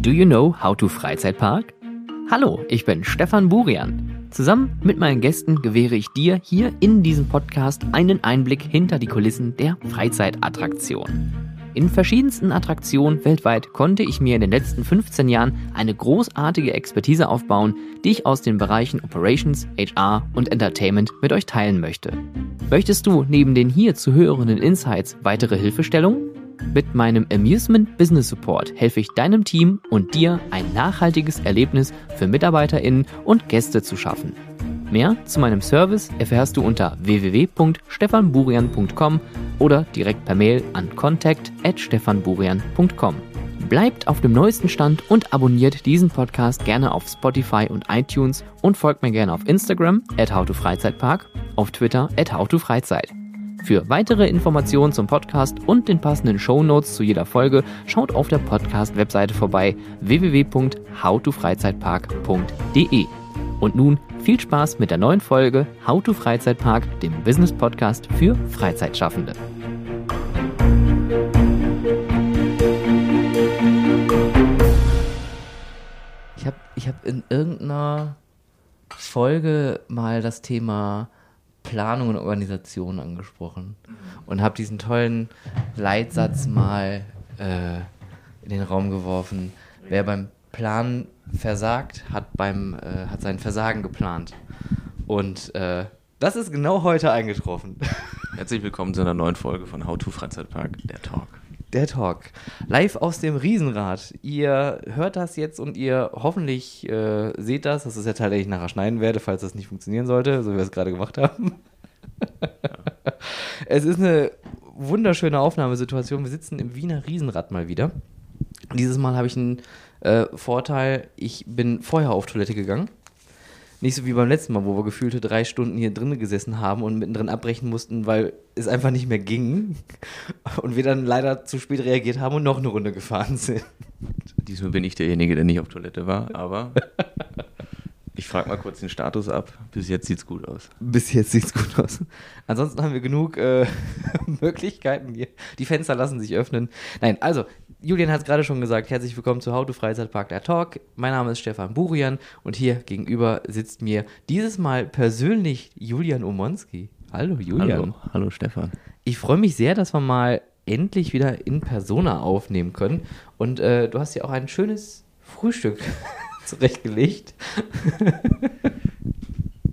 Do you know how to Freizeitpark? Hallo, ich bin Stefan Burian. Zusammen mit meinen Gästen gewähre ich dir hier in diesem Podcast einen Einblick hinter die Kulissen der Freizeitattraktion. In verschiedensten Attraktionen weltweit konnte ich mir in den letzten 15 Jahren eine großartige Expertise aufbauen, die ich aus den Bereichen Operations, HR und Entertainment mit euch teilen möchte. Möchtest du neben den hier zu hörenden Insights weitere Hilfestellungen? Mit meinem Amusement Business Support helfe ich deinem Team und dir ein nachhaltiges Erlebnis für MitarbeiterInnen und Gäste zu schaffen. Mehr zu meinem Service erfährst du unter www.stefanburian.com oder direkt per Mail an contact@stefanburian.com. Bleibt auf dem neuesten Stand und abonniert diesen Podcast gerne auf Spotify und iTunes und folgt mir gerne auf Instagram at howtofreizeitpark, auf Twitter at howtofreizeit. Für weitere Informationen zum Podcast und den passenden Show Notes zu jeder Folge schaut auf der Podcast-Webseite vorbei www.howtofreizeitpark.de. Und nun viel Spaß mit der neuen Folge How to Freizeitpark, dem Business Podcast für Freizeitschaffende. Ich habe ich hab in irgendeiner Folge mal das Thema Planung und Organisation angesprochen und habe diesen tollen Leitsatz mal äh, in den Raum geworfen. Wer beim Planen versagt, hat beim äh, hat sein Versagen geplant. Und äh, das ist genau heute eingetroffen. Herzlich willkommen zu einer neuen Folge von How to Freizeitpark, der Talk. Der Talk. Live aus dem Riesenrad. Ihr hört das jetzt und ihr hoffentlich äh, seht das. Das ist der Teil, den ich nachher schneiden werde, falls das nicht funktionieren sollte, so wie wir es gerade gemacht haben. es ist eine wunderschöne Aufnahmesituation. Wir sitzen im Wiener Riesenrad mal wieder. Dieses Mal habe ich einen äh, Vorteil. Ich bin vorher auf Toilette gegangen. Nicht so wie beim letzten Mal, wo wir gefühlte drei Stunden hier drinnen gesessen haben und mittendrin abbrechen mussten, weil es einfach nicht mehr ging. Und wir dann leider zu spät reagiert haben und noch eine Runde gefahren sind. Diesmal bin ich derjenige, der nicht auf Toilette war, aber ich frage mal kurz den Status ab. Bis jetzt sieht's gut aus. Bis jetzt sieht's gut aus. Ansonsten haben wir genug äh, Möglichkeiten hier. Die Fenster lassen sich öffnen. Nein, also, Julian hat es gerade schon gesagt. Herzlich willkommen zu How to Freizeitpark der Talk. Mein Name ist Stefan Burian und hier gegenüber sitzt mir dieses Mal persönlich Julian Omonski. Hallo Julian. Hallo, hallo Stefan. Ich freue mich sehr, dass wir mal endlich wieder in Persona aufnehmen können. Und äh, du hast ja auch ein schönes Frühstück zurechtgelegt.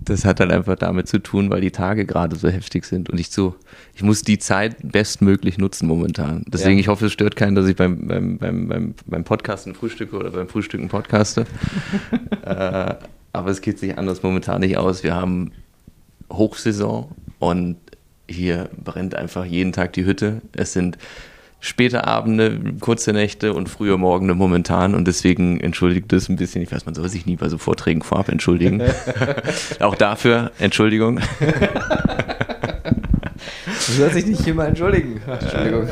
Das hat dann einfach damit zu tun, weil die Tage gerade so heftig sind und ich so, ich muss die Zeit bestmöglich nutzen momentan. Deswegen, Ja. ich hoffe, es stört keinen, dass ich beim, beim, beim, beim, beim Podcasten frühstücke oder beim Frühstücken podcaste. äh, aber es geht sich anders momentan nicht aus. Wir haben Hochsaison und hier brennt einfach jeden Tag die Hütte. Es sind späte Abende, kurze Nächte und frühe Morgende momentan und deswegen entschuldigt das ein bisschen. Ich weiß, man soll sich nie bei so Vorträgen vorab entschuldigen. Auch dafür Entschuldigung. Du sollst dich nicht immer entschuldigen. Entschuldigung.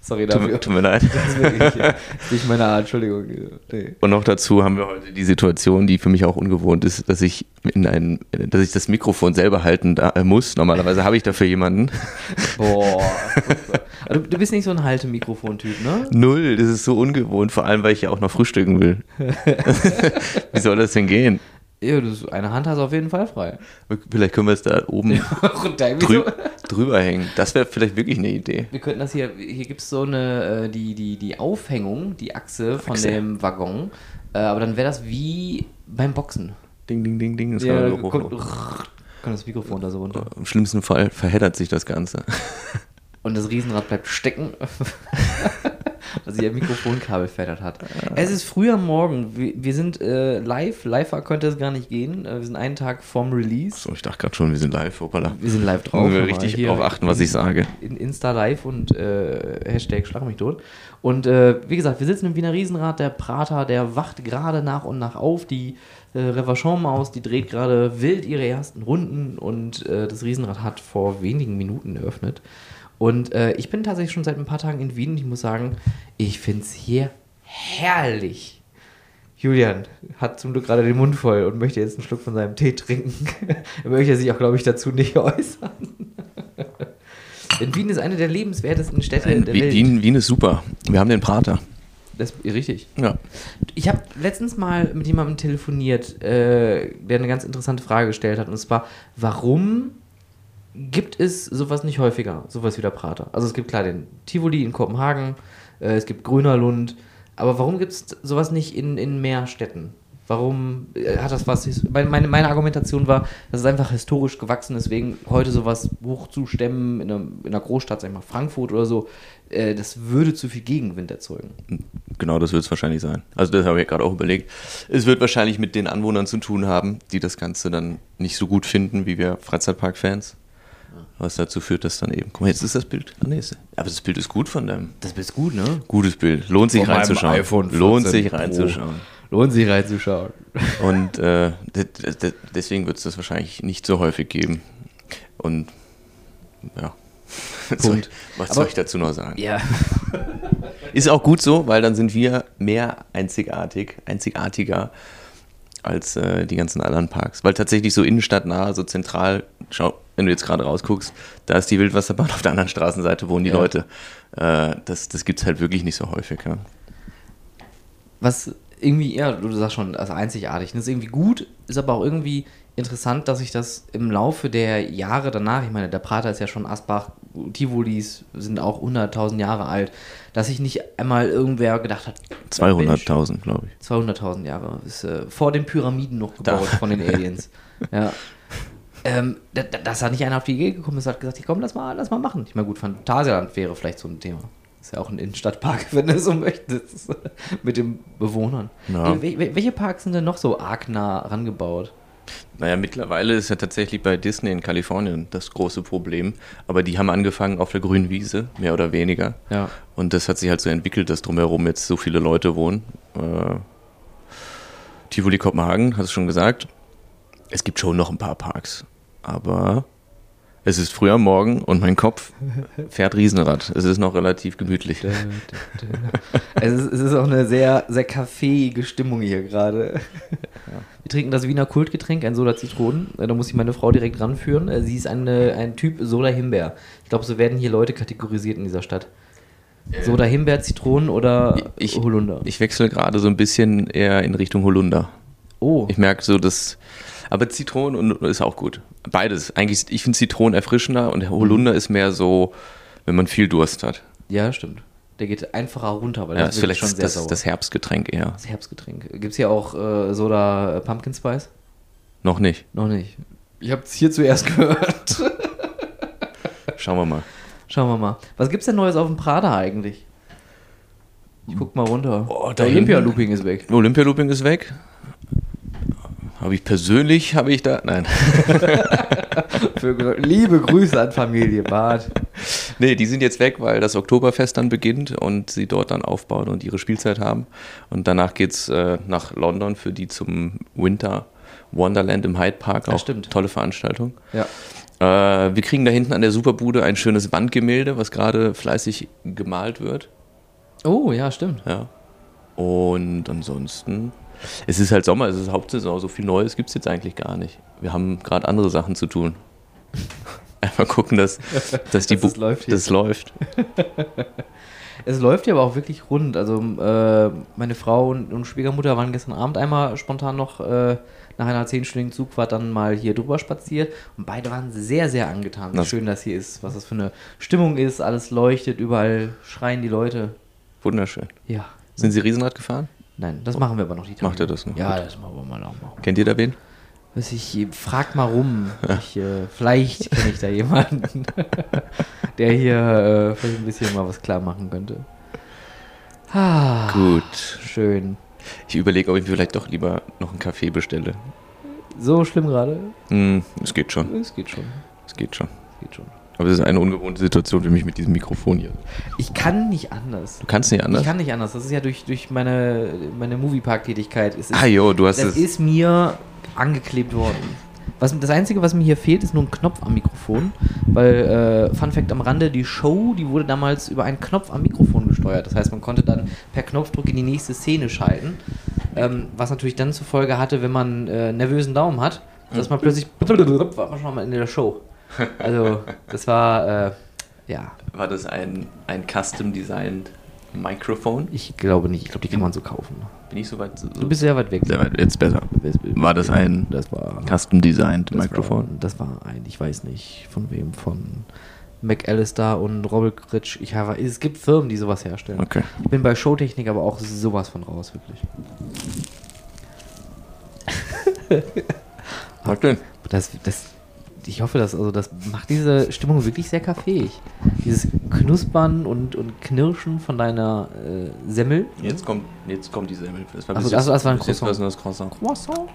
Sorry dafür. tut mir leid. Das ist wirklich äh, nicht meine Art, Entschuldigung. Nee. Und noch dazu haben wir heute die Situation, die für mich auch ungewohnt ist, dass ich in ein, dass ich das Mikrofon selber halten da, äh, muss. Normalerweise habe ich dafür jemanden. Boah. Du, du bist nicht so ein Haltemikrofon-Typ, ne? Null, das ist so ungewohnt, vor allem weil ich ja auch noch frühstücken will. Wie soll das denn gehen? Ja, du, eine Hand hast du auf jeden Fall frei. Vielleicht können wir es da oben drü drüber hängen. Das wäre vielleicht wirklich eine Idee. Wir könnten das hier, hier gibt es so eine, äh, die, die, die Aufhängung, die Achse von Achse. dem Waggon. Äh, aber dann wäre das wie beim Boxen. Ding, ding, ding, ding. Das Ja, kommt, hoch, hoch. kommt das Mikrofon da so runter. Im schlimmsten Fall verheddert sich das Ganze. Und das Riesenrad bleibt stecken, sie ihr Mikrofonkabel verheddert hat. Es ist früh am Morgen. Wir, wir sind äh, live. Live könnte es gar nicht gehen. Äh, wir sind einen Tag vorm Release. So, ich dachte gerade schon, wir sind live. Hoppala. Wir sind live drauf. Müssen wir richtig drauf achten, was ich sage. In Insta Live und äh, Hashtag Schlag mich tot. Und äh, wie gesagt, wir sitzen im Wiener Riesenrad. Der Prater, der wacht gerade nach und nach auf. Die äh, Revachon-Maus, die dreht gerade wild ihre ersten Runden. Und äh, das Riesenrad hat vor wenigen Minuten eröffnet. Und äh, ich bin tatsächlich schon seit ein paar Tagen in Wien. Ich muss sagen, ich finde es hier herrlich. Julian hat zum Glück gerade den Mund voll und möchte jetzt einen Schluck von seinem Tee trinken. er möchte sich auch, glaube ich, dazu nicht äußern. Denn Wien ist eine der lebenswertesten Städte Nein, der Wien, Welt. Wien, Wien ist super. Wir haben den Prater. Das ist richtig. Ja. Ich habe letztens mal mit jemandem telefoniert, äh, der eine ganz interessante Frage gestellt hat. Und zwar, warum gibt es sowas nicht häufiger, sowas wie der Prater? Also es gibt klar den Tivoli in Kopenhagen, äh, es gibt Grünerlund, aber warum gibt es sowas nicht in, in mehr Städten? Warum äh, hat das was? Meine, meine, Argumentation war, dass es einfach historisch gewachsen ist, wegen heute sowas hochzustemmen in einer, in einer Großstadt, sag ich mal Frankfurt oder so, äh, das würde zu viel Gegenwind erzeugen. Genau, das wird es wahrscheinlich sein. Also das habe ich gerade auch überlegt. Es wird wahrscheinlich mit den Anwohnern zu tun haben, die das Ganze dann nicht so gut finden, wie wir Freizeitpark-Fans. Was dazu führt, dass dann eben. Guck mal, jetzt ist das Bild. Ah, nee, aber das Bild ist gut von dem. Das ist gut, ne? Gutes Bild. Lohnt sich Von reinzuschauen. iPhone Lohnt 14 sich Pro. reinzuschauen. Lohnt sich reinzuschauen. Und äh, de- de- de- deswegen wird es das wahrscheinlich nicht so häufig geben. Und ja. Was soll, ich, Punkt. was Aber- soll ich dazu noch sagen? Ja. Ist auch gut so, weil dann sind wir mehr einzigartig, einzigartiger als äh, die ganzen anderen Parks. Weil tatsächlich so innenstadtnah, so zentral, schau, wenn du jetzt gerade rausguckst, da ist die Wildwasserbahn, auf der anderen Straßenseite wohnen die Ja. Leute. Äh, das das gibt es halt wirklich nicht so häufig. Ja. Was irgendwie, ja, du sagst schon, also einzigartig. Das ist irgendwie gut, ist aber auch irgendwie interessant, dass sich das im Laufe der Jahre danach, ich meine, der Prater ist ja schon Asbach, Tivolis sind auch 100.000 Jahre alt, dass sich nicht einmal irgendwer gedacht hat, Mensch, 200.000, glaube ich. 200.000 Jahre. Ist äh, vor den Pyramiden noch gebaut von den Aliens. ja. Ähm, da- da- dass da nicht einer auf die Idee gekommen ist, hat gesagt, komm, lass mal, lass mal machen. Ich meine, gut, Phantasialand wäre vielleicht so ein Thema. Ist ja auch ein Innenstadtpark, wenn du so möchtest. Mit den Bewohnern. Ja. Wel- welche Parks sind denn noch so arg nah rangebaut? Naja, mittlerweile ist ja tatsächlich bei Disney in Kalifornien das große Problem. Aber die haben angefangen auf der grünen Wiese, mehr oder weniger. Ja. Und das hat sich halt so entwickelt, dass drumherum jetzt so viele Leute wohnen. Äh, Tivoli Kopenhagen, hast du schon gesagt. Es gibt schon noch ein paar Parks. Aber es ist früh am Morgen und mein Kopf fährt Riesenrad. Es ist noch relativ gemütlich. es, ist, es ist auch eine sehr, sehr kaffeeige Stimmung hier gerade. Wir trinken das Wiener Kultgetränk, ein Soda Zitronen. Äh, Da muss ich meine Frau direkt ranführen. Äh, Sie ist eine, ein Typ Soda Himbeer. Ich glaube, so werden hier Leute kategorisiert in dieser Stadt. Soda Himbeer, Zitronen oder Ich- Holunder. Ich wechsle gerade so ein bisschen eher in Richtung Holunder. oh, Ich merke so, dass. Aber Zitronen ist auch gut. Beides. Eigentlich, ich finde Zitronen erfrischender und Holunder ist mehr so, wenn man viel Durst hat. ja, stimmt. Der geht einfacher runter, weil Ja, das ist vielleicht schon das, sehr das, sauer. das Herbstgetränk eher. Das Herbstgetränk. Gibt es hier auch äh, Soda äh, Pumpkin Spice? Noch nicht. Noch nicht. Ich habe es hier zuerst gehört. Schauen wir mal. Schauen wir mal. Was gibt's denn Neues auf dem Prada eigentlich? Ich guck mal runter. Oh. Olympia-Looping ist weg. Olympia-Looping ist weg. Habe ich persönlich, habe ich da. Nein. Liebe Grüße an Familie Barth. Nee, die sind jetzt weg, weil das Oktoberfest dann beginnt und sie dort dann aufbauen und ihre Spielzeit haben. Und danach geht es äh, nach London für die zum Winter Wonderland im Hyde Park. Ja, Auch stimmt. tolle Veranstaltung. Ja. Äh, wir kriegen da hinten an der Superbude ein schönes Wandgemälde, was gerade fleißig gemalt wird. Oh, ja, stimmt. Ja. Und ansonsten, es ist halt Sommer, es ist Hauptsaison, so viel Neues gibt es jetzt eigentlich gar nicht. Wir haben gerade andere Sachen zu tun. Einfach gucken, dass, dass die Dass Bu- läuft das läuft. Es läuft ja aber auch wirklich rund. Also äh, meine Frau und, und Schwiegermutter waren gestern Abend einmal spontan noch äh, nach einer zehnstündigen Zugfahrt dann mal hier drüber spaziert und beide waren sehr, sehr angetan, wie Das- schön das hier ist, was das für eine Stimmung ist, alles leuchtet, überall schreien die Leute. Wunderschön. Ja. Sind Sie Riesenrad gefahren? Nein, das machen wir aber noch die Tage. Macht ihr das noch? Ja, Gut. das machen wir mal auch mal. Kennt ihr da wen? Weiß ich, frag mal rum. Ich, äh, vielleicht kenne ich da jemanden, der hier äh, vielleicht ein bisschen mal was klar machen könnte. Ah, Gut. schön. Ich überlege, ob ich mir vielleicht doch lieber noch einen Kaffee bestelle. So schlimm gerade? Hm, es geht schon. Es geht schon. Es geht schon. Es geht schon. Aber es ist eine ungewohnte Situation für mich mit diesem Mikrofon hier. Ich kann nicht anders. Du kannst nicht anders? Ich kann nicht anders. Das ist ja durch, durch meine, meine Moviepark-Tätigkeit. Ah jo, du hast Das es. ist mir angeklebt worden. Was, das Einzige, was mir hier fehlt, ist nur ein Knopf am Mikrofon. Weil, äh, Fun Fact am Rande, die Show, die wurde damals über einen Knopf am Mikrofon gesteuert. Das heißt, man konnte dann per Knopfdruck in die nächste Szene schalten. Ähm, was natürlich dann zur Folge hatte, wenn man äh, nervösen Daumen hat, dass man plötzlich war man schon mal in der Show. Also, das war, äh, ja, War das ein, ein custom-designed Mikrofon? Ich glaube nicht. Ich glaube, die kann man so kaufen. Bin ich so weit? So, Du bist sehr weit weg. sehr weit. Jetzt besser. War das ein Das war. Custom-designed Das Mikrofon? War, das war ein, ich weiß nicht von wem, von McAllister und Robert Ich habe, es gibt Firmen, die sowas herstellen. Okay. Ich bin bei Showtechnik aber auch sowas von raus, wirklich. Was denn? Das, das, ich hoffe, dass, also das macht diese Stimmung wirklich sehr kaffeeig. Dieses Knuspern und, und Knirschen von deiner äh, Semmel. Jetzt kommt, jetzt kommt die Semmel. Das war Ach so, bis jetzt- ach so, das war ein Croissant. es das Croissant. Croissant.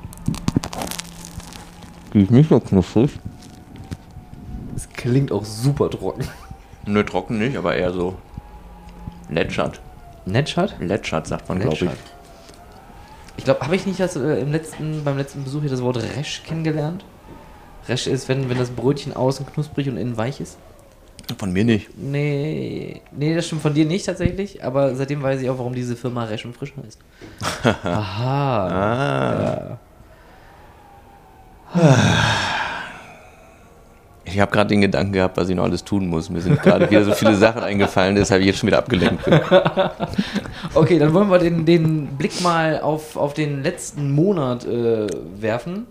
Die ist nicht so knuffig. Das klingt auch super trocken. Nö, trocken nicht, aber eher so lätschert. Netschat? Lätschert sagt man, glaube ich. Ich glaube, habe ich nicht das, äh, im letzten, beim letzten Besuch hier das Wort Resch kennengelernt? Resch ist, wenn, wenn das Brötchen außen knusprig und innen weich ist? Von mir nicht. Nee, nee, das stimmt von dir nicht tatsächlich, aber seitdem weiß ich auch, warum diese Firma Resch und Frisch heißt. Aha. Ah. Ja. Ich habe gerade den Gedanken gehabt, was ich noch alles tun muss. Mir sind gerade wieder so viele Sachen eingefallen, deshalb ich jetzt schon wieder abgelenkt bin. Okay, dann wollen wir den, den Blick mal auf, auf den letzten Monat äh, werfen.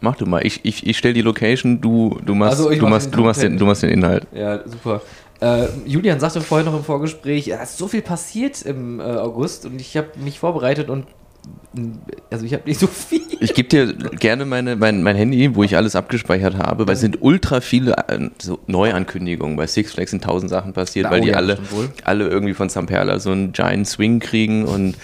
Mach du mal. Ich, ich, ich stelle die Location, du, du, machst, Also du, mach machst, den du, machst den, du machst den Inhalt. Ja, super. Äh, Julian sagte vorher noch im Vorgespräch, es ist so viel passiert im äh, August und ich habe mich vorbereitet und mh, also ich habe nicht so viel. Ich gebe dir gerne meine, mein, mein Handy, wo ich alles abgespeichert habe, weil es sind ultra viele äh, so Neuankündigungen. Bei Six Flags sind tausend Sachen passiert, Na, weil oh die ja, alle, alle irgendwie von Samperla so einen Giant Swing kriegen und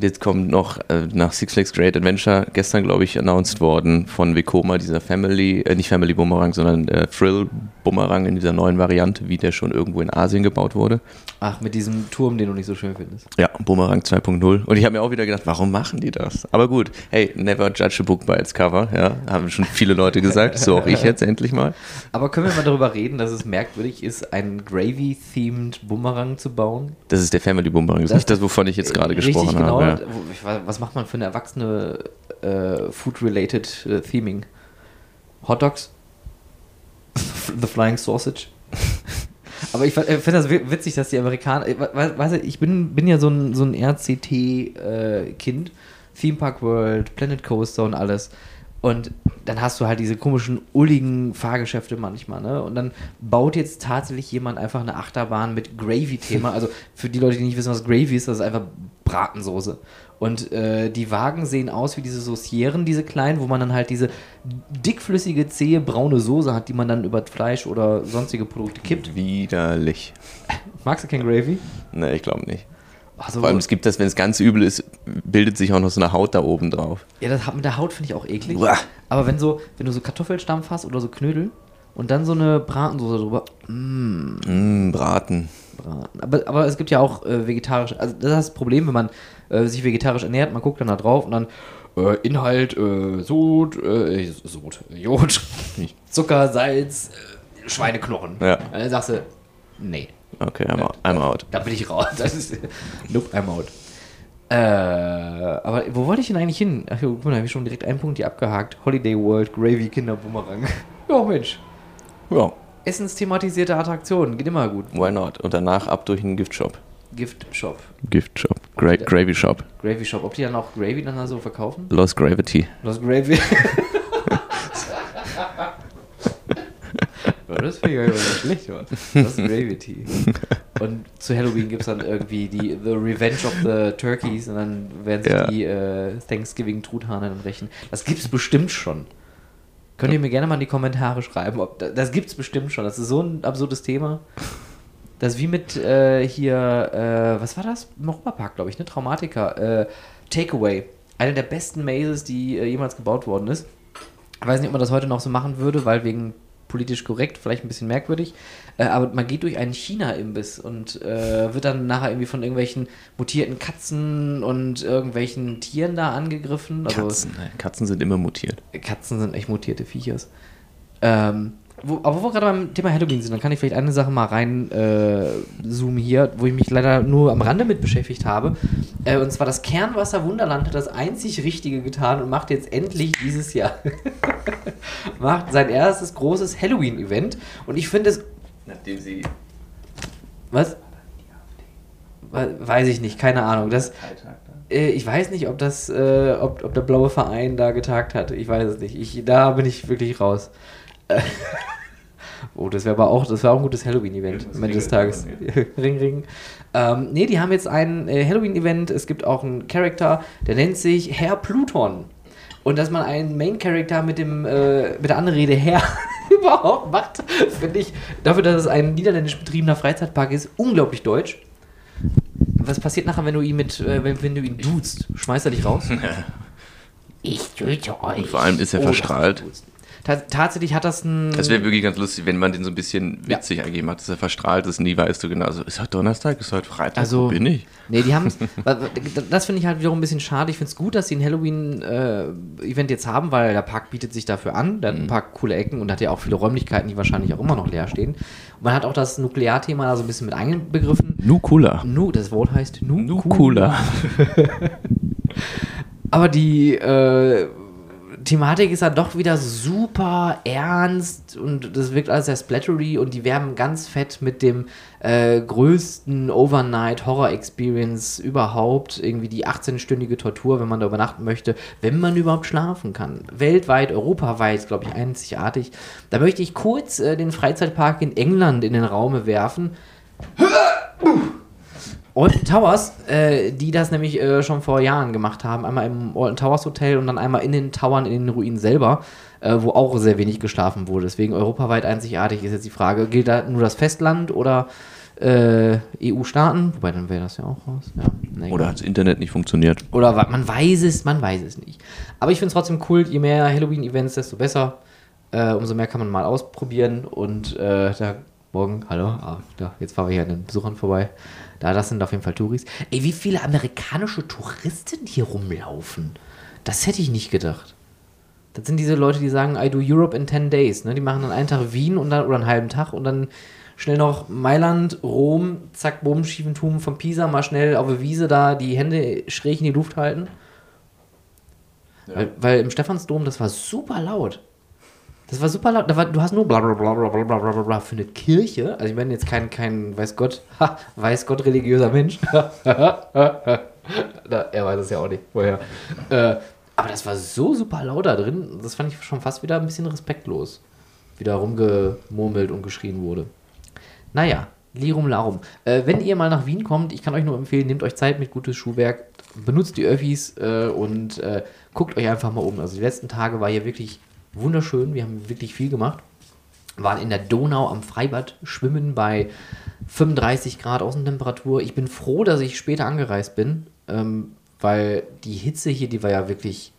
jetzt kommt noch äh, nach Six Flags Great Adventure gestern, glaube ich, announced worden von Vekoma, dieser Family, äh, nicht Family Bumerang, sondern äh, Thrill Bumerang in dieser neuen Variante, wie der schon irgendwo in Asien gebaut wurde. Ach, mit diesem Turm, den du nicht so schön findest. Ja, Bumerang 2.0. Und ich habe mir auch wieder gedacht, warum machen die das? Aber gut, hey, never judge a book by its cover, ja, haben schon viele Leute gesagt, so auch ich jetzt endlich mal. Aber können wir mal darüber reden, dass es merkwürdig ist, einen Gravy-themed Bumerang zu bauen? Das ist der Family Bumerang, das ist nicht das, wovon ich jetzt gerade Richtig gesprochen genau. habe. Ja. Was macht man für eine erwachsene äh, Food-related äh, Theming? Hot Dogs? The Flying Sausage? Aber ich finde das wi- witzig, dass die Amerikaner. äh, we- we- Weißt du, ich bin, bin ja so ein, so ein RCT-Kind. Theme Park World, Planet Coaster und alles. Und dann hast du halt diese komischen, ulligen Fahrgeschäfte manchmal, ne? Und dann baut jetzt tatsächlich jemand einfach eine Achterbahn mit Gravy-Thema. Also für die Leute, die nicht wissen, was Gravy ist, das ist einfach Bratensoße. Und äh, die Wagen sehen aus wie diese Saucieren, diese kleinen, wo man dann halt diese dickflüssige, zähe, braune Soße hat, die man dann über Fleisch oder sonstige Produkte kippt. Widerlich. Magst du kein Gravy? Ne, ich glaube nicht. Also, Vor allem, es gibt das, wenn es ganz übel ist, bildet sich auch noch so eine Haut da oben drauf. ja, das hat mit der Haut finde ich auch eklig. Uah. Aber wenn so, wenn du so Kartoffelstampf hast oder so Knödel und dann so eine Bratensoße drüber, mm, Mm, Braten. Braten. Aber, aber es gibt ja auch äh, vegetarische, also das ist das Problem, wenn man äh, sich vegetarisch ernährt, man guckt dann da drauf und dann äh, Inhalt, äh, Sod, äh, Sod, Jod, Zucker, Salz, äh, Schweineknochen. Ja. Dann sagst du, nee, Okay, I'm out. I'm out. da bin ich raus. Das ist, nope, I'm out. Äh, aber wo wollte ich denn eigentlich hin? Ach, guck mal, da habe ich schon direkt einen Punkt hier abgehakt. Holiday World, Gravy, Kinder, Bumerang. ja, Mensch. Ja, Essensthematisierte Attraktionen, geht immer gut. why not? Und danach ab durch einen Giftshop. Gift Shop, Giftshop. Gra Gravy Shop. Gravy Shop. Ob die dann auch Gravy dann da so verkaufen? Lost Gravity. Das Gravy. Ja, das finde ich gar nicht schlecht, Mann. Das ist Gravy Tea. Und zu Halloween gibt es dann irgendwie die The Revenge of the Turkeys und dann werden sich Ja. die äh, Thanksgiving Truthahne dann rächen. Das gibt's bestimmt schon. Könnt ihr mir gerne mal in die Kommentare schreiben, ob da, das gibt's bestimmt schon. Das ist so ein absurdes Thema. Das ist wie mit äh, hier, äh, was war das? Im Europapark, glaube ich, ne? Traumatiker. Äh, Takeaway. Eine der besten Mazes, die äh, jemals gebaut worden ist. Ich weiß nicht, ob man das heute noch so machen würde, weil wegen politisch korrekt, vielleicht ein bisschen merkwürdig. Äh, aber man geht durch einen China-Imbiss und äh, wird dann nachher irgendwie von irgendwelchen mutierten Katzen und irgendwelchen Tieren da angegriffen. Also, Katzen. ne? Katzen sind immer mutiert. Katzen sind echt mutierte Viechers. Ähm, wo, aber wo wir gerade beim Thema Halloween sind, dann kann ich vielleicht eine Sache mal rein äh, zoomen hier, wo ich mich leider nur am Rande mit beschäftigt habe. Äh, und zwar das Kernwasser Wunderland hat das einzig Richtige getan und macht jetzt endlich dieses Jahr macht sein erstes großes Halloween-Event. Und ich finde es. Nachdem sie. Was? weiß ich nicht, keine Ahnung. Das, äh, ich weiß nicht, ob das, äh, ob, ob der blaue Verein da getagt hat. Ich weiß es nicht. Ich, da bin ich wirklich raus. Oh, das wäre aber auch, das wäre auch ein gutes Halloween-Event am Ende des Tages. ring, ring. Ähm, nee, die haben jetzt ein äh, Halloween-Event. Es gibt auch einen Charakter, der nennt sich Herr Pluton. Und dass man einen Main-Character mit dem, äh, mit der Anrede Herr überhaupt macht, finde ich, dafür, dass es ein niederländisch betriebener Freizeitpark ist, unglaublich deutsch. Was passiert nachher, wenn du ihn mit, äh, wenn, wenn du ihn duzt? Schmeißt er dich raus? ich töte euch. Und vor allem ist er oh, verstrahlt. Ta tatsächlich hat das ein. Es wäre wirklich ganz lustig, wenn man den so ein bisschen witzig ja. angegeben hat, dass er verstrahlt ist. Nie weißt du genau. Also, ist heute Donnerstag, ist heute Freitag, also, wo bin ich? Nee, die haben Das finde ich halt wiederum ein bisschen schade. Ich finde es gut, dass sie ein Halloween-Event äh, jetzt haben, weil der Park bietet sich dafür an. Der hat ein mhm. paar coole Ecken und hat ja auch viele Räumlichkeiten, die wahrscheinlich auch immer noch leer stehen. Und man hat auch das Nuklearthema da so ein bisschen mit einbegriffen. Nukula. Nu, das Wort heißt Nukula. Aber die äh, Thematik ist dann doch wieder super ernst und das wirkt alles sehr splattery und die werben ganz fett mit dem äh, größten Overnight-Horror-Experience überhaupt. Irgendwie die 18-stündige Tortur, wenn man da übernachten möchte, wenn man überhaupt schlafen kann. Weltweit, europaweit, glaube ich, einzigartig. Da möchte ich kurz äh, den Freizeitpark in England in den Raum werfen. Alton Towers, äh, die das nämlich äh, schon vor Jahren gemacht haben, einmal im Alton Towers Hotel und dann einmal in den Towern, in den Ruinen selber, äh, wo auch sehr wenig geschlafen wurde. Deswegen europaweit einzigartig ist jetzt die Frage, gilt da nur das Festland oder äh, EU-Staaten? Wobei, dann wäre das ja auch raus. Ja, nee, oder hat das Internet nicht funktioniert? Oder man weiß es, man weiß es nicht. Aber ich finde es trotzdem cool, je mehr Halloween-Events, desto besser. Äh, umso mehr kann man mal ausprobieren und äh, da morgen, hallo, ah, da, jetzt fahren wir hier an den Besuchern vorbei. Da, das sind auf jeden Fall Touris. Ey, wie viele amerikanische Touristen hier rumlaufen? Das hätte ich nicht gedacht. Das sind diese Leute, die sagen, I do Europe in 10 days. Ne? Die machen dann einen Tag Wien und dann, oder einen halben Tag und dann schnell noch Mailand, Rom, zack, bumm, Schiefentum von Pisa, mal schnell auf der Wiese da die Hände schräg in die Luft halten. Ja. Weil, weil im Stephansdom, das war super laut. Das war super laut. War, du hast nur blablabla für eine Kirche. Also ich meine jetzt kein, kein weiß Gott, ha, weiß Gott religiöser Mensch. Na, er weiß es ja auch nicht woher. Äh, aber das war so super laut da drin. Das fand ich schon fast wieder ein bisschen respektlos. Wie da rumgemurmelt und geschrien wurde. Naja, Lirum Larum. Äh, wenn ihr mal nach Wien kommt, ich kann euch nur empfehlen, nehmt euch Zeit mit gutes Schuhwerk, benutzt die Öffis äh, und äh, guckt euch einfach mal um. Also die letzten Tage war hier wirklich wunderschön. Wir haben wirklich viel gemacht. Waren in der Donau am Freibad schwimmen bei 35 Grad Außentemperatur. Ich bin froh, dass ich später angereist bin, ähm, weil die Hitze hier, die war ja wirklich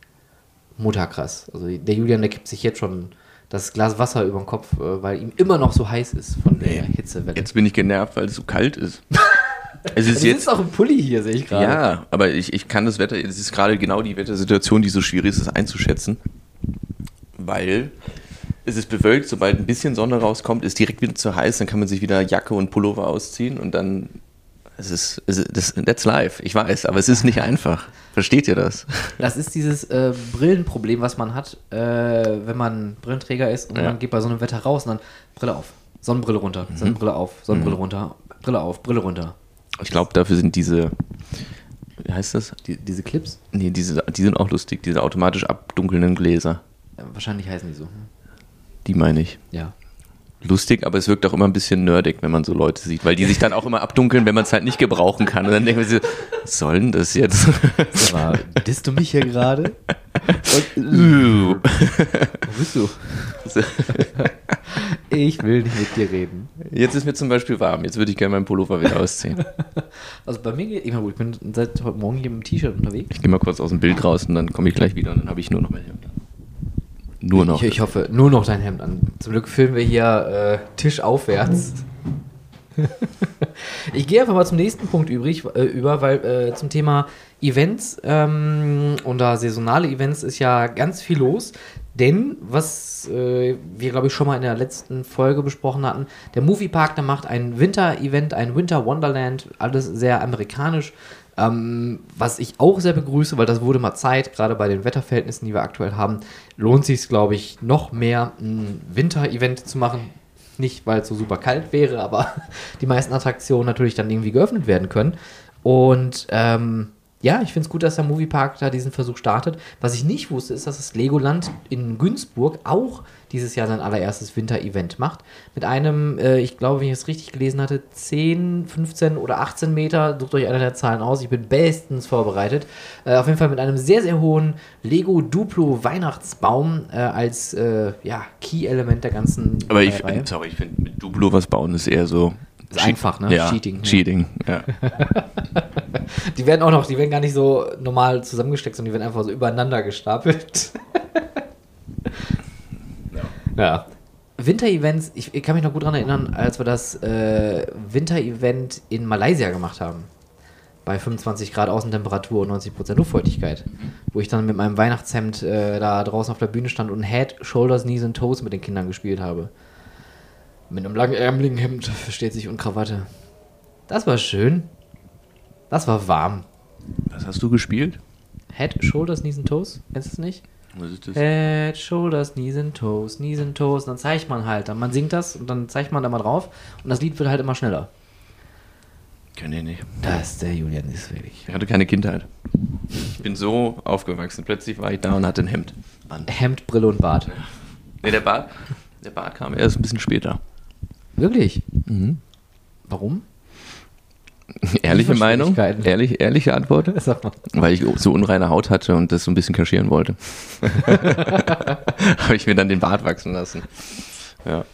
mutterkrass. Also der Julian, der kippt sich jetzt schon das Glas Wasser über den Kopf, äh, weil ihm immer noch so heiß ist von der Hitzewelle. Jetzt bin ich genervt, weil es so kalt ist. Es ist du jetzt auch im Pulli hier, sehe ich gerade. Ja, aber ich, ich kann das Wetter, es ist gerade genau die Wettersituation, die so schwierig ist, das einzuschätzen weil es ist bewölkt, sobald ein bisschen Sonne rauskommt, ist direkt wieder zu heiß, dann kann man sich wieder Jacke und Pullover ausziehen und dann es ist, es ist das, that's life, ich weiß, aber es ist nicht einfach. Versteht ihr das? Das ist dieses äh, Brillenproblem, was man hat, äh, wenn man Brillenträger ist und ja. man geht bei so einem Wetter raus und dann Brille auf, Sonnenbrille runter, mhm. Sonnenbrille auf, Sonnenbrille mhm. runter, Brille auf, Brille runter. Ich glaube, dafür sind diese, wie heißt das? Die, diese Clips? Nee, diese, die sind auch lustig, diese automatisch abdunkelnden Gläser. Wahrscheinlich heißen die so. Die meine ich. Ja. Lustig, aber es wirkt auch immer ein bisschen nerdig, wenn man so Leute sieht, weil die sich dann auch immer abdunkeln, wenn man es halt nicht gebrauchen kann. Und dann denken wir so, was soll denn das jetzt? Aber disst du mich hier gerade? Wo bist du? ich will nicht mit dir reden. Jetzt ist mir zum Beispiel warm. Jetzt würde ich gerne meinen Pullover wieder ausziehen. Also bei mir geht immer gut. Ich bin seit heute Morgen hier im T-Shirt unterwegs. Ich gehe mal kurz aus dem Bild raus und dann komme ich gleich wieder und dann habe ich nur noch mein Hemd. Nur noch. Ich, ich, hoffe, nur noch dein Hemd an. Zum Glück filmen wir hier äh, Tisch aufwärts. ich gehe einfach mal zum nächsten Punkt übrig, äh, über, weil äh, zum Thema Events ähm, und da saisonale Events ist ja ganz viel los. Denn, was äh, wir, glaube ich, schon mal in der letzten Folge besprochen hatten, der Moviepark, der macht ein Winter-Event, ein Winter Wonderland, alles sehr amerikanisch. Ähm, was ich auch sehr begrüße, weil das wurde mal Zeit, gerade bei den Wetterverhältnissen, die wir aktuell haben, lohnt sich es, glaube ich, noch mehr ein Winter-Event zu machen. Nicht, weil es so super kalt wäre, aber die meisten Attraktionen natürlich dann irgendwie geöffnet werden können. Und ähm, ja, ich finde es gut, dass der Moviepark da diesen Versuch startet. Was ich nicht wusste, ist, dass das Legoland in Günzburg auch dieses Jahr sein allererstes Winter-Event macht. Mit einem, äh, ich glaube, wenn ich es richtig gelesen hatte, 10, 15 oder 18 Meter, sucht euch eine der Zahlen aus, ich bin bestens vorbereitet. Äh, auf jeden Fall mit einem sehr, sehr hohen Lego Duplo Weihnachtsbaum äh, als äh, ja, Key-Element der ganzen Aber ich, Reihe. sorry, ich finde, mit Duplo was bauen ist eher so. Ist einfach, ne? Ja, Cheating, ja. Cheating, ja. Die werden auch noch, die werden gar nicht so normal zusammengesteckt, sondern die werden einfach so übereinander gestapelt. Ja. Winter-Events, ich, ich kann mich noch gut daran erinnern, als wir das äh, Winter-Event in Malaysia gemacht haben. Bei 25 Grad Außentemperatur und 90% Luftfeuchtigkeit. Wo ich dann mit meinem Weihnachtshemd äh, da draußen auf der Bühne stand und Head, Shoulders, Knees and Toes mit den Kindern gespielt habe. Mit einem langen ärmeligen Hemd, versteht sich, und Krawatte. Das war schön. Das war warm. Was hast du gespielt? Head, Shoulders, Knees and Toes. Kennst du es nicht? Was ist das? Head, Shoulders, Knees and Toes, Knees and Toes. Und dann zeigt man halt. Dann man singt das und dann zeigt man da mal drauf. Und das Lied wird halt immer schneller. Kenn ich nicht. Das, der Julian ist wirklich. Ich hatte keine Kindheit. Ich bin so aufgewachsen. Plötzlich war ich da und hatte ein Hemd an. Hemd, Brille und Bart. Nee, der Bart, der Bart kam erst ein bisschen später. Wirklich? Mhm. Warum? Ehrliche Meinung? Ehrlich, ehrliche Antwort? Sag mal. Weil ich so unreine Haut hatte und das so ein bisschen kaschieren wollte. Habe ich mir dann den Bart wachsen lassen. Ja.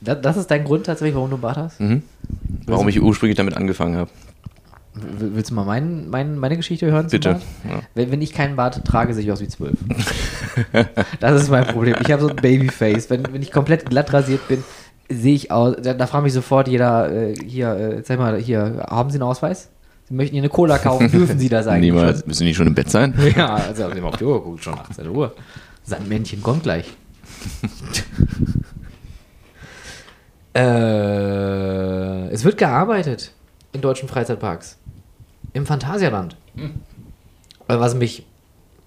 Das, das ist dein Grund tatsächlich, warum du einen Bart hast? Mhm. Warum ich ursprünglich damit angefangen habe. Willst du mal mein, mein, meine Geschichte hören? Bitte. Ja. Wenn, wenn ich keinen Bart trage, sehe ich aus wie zwölf. das ist mein Problem. Ich habe so ein Babyface. Wenn, wenn ich komplett glatt rasiert bin, sehe ich aus. Da, da fragt mich sofort jeder, äh, hier, äh, sag mal, hier, haben Sie einen Ausweis? Sie möchten hier eine Cola kaufen, dürfen Sie das eigentlich? Niemals. Müssen die schon im Bett sein? Ja, also haben Sie mal auf die Uhr geguckt, schon 18 Uhr. Sandmännchen kommt gleich. äh, es wird gearbeitet in deutschen Freizeitparks. Im Phantasialand. Äh, Was mich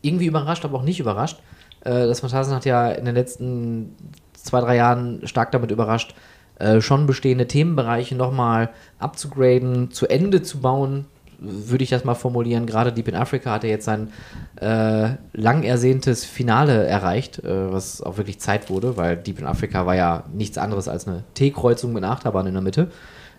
irgendwie überrascht, aber auch nicht überrascht. Äh, Das Phantasialand hat ja in den letzten zwei, drei Jahren stark damit überrascht, äh, schon bestehende Themenbereiche nochmal abzugraden, zu Ende zu bauen, würde ich das mal formulieren. Gerade Deep in Africa hat er jetzt sein äh, lang ersehntes Finale erreicht, äh, was auch wirklich Zeit wurde, weil Deep in Africa war ja nichts anderes als eine T-Kreuzung mit Achterbahn in der Mitte.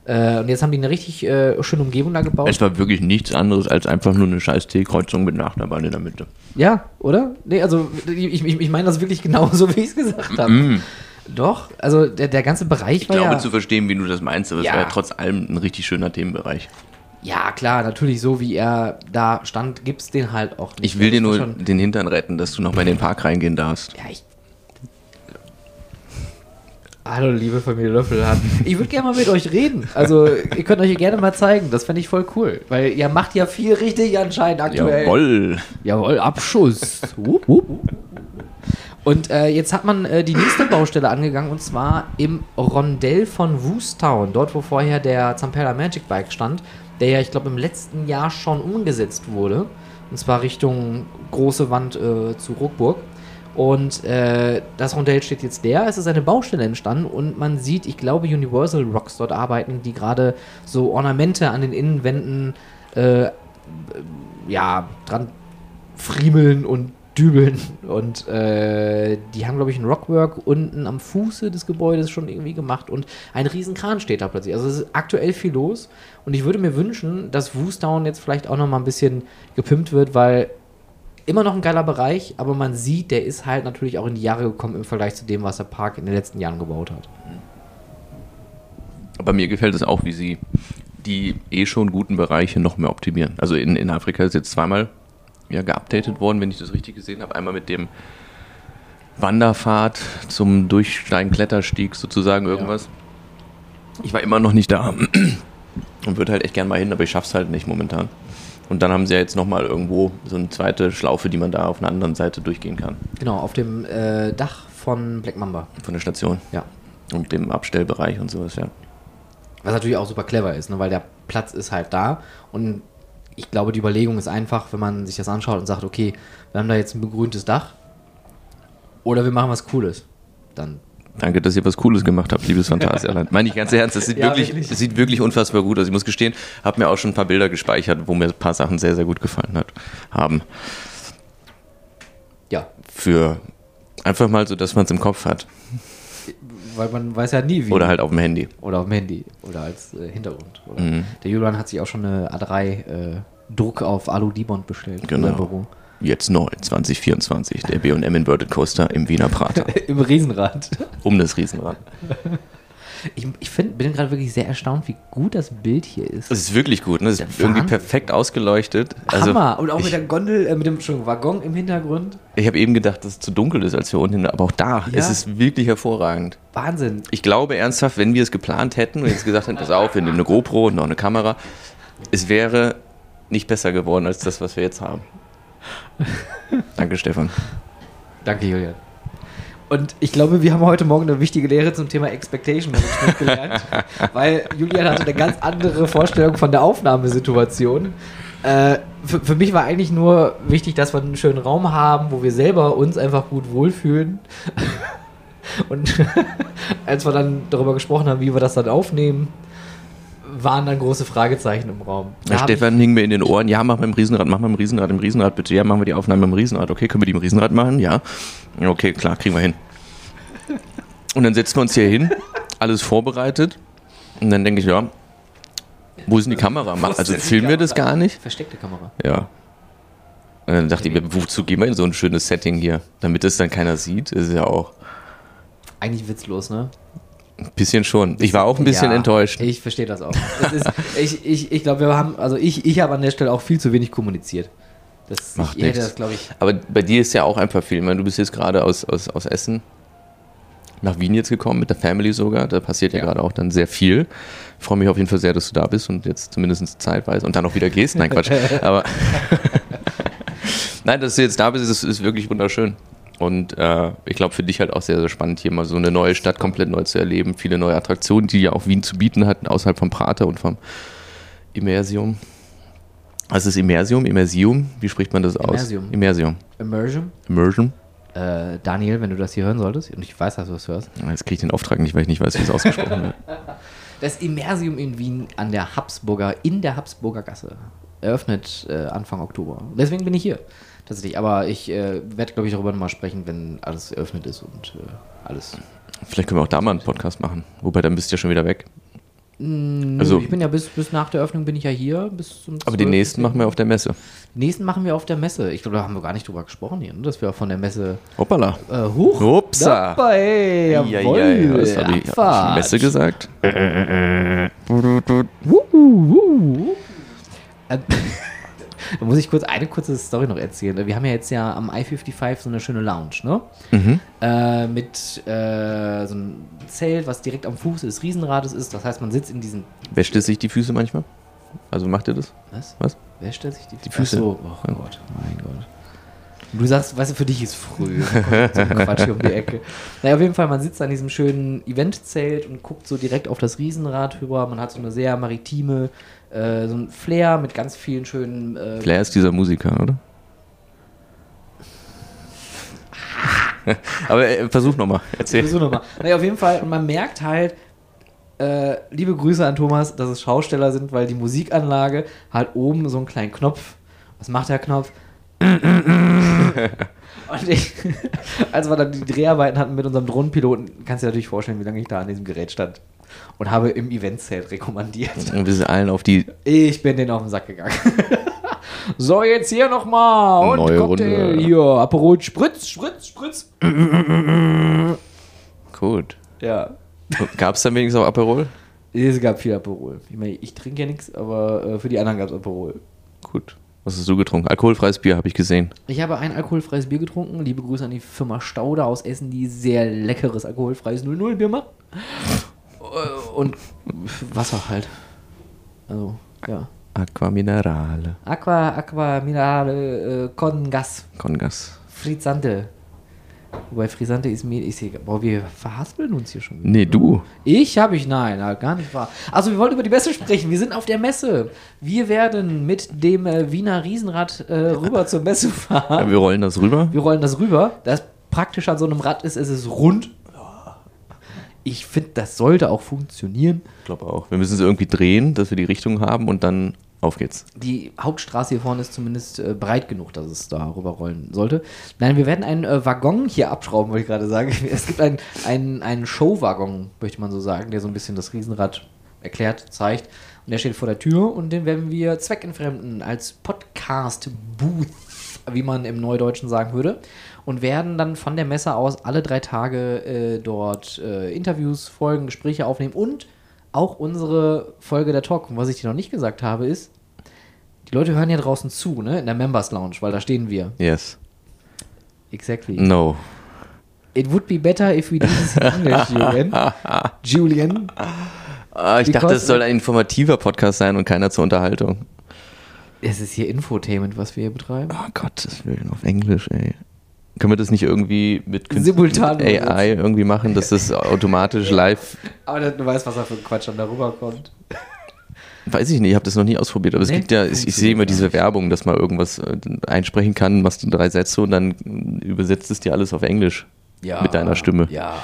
Äh, und jetzt haben die eine richtig äh, schöne Umgebung da gebaut. Es war wirklich nichts anderes als einfach nur eine scheiß T-Kreuzung mit einer Achterbahn in der Mitte. Ja, oder? Nee, also ich, ich, ich meine das wirklich genauso, wie ich es gesagt habe. Mm. Doch, also der, der ganze Bereich Ich war glaube ja... zu verstehen, wie du das meinst, aber es Ja. war ja trotz allem ein richtig schöner Themenbereich. Ja, klar, natürlich so wie er da stand, gibt's den halt auch nicht. Ich will dir nur den Hintern retten, dass du noch mal in den Park reingehen darfst. Ja, ich. Hallo, liebe Familie Löffelhahn. Ich würde gerne mal mit euch reden. Also, ihr könnt euch hier gerne mal zeigen. Das fände ich voll cool. Weil ihr macht ja viel richtig anscheinend aktuell. Jawoll. Jawohl, Abschuss. Und äh, jetzt hat man äh, die nächste Baustelle angegangen und zwar im Rondell von Woostown, dort wo vorher der Zampella Magic Bike stand, der ja, ich glaube, im letzten Jahr schon umgesetzt wurde. Und zwar Richtung große Wand äh, zu Ruckburg. Und äh, das Rondell steht jetzt leer. Es ist eine Baustelle entstanden und man sieht, ich glaube, Universal Rocks dort arbeiten, die gerade so Ornamente an den Innenwänden äh, ja, dran friemeln und dübeln. Und äh, die haben, glaube ich, ein Rockwork unten am Fuße des Gebäudes schon irgendwie gemacht und ein riesen Kran steht da plötzlich. Also es ist aktuell viel los und ich würde mir wünschen, dass Woostown jetzt vielleicht auch noch mal ein bisschen gepimpt wird, weil immer noch ein geiler Bereich, aber man sieht, der ist halt natürlich auch in die Jahre gekommen im Vergleich zu dem, was der Park in den letzten Jahren gebaut hat. Aber mir gefällt es auch, wie sie die eh schon guten Bereiche noch mehr optimieren. Also in, in Afrika ist jetzt zweimal ja, geupdatet worden, wenn ich das richtig gesehen habe. Einmal mit dem Wanderpfad zum Durchsteigen, Kletterstieg sozusagen irgendwas. Ich war immer noch nicht da und würde halt echt gern mal hin, aber ich schaff's halt nicht momentan. Und dann haben sie ja jetzt nochmal irgendwo so eine zweite Schlaufe, die man da auf einer anderen Seite durchgehen kann Genau, auf dem äh, Dach von Black Mamba. von der Station Ja. und dem Abstellbereich und sowas, ja. Was natürlich auch super clever ist, ne? weil der Platz ist halt da und ich glaube, die Überlegung ist einfach, wenn man sich das anschaut und sagt, okay, wir haben da jetzt ein begrüntes Dach oder wir machen was Cooles. Dann Danke, dass ihr was Cooles gemacht habt, liebes Phantasialand. Meine ich ganz ernst, das sieht, Ja, wirklich, wirklich. das sieht wirklich unfassbar gut aus. Ich muss gestehen, habe mir auch schon ein paar Bilder gespeichert, wo mir ein paar Sachen sehr, sehr gut gefallen hat, haben. Ja, Für einfach mal so, dass man es im Kopf hat. weil man weiß ja nie, wie. Oder halt auf dem Handy. Oder auf dem Handy. Oder als äh, Hintergrund. Oder Mhm. Der Julian hat sich auch schon eine A3 äh, Druck auf Alu-Dibond bestellt. Genau. Im Büro. Jetzt neu, 2024, der B&M Inverted Coaster im Wiener Prater. Im Riesenrad. Um das Riesenrad. Ich, ich find, bin gerade wirklich sehr erstaunt, wie gut das Bild hier ist. Das ist wirklich gut, ne? Das ist Der irgendwie Wahnsinn. perfekt ausgeleuchtet. Also, Hammer. Und auch ich, mit der Gondel, äh, mit dem Waggon im Hintergrund. ich habe eben gedacht, dass es zu dunkel ist als hier unten, aber auch da Ja. ist es wirklich hervorragend. Wahnsinn. Ich glaube ernsthaft, wenn wir es geplant hätten und jetzt gesagt hätten, pass auf, wir nehmen eine GoPro und noch eine Kamera, es wäre nicht besser geworden als das, was wir jetzt haben. Danke, Stefan. Danke, Julian. Und ich glaube, wir haben heute Morgen eine wichtige Lehre zum Thema Expectation Management gelernt, weil Julian hatte eine ganz andere Vorstellung von der Aufnahmesituation. Äh, für, für mich war eigentlich nur wichtig, dass wir einen schönen Raum haben, wo wir selber uns einfach gut wohlfühlen. Und als wir dann darüber gesprochen haben, wie wir das dann aufnehmen, waren dann große Fragezeichen im Raum. Hab Stefan hing mir in den Ohren, ja, mach mal im Riesenrad, mach mal im Riesenrad, im Riesenrad bitte. Ja, machen wir die Aufnahme im Riesenrad. Okay, können wir die im Riesenrad machen? Ja. Okay, klar, kriegen wir hin. Und dann setzen wir uns hier hin, alles vorbereitet. Und dann denke ich, ja, wo ist denn die Kamera? Also filmen wir das gar nicht? ich, versteckte Kamera. Ja. Und dann dachte ich mir, wozu gehen wir in so ein schönes Setting hier? Damit das dann keiner sieht, ist ja auch Eigentlich witzlos, ne? Ein bisschen schon. Ich war auch ein bisschen Ja, enttäuscht. Ich verstehe das auch. Das ist, ich ich, ich glaube, wir haben, also ich, ich habe an der Stelle auch viel zu wenig kommuniziert. Das, Macht ich das, glaube ich. Aber bei dir ist ja auch einfach viel. Ich meine, du bist jetzt gerade aus, aus, aus Essen nach Wien jetzt gekommen, mit der Family sogar. Da passiert ja, Ja. gerade auch dann sehr viel. Ich freue mich auf jeden Fall sehr, dass du da bist und jetzt zumindest zeitweise und dann auch wieder gehst. Nein, Quatsch. Aber Nein, dass du jetzt da bist, ist, ist wirklich wunderschön. Und äh, ich glaube für dich halt auch sehr, sehr spannend, hier mal so eine neue Stadt komplett neu zu erleben. Viele neue Attraktionen, die ja auch Wien zu bieten hatten, außerhalb vom Prater und vom Immersium. Was ist Immersium? Immersium? Wie spricht man das aus? Immersium. Immersium. Immersion. Immersion. Äh, Daniel, wenn du das hier hören solltest, und ich weiß, dass du das hörst. Jetzt kriege ich den Auftrag nicht, weil ich nicht weiß, wie es ausgesprochen wird. Das Immersium in Wien an der Habsburger, in der Habsburger Gasse. Eröffnet äh, Anfang Oktober. Deswegen bin ich hier. Tatsächlich. Aber ich äh, werde, glaube ich, darüber nochmal sprechen, wenn alles eröffnet ist und äh, alles. Vielleicht können wir auch da mal einen Podcast machen. Wobei, dann bist du ja schon wieder weg. Nö, Also- ich bin ja bis, bis nach der Eröffnung bin ich ja hier. Bis zum Aber die 12.. nächsten machen wir auf der Messe. Die nächsten machen wir auf der Messe. Ich glaube, da haben wir gar nicht drüber gesprochen hier, ne? dass wir von der Messe Hoppala. äh, hoch Upsa. dabei. Jawohl, Eieiei, was habe ich, hab ich. Messe gesagt? Wuhu. Äh, Da muss ich kurz eine kurze Story noch erzählen. Wir haben ja jetzt ja am I-55 so eine schöne Lounge, ne? Mhm. Äh, mit äh, so einem Zelt, was direkt am Fuß des Riesenrades ist. Das heißt, man sitzt in diesen. Wäscht es sich die Füße manchmal? Also macht ihr das? Was? Was? Wer stellt sich die, Die Füße. Ach so, oh Gott, mein Gott. Du sagst, weißt du, für dich ist früh. So ein Quatsch hier um die Ecke. Naja, auf jeden Fall, man sitzt an diesem schönen Eventzelt und guckt so direkt auf das Riesenrad rüber. Man hat so eine sehr maritime, äh, so ein Flair mit ganz vielen schönen. Äh, Flair ist dieser Musiker, oder? Aber äh, versuch nochmal, erzähl. So nochmal. Naja, auf jeden Fall, und man merkt halt, äh, liebe Grüße an Thomas, dass es Schausteller sind, weil die Musikanlage hat oben so einen kleinen Knopf. Was macht der Knopf? und ich, als wir dann die Dreharbeiten hatten mit unserem Drohnenpiloten, kannst du dir natürlich vorstellen, wie lange ich da an diesem Gerät stand. Und habe im Eventzelt rekommandiert. Und wir sind allen auf die Ich bin denen auf den Sack gegangen. so, jetzt hier nochmal. Und Neue Cocktail Runde. hier. Aperol Spritz, Spritz, Spritz. Gut. Ja. Gab es dann wenigstens auch Aperol? Es gab viel Aperol. Ich meine, ich trinke ja nichts, aber äh, für die anderen gab es Aperol. Gut. Was hast du getrunken? Alkoholfreies Bier habe ich gesehen. Ich habe ein alkoholfreies Bier getrunken. Liebe Grüße an die Firma Stauder aus Essen, die sehr leckeres alkoholfreies 00 Bier macht. Und Wasser halt. Also, ja. Aqua Minerale. Aqua, Aqua, Minerale, äh, con Gas, Congas. Frizzante. Wobei Frizzante ist mir, ich sehe, boah, wir verhaspeln uns hier schon. wieder. Nee, du. Ich habe ich, nein, gar nicht wahr. Also wir wollten über die Messe sprechen. Wir sind auf der Messe. Wir werden mit dem äh, Wiener Riesenrad äh, rüber zur Messe Ja, fahren. wir rollen das rüber. Wir rollen das rüber. Das praktisch an so einem Rad ist, es ist rund. Ich finde, das sollte auch funktionieren. Ich glaube auch. Wir müssen es irgendwie drehen, dass wir die Richtung haben und dann auf geht's. Die Hauptstraße hier vorne ist zumindest äh, breit genug, dass es da rüberrollen sollte. Nein, wir werden einen äh, Waggon hier abschrauben, wollte ich gerade sagen. Es gibt einen, einen, einen Show-Waggon, möchte man so sagen, der so ein bisschen das Riesenrad erklärt, zeigt. Und der steht vor der Tür und den werden wir zweckentfremden als Podcast-Booth, wie man im Neudeutschen sagen würde. Und werden dann von der Messe aus alle drei Tage äh, dort äh, Interviews, Folgen, Gespräche aufnehmen und auch unsere Folge der Talk. Und was ich dir noch nicht gesagt habe, ist, die Leute hören ja draußen zu, ne? In der Members Lounge, weil da stehen wir. Yes. Exactly. No. It would be better if we did this in English, Julian. Julian. Ah, ich dachte, es soll ein informativer Podcast sein und keiner zur Unterhaltung. Es ist hier Infotainment, was wir hier betreiben. Oh Gottes Willen, auf Englisch, ey. Können wir das nicht irgendwie mit, Simultan AI irgendwie machen, dass das automatisch live. Aber du weißt, was da für ein Quatsch dann darüber kommt. Weiß ich nicht, ich habe das noch nie ausprobiert, aber es Nee, gibt ja, ich, ich sehe immer diese Werbung, dass man irgendwas äh, einsprechen kann, machst du drei Sätze und dann übersetzt es dir alles auf Englisch. Mit deiner Stimme. Ja,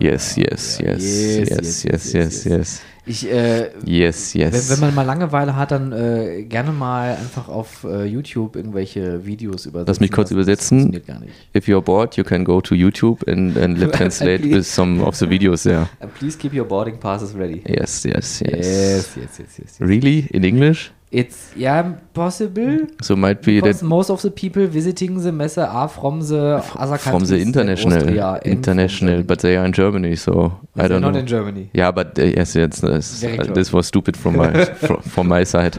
ja. Yes, yes, ja, yes, yes, yes, yes, yes. Ich, äh, Yes, wenn, yes. wenn man mal Langeweile hat, dann äh, gerne mal einfach auf äh, YouTube irgendwelche Videos übersetzen. Lass mich kurz lassen. übersetzen. Das gar nicht. If you're bored, you can go to YouTube and, and let translate Please. with some of the videos there. Uh, please keep your boarding passes ready. Yes, yes, yes. yes, yes, yes. yes. Really? In English? It's yeah possible. So might be Because that most of the people visiting the Messe are from the other from the countries, like international, Austria international, from but they are in Germany, so I They're don't not know. in Germany. Yeah, but uh, yes, yes, yes Very close. this was stupid from my from, from my side.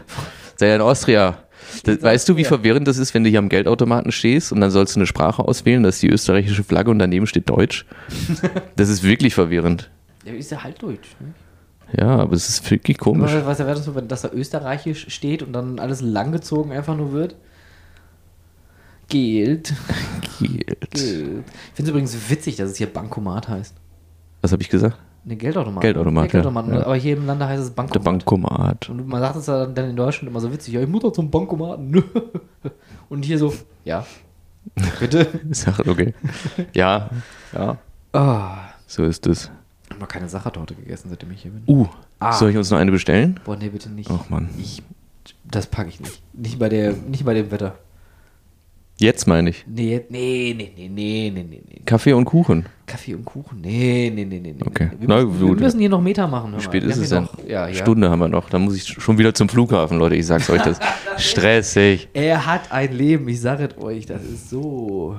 They are in Austria. Das, weißt du, wie Austria. verwirrend das ist, wenn du hier am Geldautomaten stehst und dann sollst du eine Sprache auswählen, das ist die österreichische Flagge und daneben steht Deutsch? Das ist wirklich verwirrend. Ja, ist ja halt Deutsch. Ne? Ja, aber es ist wirklich komisch. Aber was wäre das so, wenn das da österreichisch steht und dann alles langgezogen einfach nur wird? Geld. Geld. Ich finde es übrigens witzig, dass es hier Bankomat heißt. Was habe ich gesagt? Ne, Geldautomat. Geldautomat, Ja, Geldautomat. ja. Aber hier im Lande heißt es Bankomat. Der Bankomat. Und man sagt es dann in Deutschland immer so witzig, ja, ich muss doch zum Bankomaten. Und hier so, ja. Bitte. Ja okay. Ja, ja, Ah. so ist es. Habe noch keine Sachertorte gegessen, seitdem ich hier bin. Uh, Ah. soll ich uns noch eine bestellen? Boah, nee, bitte nicht. Ach Mann. Ich, das packe ich nicht. Nicht bei, der, nicht bei dem Wetter. Jetzt meine ich. Nee, nee, nee, nee, nee, nee, nee, nee. Kaffee und Kuchen. Kaffee und Kuchen? Nee, nee, nee, nee. nee. Okay. Wir, Na müssen, wir müssen hier noch Meter machen. Wie mal. spät Wir ist haben es hier denn? Noch, ja, ja. Stunde haben wir noch. Dann muss ich schon wieder zum Flughafen, Leute. Ich sag's euch, das stressig. Er hat ein Leben, ich sage es euch, das ist so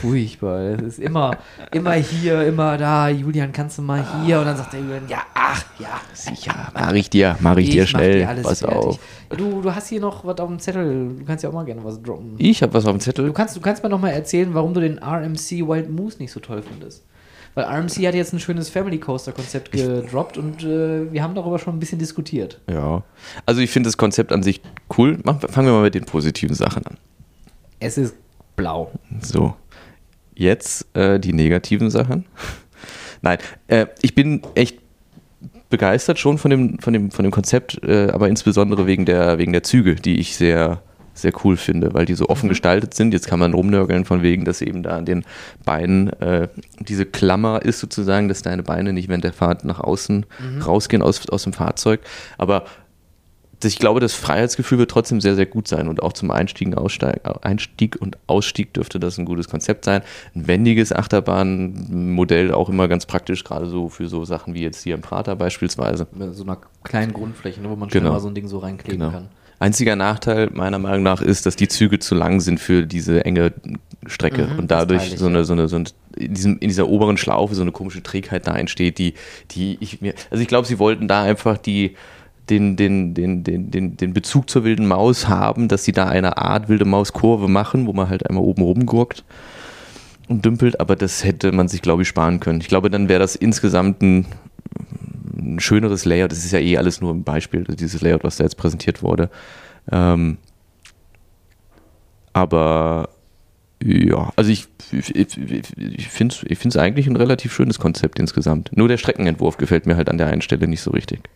furchtbar. Das ist immer, immer hier, immer da. Julian, kannst du mal hier? Und dann sagt der Julian, ja, ach, ja, sicher. Mach ich dir, mach ich, dir mach schnell. dir Pass fertig. auf. Du, du hast hier noch was auf dem Zettel. Du kannst ja auch mal gerne was droppen. Ich habe was auf dem Du Zettel. kannst, du kannst mir noch mal erzählen, warum du den RMC Wild Moose nicht so toll findest. Weil RMC hat jetzt ein schönes Family Coaster Konzept gedroppt und äh, wir haben darüber schon ein bisschen diskutiert. Ja. Also ich finde das Konzept an sich cool. Mach, fangen wir mal mit den positiven Sachen an. Es ist blau. So. Jetzt äh, die negativen Sachen. Nein, äh, ich bin echt begeistert schon von dem, von dem, von dem Konzept, äh, aber insbesondere wegen der, wegen der Züge, die ich sehr, sehr cool finde, weil die so offen gestaltet sind. Jetzt kann man rumnörgeln von wegen, dass eben da an den Beinen äh, diese Klammer ist sozusagen, dass deine Beine nicht während der Fahrt nach außen rausgehen aus, aus dem Fahrzeug. Aber ich glaube, das Freiheitsgefühl wird trotzdem sehr, sehr gut sein und auch zum Einstieg, und Aussteig, Einstieg und Ausstieg dürfte das ein gutes Konzept sein. Ein wendiges Achterbahnmodell auch immer ganz praktisch, gerade so für so Sachen wie jetzt hier im Prater beispielsweise. So einer kleinen Grundfläche, ne, wo man schnell Genau. mal so ein Ding so reinkleben Genau. kann. Einziger Nachteil meiner Meinung nach ist, dass die Züge zu lang sind für diese enge Strecke Mhm, und dadurch so eine, so eine, so eine in, diesem, in dieser oberen Schlaufe so eine komische Trägheit da entsteht, die, die ich mir, also ich glaube, sie wollten da einfach die, den, den, den, den, den, den Bezug zur wilden Maus haben, dass sie da eine Art wilde Mauskurve machen, wo man halt einmal oben rumgurkt und dümpelt, aber das hätte man sich, glaube ich, sparen können. Ich glaube, dann wäre das insgesamt ein, ein schöneres Layout. Das ist ja eh alles nur ein Beispiel, dieses Layout, was da jetzt präsentiert wurde. Ähm, aber ja, also ich, ich, ich, finde es ich eigentlich ein relativ schönes Konzept insgesamt. Nur der Streckenentwurf gefällt mir halt an der einen Stelle nicht so richtig.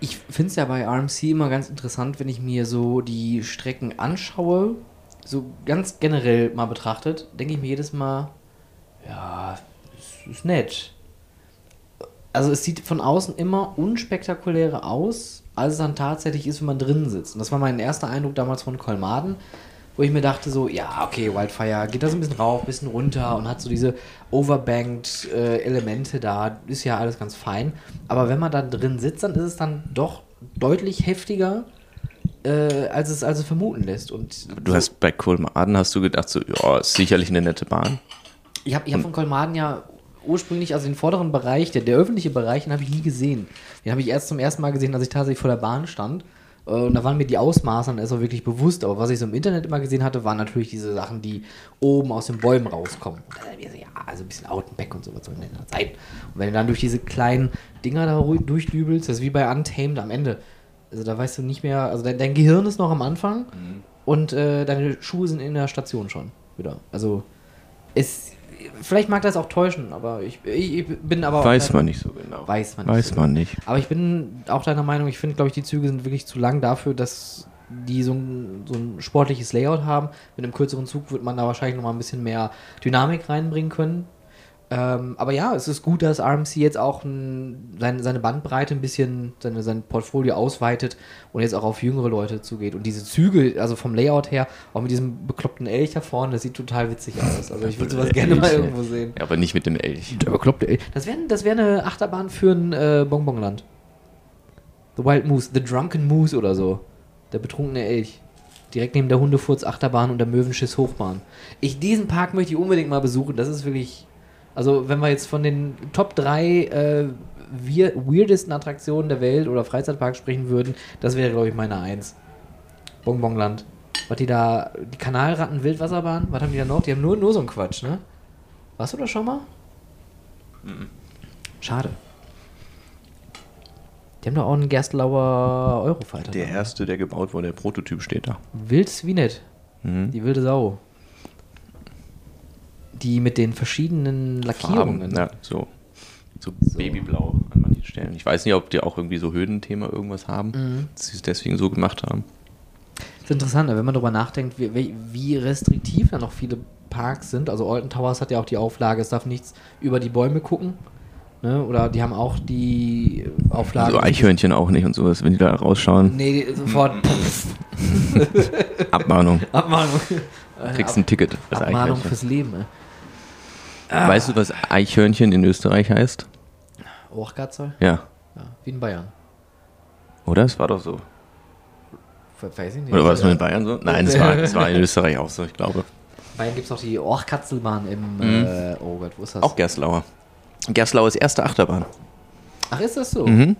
Ich finde es ja bei RMC immer ganz interessant, wenn ich mir so die Strecken anschaue, so ganz generell mal betrachtet, denke ich mir jedes Mal, ja, ist, ist nett. Also es sieht von außen immer unspektakulärer aus, als es dann tatsächlich ist, wenn man drin sitzt. Und das war mein erster Eindruck damals von Kolmaden, wo ich mir dachte so, ja, okay, Wildfire geht da so ein bisschen rauf, ein bisschen runter und hat so diese overbanked äh, Elemente da, ist ja alles ganz fein. Aber wenn man da drin sitzt, dann ist es dann doch deutlich heftiger, äh, als, es, als es vermuten lässt. Und Du so- hast bei Kolmaden hast du gedacht, so, ja, ist sicherlich eine nette Bahn. Ich habe ich hab von Kolmaden ja ursprünglich, also den vorderen Bereich, der, der öffentliche Bereich, den habe ich nie gesehen. Den habe ich erst zum ersten Mal gesehen, als ich tatsächlich vor der Bahn stand. Äh, Und da waren mir die Ausmaße dann erst auch wirklich bewusst. Aber was ich so im Internet immer gesehen hatte, waren natürlich diese Sachen, die oben aus den Bäumen rauskommen. Und dann ja, also ein bisschen Autenbeck und sowas soll denn da sein. Und wenn du dann durch diese kleinen Dinger da durchdübelst, das ist wie bei Untamed am Ende. Also da weißt du nicht mehr, also dein, dein Gehirn ist noch am Anfang und äh, deine Schuhe sind in der Station schon wieder. Also es, vielleicht mag das auch täuschen, aber ich, ich, bin aber Weiß deiner- man nicht so genau. Weiß man nicht Weiß so man nicht. Aber ich bin auch deiner Meinung, ich finde, glaube ich, die Züge sind wirklich zu lang dafür, dass die so ein, so ein sportliches Layout haben. Mit einem kürzeren Zug wird man da wahrscheinlich noch mal ein bisschen mehr Dynamik reinbringen können. Ähm, aber ja, es ist gut, dass RMC jetzt auch ein, seine, seine Bandbreite ein bisschen, seine, sein Portfolio ausweitet und jetzt auch auf jüngere Leute zugeht. Und diese Züge, also vom Layout her, auch mit diesem bekloppten Elch da vorne, das sieht total witzig aus. Also ich würde sowas gerne mal irgendwo sehen. Ja, aber nicht mit dem Elch. Der bekloppte Elch. Das wäre das wär eine Achterbahn für ein äh, Bonbonland. The Wild Moose, The Drunken Moose oder so. Der betrunkene Elch. Direkt neben der Hundefurz Achterbahn und der Möwenschiss Hochbahn. Ich, diesen Park möchte ich unbedingt mal besuchen. Das ist wirklich. Also, wenn wir jetzt von den Top 3 äh, wir, weirdesten Attraktionen der Welt oder Freizeitparks sprechen würden, das wäre, glaube ich, meine Eins. Bonbonland. Was die da. Die Kanalratten Wildwasserbahn? Was haben die da noch? Die haben nur, nur so einen Quatsch, ne? Warst du da schon mal? Schade. Die haben doch auch einen Gerstlauer Eurofighter. Der da. erste, der gebaut wurde, der Prototyp steht da. Wild wie nett. Mhm. Die wilde Sau. Die mit den verschiedenen Lackierungen. Farben, ja, so. So babyblau an manchen Stellen. Ich weiß nicht, ob die auch irgendwie so Höhenthema irgendwas haben, Mhm. dass sie es deswegen so gemacht haben. Das ist interessant, wenn man darüber nachdenkt, wie, wie- restriktiv da noch viele Parks sind. Also Alton Towers hat ja auch die Auflage, es darf nichts über die Bäume gucken. Ne? Oder die haben auch die Auflage. So Eichhörnchen auch nicht und sowas, wenn die da rausschauen. Nee, sofort. Abmahnung. Abmahnung. Kriegst ein Ticket. Abmahnung fürs Leben. ey. Weißt du, was Eichhörnchen in Österreich heißt? Ohrkatzel? Ja. Ja, wie in Bayern. Oder? Es war doch so. Weiß ich nicht. Oder war es nur in Bayern so? Nein, es war, es war in Österreich auch so, ich glaube. Bayern gibt es noch die Orchkatzelbahn im. Mhm. Äh, oh Gott, wo ist das? Auch Gerstlauer. Gerstlauer ist erste Achterbahn. Ach, ist das so? Mhm.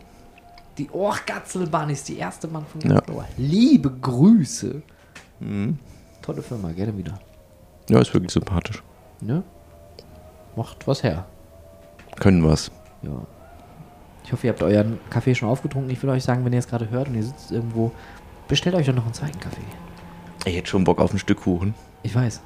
Die Orchkatzelbahn ist die erste Bahn von Ja. Gerstlauer. Liebe Grüße. Mhm. Tolle Firma, gerne wieder. Ja, ist wirklich sympathisch. Ne? Macht was her. Können was. Ja. Ich hoffe, ihr habt euren Kaffee schon aufgetrunken. Ich will euch sagen, wenn ihr es gerade hört und ihr sitzt irgendwo, bestellt euch doch noch einen zweiten Kaffee. Ich hätte schon Bock auf ein Stück Kuchen. Ich weiß.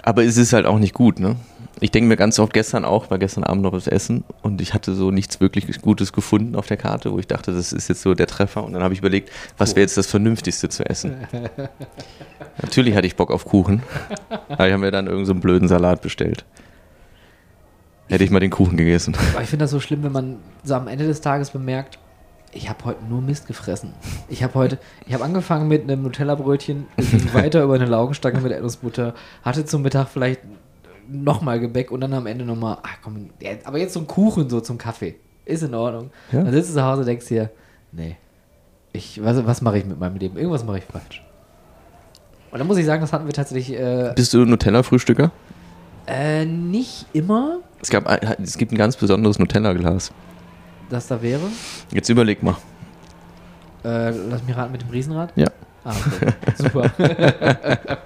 Aber es ist halt auch nicht gut, ne? Ich denke mir ganz oft gestern auch, war gestern Abend noch was essen und ich hatte so nichts wirklich Gutes gefunden auf der Karte, wo ich dachte, das ist jetzt so der Treffer. Und dann habe ich überlegt, was wäre jetzt das Vernünftigste zu essen? Natürlich hatte ich Bock auf Kuchen, aber ich habe mir dann irgendeinen so einen blöden Salat bestellt. Hätte ich mal den Kuchen gegessen. Aber ich finde das so schlimm, wenn man so am Ende des Tages bemerkt, ich habe heute nur Mist gefressen. Ich habe heute, ich habe angefangen mit einem Nutella-Brötchen, ging weiter über eine Laugenstange mit Erdnussbutter, hatte zum Mittag vielleicht nochmal Gebäck und dann am Ende nochmal, ach komm, aber jetzt so ein Kuchen so zum Kaffee. Ist in Ordnung. Ja. Dann sitzt du zu Hause und denkst dir, nee, ich, was, was mache ich mit meinem Leben? Irgendwas mache ich falsch. Und dann muss ich sagen, das hatten wir tatsächlich äh, Bist du Nutella-Frühstücker? äh, nicht immer, Es, gab, es gibt ein ganz besonderes Nutella-Glas. dass da wäre. Jetzt überleg mal. Äh, lass mich raten mit dem Riesenrad. Ja. Ah, okay. Super.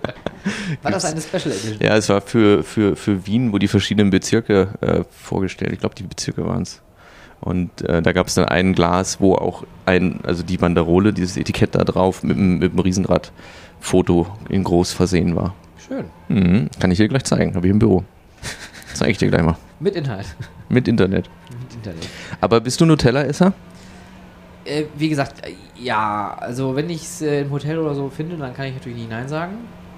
War das eine Special Edition? Ja, es war für, für, für Wien, wo die verschiedenen Bezirke äh, vorgestellt. Ich glaube, die Bezirke waren es. Und äh, da gab es dann ein Glas, wo auch ein, also die Banderole, dieses Etikett da drauf mit, dem- mit dem Riesenrad-Foto in groß versehen war. Schön. Mhm, kann ich dir gleich zeigen, habe ich im Büro. Zeige ich dir gleich mal. Mit Inhalt. Mit Internet. Mit Internet. Aber bist du Nutella-Esser? Äh, wie gesagt, äh, ja, also wenn ich es äh, im Hotel oder so finde, dann kann ich natürlich nicht Nein sagen.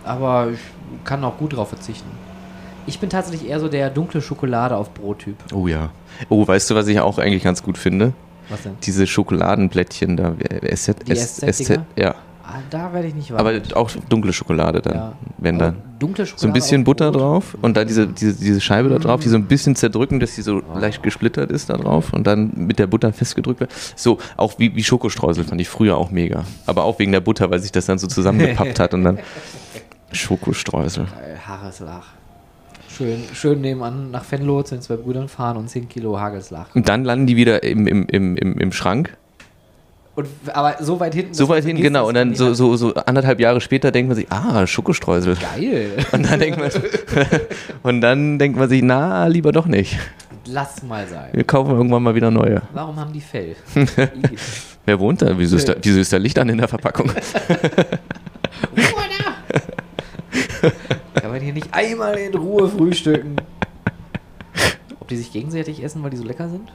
Aber ich kann auch gut drauf verzichten. Ich bin tatsächlich eher so der dunkle Schokolade auf Brot-Typ. Oh ja. Oh, weißt du, was ich auch eigentlich ganz gut finde? Was denn? Diese Schokoladenplättchen da. SZ, Die SZ-Dinger? ja. Ah, da werde ich nicht warm. Aber auch dunkle Schokolade dann, Ja. wenn dann. dunkle Schokolade So ein bisschen Butter drauf und dann diese, diese, diese Scheibe da drauf, die so ein bisschen zerdrücken, dass die so leicht gesplittert ist da drauf und dann mit der Butter festgedrückt wird. So, auch wie, wie Schokostreusel fand ich früher auch mega. Aber auch wegen der Butter, weil sich das dann so zusammengepappt hat und dann Schokostreusel. Geil, Hagelslach. Schön, schön nebenan nach Venlo zu den zwei Brüdern fahren und 10 Kilo Hagelslach. Und dann landen die wieder im, im, im, im, im Schrank. Und, aber so weit hinten. So weit hin, vergisst, genau. Und dann so, so, so anderthalb Jahre später denkt man sich, ah, Schokostreusel. Geil. Und dann denkt man, und dann denkt man sich, na, lieber doch nicht. Lass mal sein. Wir kaufen irgendwann mal wieder neue. Warum haben die Fell? Wer wohnt da? Wieso ist da, wieso ist da Licht an in der Verpackung? Kann man hier nicht einmal in Ruhe frühstücken? Ob die sich gegenseitig essen, weil die so lecker sind?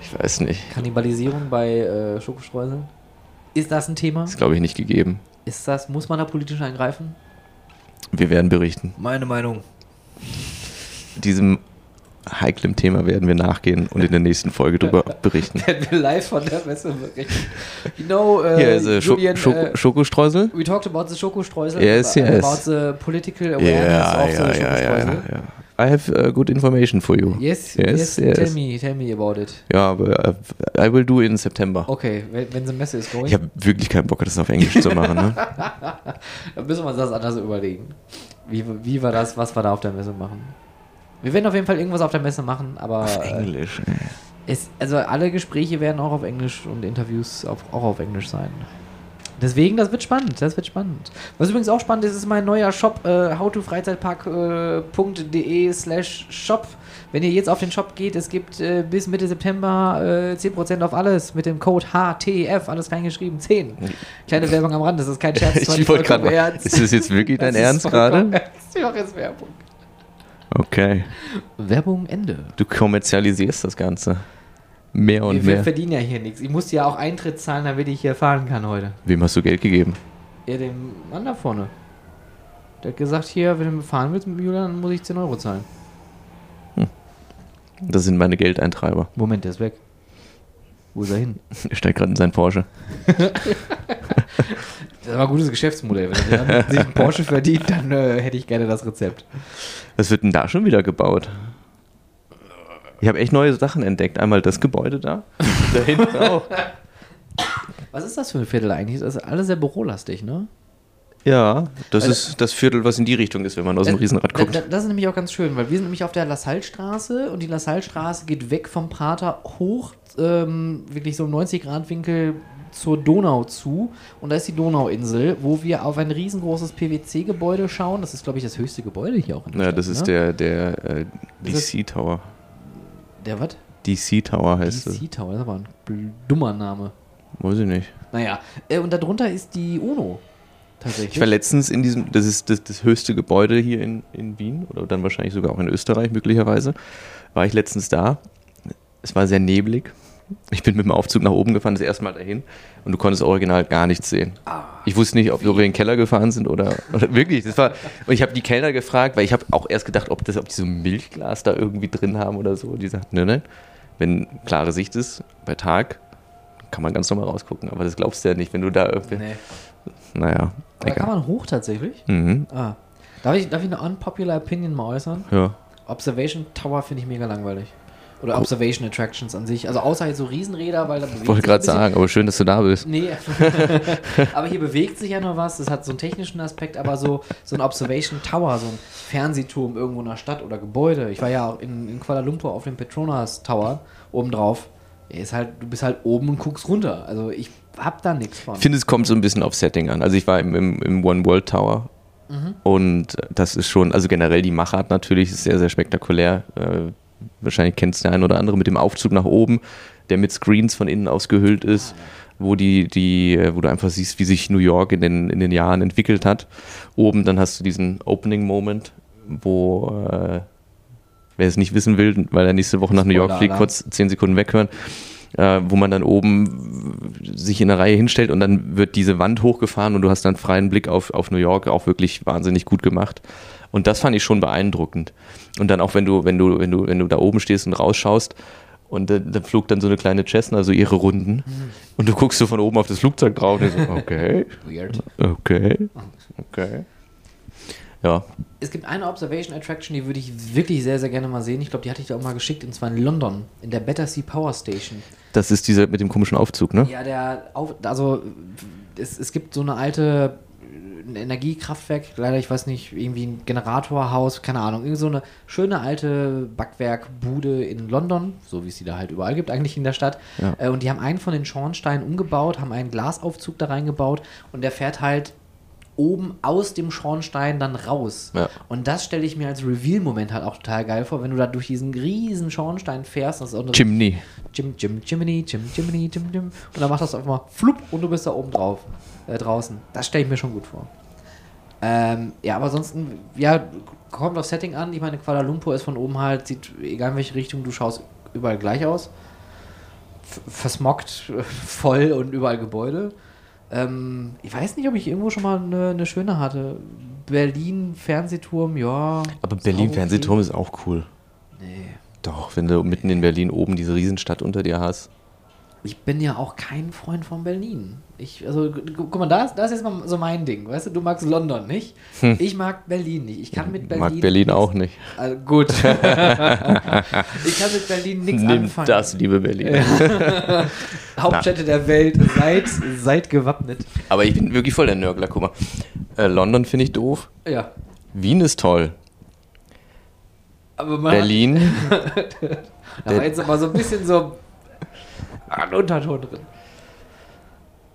Ich weiß nicht. Kannibalisierung bei äh, Schokostreuseln? Ist das ein Thema? Ist, glaube ich, nicht gegeben. Ist das, muss man da politisch eingreifen? Wir werden berichten. Meine Meinung. Diesem heiklen Thema werden wir nachgehen und in der nächsten Folge darüber berichten. Werden wir live von der Messe berichten. You know, uh, Hier ist äh, Scho Julian, Scho uh, Schokostreusel. we talked about the Schokostreusel. Yes, yes. About the political awareness ja, of the ja, ja, Schokostreusel. ja. I have uh, good information for you. Yes, Yes, yes, yes. Tell me, tell me about it. Ja, aber uh, I will do in September. Okay, wenn, the Messe ist going, Ich habe wirklich keinen Bock, das auf Englisch zu machen. Ne? dann müssen wir uns das anders überlegen. Wie, wie war das, was wir da auf der Messe machen? Wir werden auf jeden Fall irgendwas auf der Messe machen, aber Auf äh, Englisch. ey. es, also alle Gespräche werden auch auf Englisch und Interviews auf, auch auf Englisch sein. Deswegen, das wird spannend, das wird spannend. Was übrigens auch spannend ist, ist mein neuer Shop, äh, howtofreizeitpark.de slash shop. Wenn ihr jetzt auf den Shop geht, es gibt äh, bis Mitte September äh, 10% auf alles mit dem Code HTF, alles reingeschrieben, 10. Kleine Werbung am Rand, das ist kein Scherz, Ich wollte gerade. Ist das jetzt wirklich dein Das Ernst gerade? Ich mache jetzt Werbung. Okay. Werbung Ende. Du kommerzialisierst das Ganze. Mehr und wir, wir mehr. verdienen ja hier nichts. Ich muss ja auch Eintritt zahlen, damit ich hier fahren kann heute. Wem hast du Geld gegeben? Ja, dem Mann da vorne. Der hat gesagt, hier, wenn du fahren willst mit Julian, dann muss ich 10 Euro zahlen. Das sind meine Geldeintreiber. Moment, der ist weg. Wo ist er hin? Er steigt gerade in sein Porsche. Das war ein gutes Geschäftsmodell. Wenn er dann sich einen Porsche verdient, dann äh, hätte ich gerne das Rezept. Was wird denn da schon wieder gebaut? Ich habe echt neue Sachen entdeckt. Einmal das Gebäude da. da hinten auch. Was ist das für ein Viertel eigentlich? Das ist alles sehr bürolastig, ne? Ja, das Also- ist das Viertel, was in die Richtung ist, wenn man aus dem Äh, Riesenrad guckt. da- Das ist nämlich auch ganz schön, weil wir sind nämlich auf der Lassalle-Straße und die Lassalle-Straße geht weg vom Prater hoch, ähm, wirklich so im 90-Grad-Winkel zur Donau zu. Und da ist die Donauinsel, wo wir auf ein riesengroßes PwC-Gebäude schauen. Das ist, glaube ich, das höchste Gebäude hier auch in der Ja, Stadt, das ist ne? der, der äh, DC Tower. Der was? DC Tower heißt es. DC Tower, das ist aber ein dummer Name. Weiß ich nicht. Naja, äh, und darunter ist die UNO. Tatsächlich. Ich war letztens in diesem, das ist das, das höchste Gebäude hier in, in Wien oder dann wahrscheinlich sogar auch in Österreich möglicherweise. War ich letztens da. Es war sehr neblig. Ich bin mit dem Aufzug nach oben gefahren, das erste Mal dahin und du konntest original gar nichts sehen. Ich wusste nicht, ob wir in den Keller gefahren sind oder, oder wirklich. Das war, und ich habe die Kellner gefragt, weil ich habe auch erst gedacht, ob, das, ob die so ein Milchglas da irgendwie drin haben oder so. Die sagt, ne, ne. Wenn klare Sicht ist, bei Tag, kann man ganz normal rausgucken. Aber das glaubst du ja nicht, wenn du da irgendwie. Nee. Naja. Da kann Egal. man hoch tatsächlich. Mhm. Ah. Darf ich, darf ich eine unpopular Opinion mal äußern? Ja. Observation Tower finde ich mega langweilig. Oder Observation Attractions an sich. Also außer jetzt so Riesenräder, weil da bewegt Ich wollte gerade sagen, aber schön, dass du da bist. Nee, aber hier bewegt sich ja noch was. Das hat so einen technischen Aspekt, aber so, so ein Observation Tower, so ein Fernsehturm irgendwo in der Stadt oder Gebäude. Ich war ja auch in, in Kuala Lumpur auf dem Petronas Tower obendrauf. Ist halt, du bist halt oben und guckst runter. Also ich hab da nichts von. Ich finde, es kommt so ein bisschen auf Setting an. Also ich war im, im, im One World Tower Mhm. und das ist schon, also generell die Machart natürlich ist sehr, sehr spektakulär. Äh, wahrscheinlich kennst du der ein oder andere mit dem Aufzug nach oben, der mit Screens von innen ausgehüllt ist, wo die, die, äh, wo du einfach siehst, wie sich New York in den, in den Jahren entwickelt hat. Oben dann hast du diesen Opening Moment, wo äh, wer es nicht wissen will, weil er nächste Woche nach New York fliegt, kurz zehn Sekunden weghören. Äh, wo man dann oben sich in eine Reihe hinstellt und dann wird diese Wand hochgefahren und du hast dann freien Blick auf, auf New York, auch wirklich wahnsinnig gut gemacht. Und das fand ich schon beeindruckend. Und dann auch, wenn du, wenn du, wenn du, wenn du da oben stehst und rausschaust, und da, da flog dann so eine kleine Cessna, so ihre Runden. Und du guckst so von oben auf das Flugzeug drauf und so, okay, Weird. okay, okay. Ja, Es gibt eine Observation Attraction, die würde ich wirklich sehr, sehr gerne mal sehen. Ich glaube, die hatte ich da auch mal geschickt, und zwar in London, in der Battersea Power Station. das ist diese mit dem komischen Aufzug, ne? Ja, der auf, also es, es gibt so eine alte ein Energiekraftwerk, leider, ich weiß nicht, irgendwie ein Generatorhaus, keine Ahnung, irgendwie so eine schöne alte Backwerkbude in London, so wie es die da halt überall gibt, eigentlich in der Stadt. Ja. Äh, und die haben einen von den Schornsteinen umgebaut, haben einen Glasaufzug da reingebaut und der fährt halt oben aus dem Schornstein dann raus. Ja. Und das stelle ich mir als Reveal-Moment halt auch total geil vor, wenn du da durch diesen riesen Schornstein fährst. Das ist auch eine Chimney. Jim, Jim, Jiminy, Jim, Jiminy, Jim, Jim. Und dann macht das einfach mal flupp und du bist da oben drauf, äh, draußen. Das stelle ich mir schon gut vor. Ähm, ja, aber ansonsten, ja, kommt auf Setting an. Ich meine, Kuala Lumpur ist von oben halt, sieht, egal in welche Richtung du schaust, überall gleich aus. F versmockt, voll und überall Gebäude. Ähm, ich weiß nicht, ob ich irgendwo schon mal eine, eine schöne hatte. Berlin, Fernsehturm, ja. Aber ist Berlin auch Fernsehturm okay. ist auch cool. Nee. Doch, wenn du mitten in Berlin oben diese Riesenstadt unter dir hast. Ich bin ja auch kein Freund von Berlin. Ich, also, gu- guck mal, da ist, da ist jetzt mal so mein Ding. Weißt du, du magst London nicht. Ich mag Berlin nicht. Ich kann mit Berlin. Mag Berlin nix- auch nicht. Also, gut. ich kann mit Berlin nichts anfangen. das, liebe Berlin. Hauptstädte der Welt, seid, seid gewappnet. Aber ich bin wirklich voll der Nörgler, guck mal. Äh, London finde ich doof. Ja. Wien ist toll. Aber man Berlin, da war jetzt aber so ein bisschen so ein Unterton drin.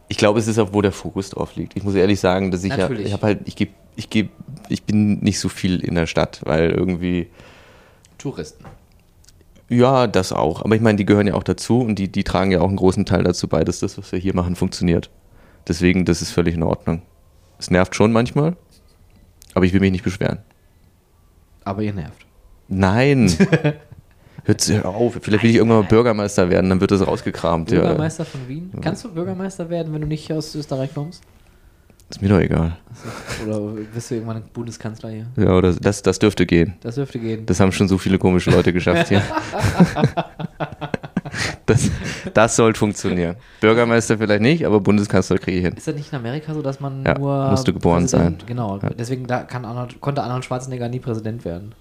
ich glaube, es ist auch, wo der Fokus drauf liegt. Ich muss ehrlich sagen, dass ich ja, ich habe halt, ich gebe, ich gebe, ich bin nicht so viel in der Stadt, weil irgendwie, Touristen. ja, das auch. Aber ich meine, die gehören ja auch dazu und die, die tragen ja auch einen großen Teil dazu bei, dass das, was wir hier machen, funktioniert. Deswegen, das ist völlig in Ordnung. Es nervt schon manchmal, aber ich will mich nicht beschweren. Aber ihr nervt. Nein. Hört hör auf. Vielleicht will ich irgendwann mal Bürgermeister werden, dann wird das rausgekramt. Ja. Bürgermeister von Wien. Kannst du Bürgermeister werden, wenn du nicht aus Österreich kommst? Ist mir doch egal. Oder bist du irgendwann Bundeskanzler hier? Ja, oder das, das dürfte gehen. Das dürfte gehen. Das haben schon so viele komische Leute geschafft hier. Das, das sollte funktionieren. Bürgermeister vielleicht nicht, aber Bundeskanzler kriege ich hin. Ist das nicht in Amerika so, dass man Ja, nur. musst du geboren Präsident- sein. Genau. Ja. Deswegen da kann Arnold, konnte Arnold Schwarzenegger nie Präsident werden.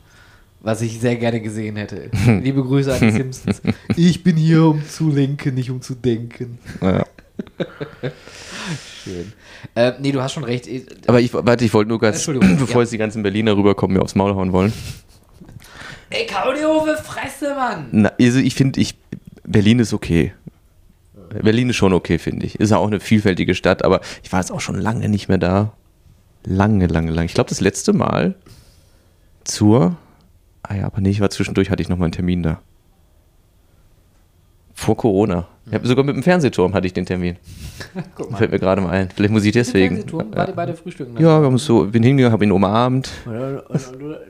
Was ich sehr gerne gesehen hätte. Liebe Grüße an die Simpsons. Ich bin hier, um zu lenken, nicht um zu denken. Ja. Schön. Äh, nee, du hast schon recht. Aber ich, warte, ich wollte nur ganz, bevor ja. jetzt die ganzen Berliner rüberkommen, mir aufs Maul hauen wollen. Ey, Kaudiove, Fresse, Mann! Na, also ich finde, ich, Berlin ist okay. Berlin ist schon okay, finde ich. Ist ja auch eine vielfältige Stadt, aber ich war jetzt auch schon lange nicht mehr da. Lange, lange, lange. Ich glaube, das letzte Mal zur. Ah ja, aber nee, ich war zwischendurch, hatte ich noch mal einen Termin da. Vor Corona. Ich habe sogar mit dem Fernsehturm hatte ich den Termin. Guck mal. Fällt mir gerade mal ein. Vielleicht muss ich deswegen. Fernsehturm, war die beide frühstücken? dann? Ja, wir haben so, bin hingegangen, habe ihn umarmt.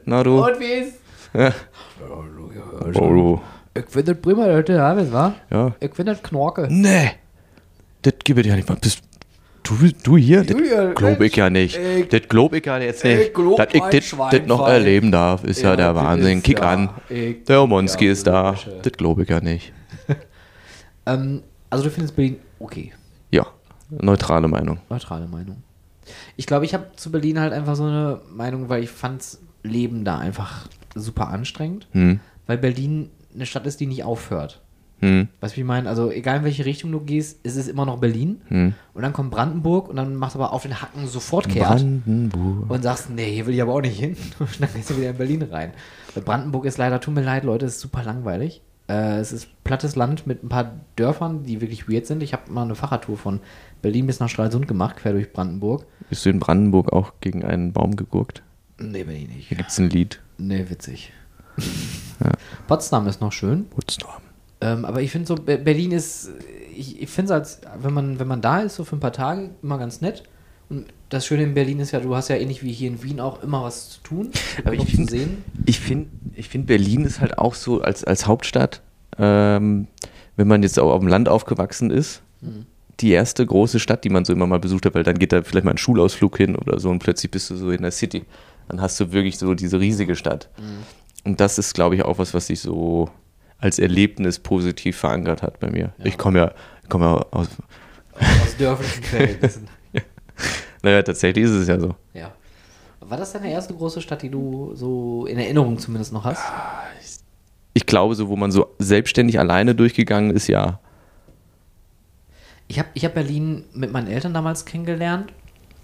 Na du. Und wie ist? Ja. Oh, Ich finde das prima, Leute, ja, was war? ja. Ich finde das Knorke. Nee. Das gebe ich dir nicht. Bist du, du hier? Das Ja, glaube ich ja nicht. ich- Das glaube ich ja jetzt ich nicht. Dass ich das- das noch erleben darf, ist ja, der das Wahnsinn. Kick ja- an. ich- Der Monski ja, ist da. Das glaube ich ja nicht. Ähm, also du findest Berlin okay. Ja, neutrale Meinung. Neutrale Meinung. Ich glaube, ich habe zu Berlin halt einfach so eine Meinung, weil ich fand's Leben da einfach super anstrengend. Hm. Weil Berlin eine Stadt ist, die nicht aufhört. Hm. Weißt du, wie ich meine? Also, egal in welche Richtung du gehst, ist es immer noch Berlin. Hm. Und dann kommt Brandenburg und dann machst du aber auf den Hacken sofort kehrt. Brandenburg. und sagst, nee, hier will ich aber auch nicht hin. Und dann gehst du wieder in Berlin rein. Weil Brandenburg ist leider, tut mir leid, Leute, ist super langweilig. Äh, es ist plattes Land mit ein paar Dörfern, die wirklich weird sind. Ich habe mal eine Fahrradtour von Berlin bis nach Stralsund gemacht, quer durch Brandenburg. Bist du in Brandenburg auch gegen einen Baum gegurkt? Nee, bin ich nicht. Hier gibt es ein Lied. Nee, witzig. Potsdam ist noch schön. Potsdam. Ähm, aber ich finde so, Be- Berlin ist, ich, ich finde es als, wenn man, wenn man da ist, so für ein paar Tage, immer ganz nett. Und das Schöne in Berlin ist ja, du hast ja ähnlich wie hier in Wien auch immer was zu tun. Aber ich zu find- sehen. Ich finde, ich find Berlin ist halt auch so als, als Hauptstadt, ähm, wenn man jetzt auch auf dem Land aufgewachsen ist, die erste große Stadt, die man so immer mal besucht hat, weil dann geht da vielleicht mal ein Schulausflug hin oder so und plötzlich bist du so in der City. Dann hast du wirklich so diese riesige Stadt. Und das ist, glaube ich, auch was, was sich so als Erlebnis positiv verankert hat bei mir. Ich komme ja, ich komme ja aus, Aus dörflichen Verhältnissen. naja, tatsächlich ist es ja so. ja. War das deine erste große Stadt, die du so in Erinnerung zumindest noch hast? Ich glaube, so, wo man so selbstständig alleine durchgegangen ist, ja. Ich habe ich hab Berlin mit meinen Eltern damals kennengelernt.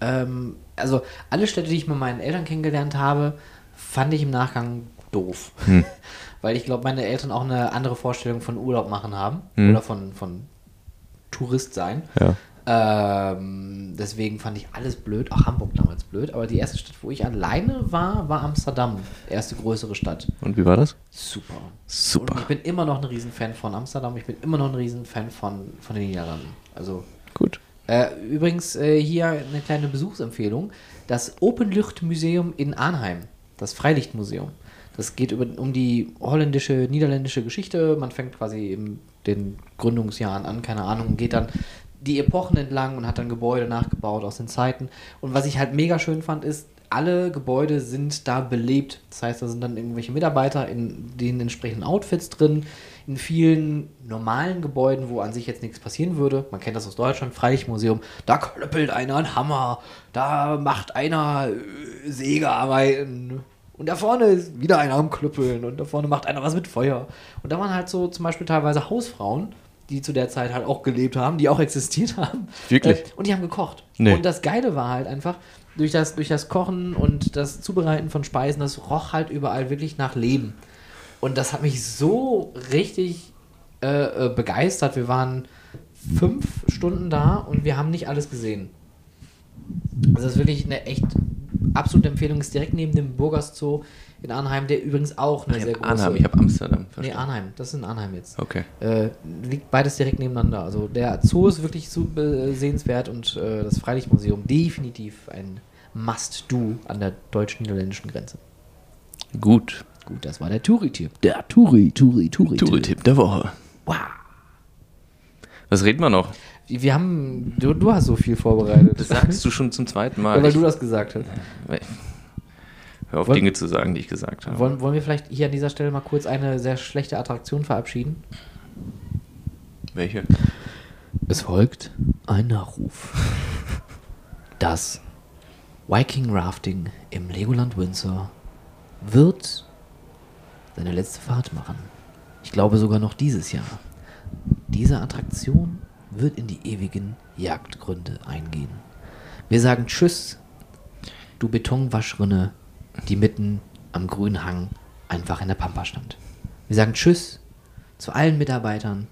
Ähm, also alle Städte, die ich mit meinen Eltern kennengelernt habe, fand ich im Nachgang doof. Weil ich glaube, meine Eltern auch eine andere Vorstellung von Urlaub machen haben. Oder von, von Tourist sein. Ja. Ähm, deswegen fand ich alles blöd, auch Hamburg damals blöd. Aber die erste Stadt, wo ich alleine war, war Amsterdam. Erste größere Stadt. Und wie war das? Super. Super. Und ich bin immer noch ein Riesenfan von Amsterdam. Ich bin immer noch ein Riesenfan von, von den Niederlanden. Also Gut. äh, übrigens äh, hier eine kleine Besuchsempfehlung. Das Openluchtmuseum in Arnheim, das Freilichtmuseum. Das geht über, um die holländische, niederländische Geschichte. Man fängt quasi in den Gründungsjahren an, keine Ahnung, und geht dann die Epochen entlang und hat dann Gebäude nachgebaut aus den Zeiten. Und was ich halt mega schön fand, ist, alle Gebäude sind da belebt. Das heißt, da sind dann irgendwelche Mitarbeiter in den entsprechenden Outfits drin. In vielen normalen Gebäuden, wo an sich jetzt nichts passieren würde. Man kennt das aus Deutschland, Freilichtmuseum. Da klöppelt einer einen Hammer. Da macht einer äh, Sägearbeiten. Und da vorne ist wieder einer am Klüppeln. Und da vorne macht einer was mit Feuer. Und da waren halt so zum Beispiel teilweise Hausfrauen, die zu der Zeit halt auch gelebt haben, die auch existiert haben. Wirklich? Äh, und die haben gekocht. Nee. Und das Geile war halt einfach, durch das, durch das Kochen und das Zubereiten von Speisen, das roch halt überall wirklich nach Leben. Und das hat mich so richtig äh, äh, begeistert. Wir waren fünf Stunden da und wir haben nicht alles gesehen. Also das ist wirklich eine echt absolute Empfehlung. Ist direkt neben dem Burgers Zoo in Arnheim, der übrigens auch eine Ich sehr große... Arnheim, ich habe Amsterdam. nee, verstanden. Arnheim. Das ist in Arnheim jetzt. Okay. Äh, liegt beides direkt nebeneinander. Also der Zoo ist wirklich äh, sehenswert und äh, das Freilichtmuseum definitiv ein Must-Do an der deutsch-niederländischen Grenze. Gut. Gut, das war der Touri-Tipp. Der Touri, Touri, Touri. Tool-Tipp der Woche. Wow. Was reden wir noch? Wir haben, du, du hast so viel vorbereitet. Das sagst du schon zum zweiten Mal. weil Ich- du das gesagt hast. Hör auf, Wollen- Dinge zu sagen, die ich gesagt habe. Wollen, wollen wir vielleicht hier an dieser Stelle mal kurz eine sehr schlechte Attraktion verabschieden? Welche? Es folgt ein Nachruf. Das Viking Rafting im Legoland Windsor wird seine letzte Fahrt machen. Ich glaube sogar noch dieses Jahr. Diese Attraktion wird in die ewigen Jagdgründe eingehen. Wir sagen Tschüss, du Betonwaschrinne, die mitten am grünen Hang einfach in der Pampa stand. Wir sagen Tschüss zu allen Mitarbeitern,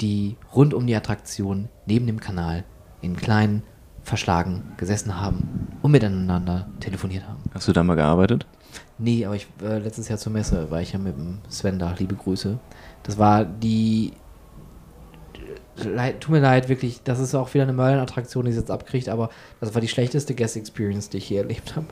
die rund um die Attraktion neben dem Kanal in kleinen Verschlagen gesessen haben und miteinander telefoniert haben. Hast du da mal gearbeitet? Nee, aber ich äh, letztes Jahr zur Messe war ich ja mit dem Sven da, liebe Grüße. Das war die leid, tut mir leid, wirklich, das ist auch wieder eine Möllenattraktion, die es jetzt abkriegt, aber das war die schlechteste Guest Experience, die ich je erlebt habe.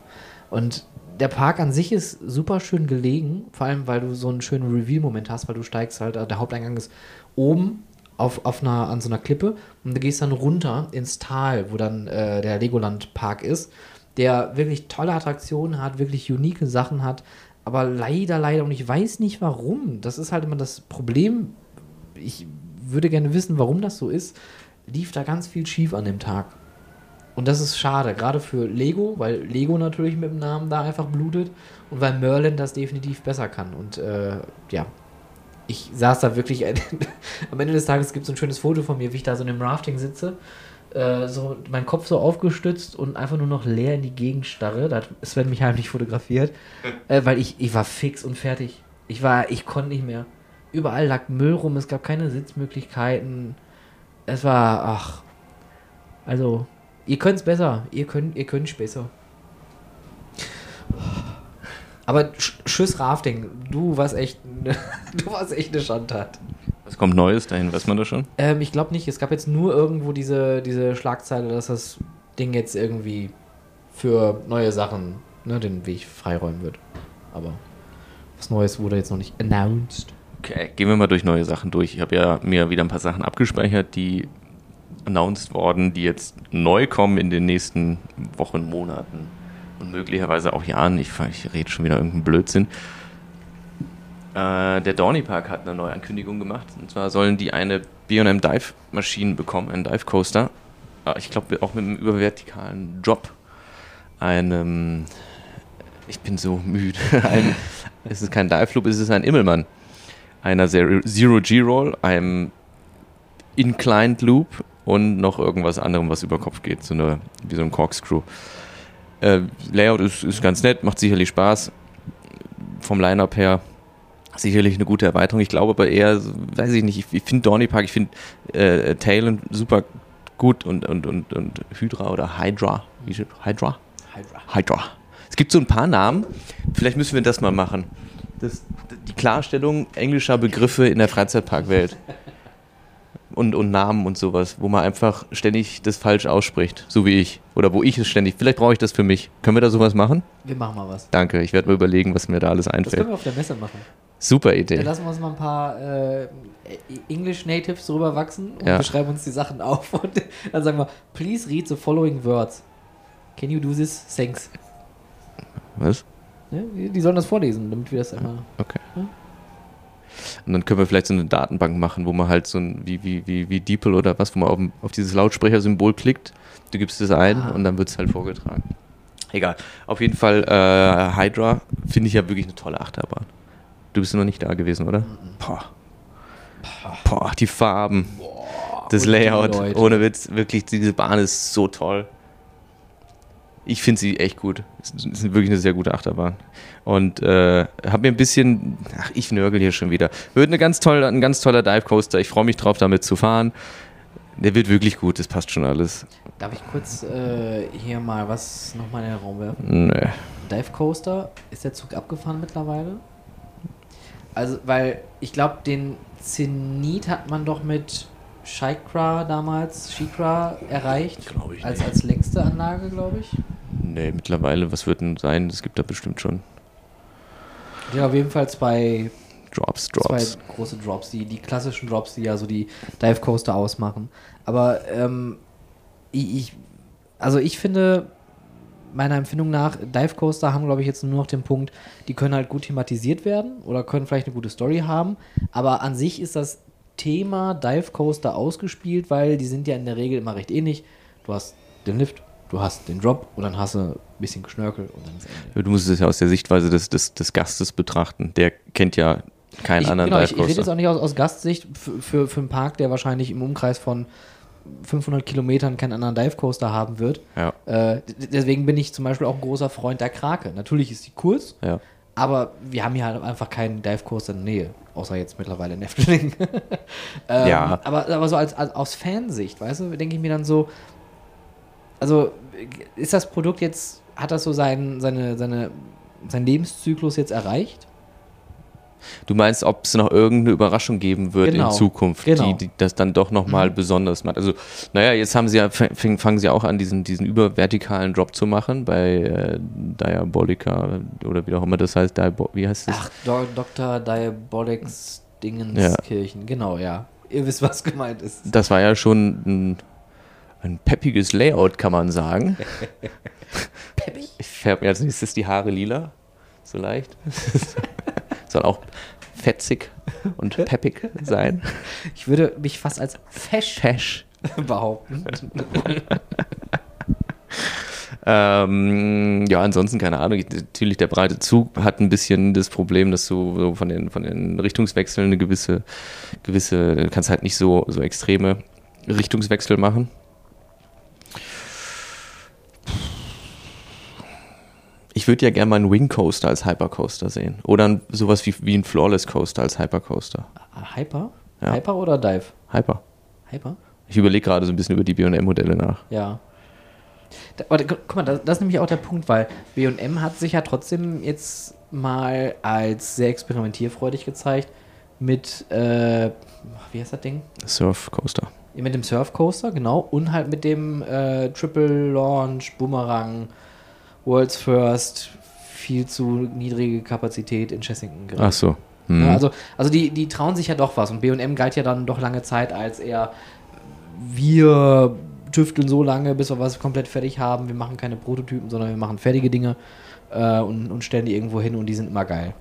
Und der Park an sich ist super schön gelegen, vor allem weil du so einen schönen Reveal-Moment hast, weil du steigst halt, der Haupteingang ist oben auf, auf einer, an so einer Klippe und du gehst dann runter ins Tal, wo dann äh, der Legoland Park ist, der wirklich tolle Attraktionen hat, wirklich unique Sachen hat, aber leider, leider, und ich weiß nicht warum, das ist halt immer das Problem, ich würde gerne wissen, warum das so ist, lief da ganz viel schief an dem Tag. Und das ist schade, gerade für Lego, weil Lego natürlich mit dem Namen da einfach blutet und weil Merlin das definitiv besser kann. Und äh, ja, ich saß da wirklich, am Ende des Tages gibt es ein schönes Foto von mir, wie ich da so in einem Rafting sitze, äh, so mein Kopf so aufgestützt und einfach nur noch leer in die Gegend starre. Da hat Sven mich heimlich fotografiert, äh, weil ich, ich war fix und fertig. Ich war, ich konnte nicht mehr. Überall lag Müll rum, es gab keine Sitzmöglichkeiten. Es war, ach, also, ihr könnt es besser. Ihr könnt, ihr könnt besser. Aber Sch- Tschüss Rafting, du warst echt, du warst echt eine Schandtat. Was kommt Neues dahin? Weiß man das schon? Ähm, ich glaube nicht. Es gab jetzt nur irgendwo diese, diese Schlagzeile, dass das Ding jetzt irgendwie für neue Sachen ne, den Weg freiräumen wird. Aber was Neues wurde jetzt noch nicht announced. Okay, gehen wir mal durch neue Sachen durch. Ich habe ja mir wieder ein paar Sachen abgespeichert, die announced worden, die jetzt neu kommen in den nächsten Wochen, Monaten und möglicherweise auch Jahren. Ich, ich rede schon wieder irgendeinen Blödsinn. Äh, der Dorney Park hat eine neue Ankündigung gemacht. Und zwar sollen die eine B&M Dive Maschine bekommen, einen Dive Coaster. Äh, ich glaube auch mit einem übervertikalen Drop. Einem, ich bin so müde. Ein, es ist kein Dive Loop, es ist ein Immelmann. Einer Zero G-Roll, einem Inclined Loop und noch irgendwas anderem, was über Kopf geht, so eine, wie so ein Corkscrew. Äh, Layout ist, ist ganz nett, macht sicherlich Spaß. Vom Line-Up her sicherlich eine gute Erweiterung. Ich glaube aber eher, weiß ich nicht, ich, ich finde Dorney Park, ich finde äh, Talon super gut und, und, und, und Hydra oder Hydra. Hydra? Hydra? Hydra. Es gibt so ein paar Namen, vielleicht müssen wir das mal machen. Das, die Klarstellung englischer Begriffe in der Freizeitparkwelt. Und, und Namen und sowas, wo man einfach ständig das falsch ausspricht, so wie ich. Oder wo ich es ständig. Vielleicht brauche ich das für mich. Können wir da sowas machen? Wir machen mal was. Danke, ich werde mal überlegen, was mir da alles Das einfällt. können wir auf der Messe machen. Super Idee. Dann lassen wir uns mal ein paar äh, English Natives drüber wachsen und Ja. wir schreiben uns die Sachen auf und dann sagen wir, please read the following words. Can you do this? Thanks. Was? Ne? Die sollen das vorlesen, damit wir das einmal. Okay. Hm? Und dann können wir vielleicht so eine Datenbank machen, wo man halt so ein, wie, wie, wie, wie DeepL oder was, wo man auf, auf dieses Lautsprechersymbol klickt, du gibst es ein Ah. und dann wird es halt vorgetragen. Egal. Auf jeden Fall, äh, Hydra finde ich ja wirklich eine tolle Achterbahn. Du bist noch nicht da gewesen, oder? Boah. Boah, die Farben, das und die Layout, ohne Witz, wirklich, diese Bahn ist so toll. Ich finde sie echt gut. Es ist wirklich eine sehr gute Achterbahn. Und äh, habe mir ein bisschen, ach, ich nörgel hier schon wieder. Wird eine ganz tolle, ein ganz toller Dive Coaster. Ich freue mich drauf, damit zu fahren. Der wird wirklich gut, das passt schon alles. Darf ich kurz äh, hier mal was nochmal in den Raum werfen? Nee. Dive Coaster, ist der Zug abgefahren mittlerweile? Also, weil ich glaube, den Zenit hat man doch mit Shikra damals, Shikra erreicht. Glaub ich als, nicht. als längste Anlage, glaube ich. Nee, mittlerweile, was wird denn sein? Es gibt da bestimmt schon Ja, auf jeden Fall zwei, Drops, Drops. zwei große Drops, die, die klassischen Drops, die ja so die Dive Coaster ausmachen. Aber ähm, ich, also ich finde, meiner Empfindung nach, Dive Coaster haben, glaube ich, jetzt nur noch den Punkt, die können halt gut thematisiert werden oder können vielleicht eine gute Story haben. Aber an sich ist das Thema Dive Coaster ausgespielt, weil die sind ja in der Regel immer recht ähnlich. Du hast den Lift, du hast den Drop und dann hast du ein bisschen Geschnörkel und dann ist Ende. Du musst es ja aus der Sichtweise des, des, des Gastes betrachten. Der kennt ja keinen ich, anderen genau, ich, Dive ich rede jetzt Coaster. auch nicht aus, aus Gastsicht für, für, für einen Park, der wahrscheinlich im Umkreis von 500 Kilometern keinen anderen Dive Coaster haben wird. Ja, Äh, deswegen bin ich zum Beispiel auch ein großer Freund der Krake. Natürlich ist sie kurz, ja. aber wir haben hier halt einfach keinen Dive Coaster in der Nähe. Außer jetzt mittlerweile in Efteling. ähm, Ja. Aber, aber so als, als aus Fansicht, weißt du, denke ich mir dann so, also ist das Produkt jetzt, hat das so sein, seine, seine, seinen Lebenszyklus jetzt erreicht? Du meinst, ob es noch irgendeine Überraschung geben wird Genau, in Zukunft, genau. die, die das dann doch nochmal Mhm. besonders macht. Also, naja, jetzt haben sie ja, fang- fangen sie auch an, diesen, diesen übervertikalen Drop zu machen bei äh, Diabolica oder wie auch immer das heißt. Diabo wie heißt das? Ach, Do Dr. Diabolics Dingenskirchen, genau, ja. Ihr wisst, was gemeint ist. Das war ja schon ein, ein peppiges Layout, kann man sagen. Peppig? Ich färbe mir als nächstes die Haare lila. So leicht. Soll auch fetzig und peppig sein. Ich würde mich fast als fesch Fesch. behaupten. Ähm, ja, ansonsten keine Ahnung. Ich- Natürlich, der breite Zug hat ein bisschen das Problem, dass du so von den, von den Richtungswechseln eine gewisse, gewisse, du kannst halt nicht so, so extreme Richtungswechsel machen. Ich würde ja gerne mal einen Wing Coaster als Hypercoaster sehen. Oder sowas wie, wie ein Flawless Coaster als Hypercoaster. Hyper? Ja. Hyper oder Dive? Hyper. Hyper? Ich überlege gerade so ein bisschen über die BM-Modelle nach. Ja. Da, aber, gu- guck mal, das, das ist nämlich auch der Punkt, weil BM hat sich ja trotzdem jetzt mal als sehr experimentierfreudig gezeigt mit, äh, wie heißt das Ding? Surf Coaster. Mit dem Surf Coaster, genau. Und halt mit dem äh, Triple Launch, Boomerang, World's First, viel zu niedrige Kapazität in Chessington. Ach so. Mhm. Ja, also also die, die trauen sich ja doch was. Und BM galt ja dann doch lange Zeit als eher, wir tüfteln so lange, bis wir was komplett fertig haben. Wir machen keine Prototypen, sondern wir machen fertige Dinge äh, und, und stellen die irgendwo hin und die sind immer geil.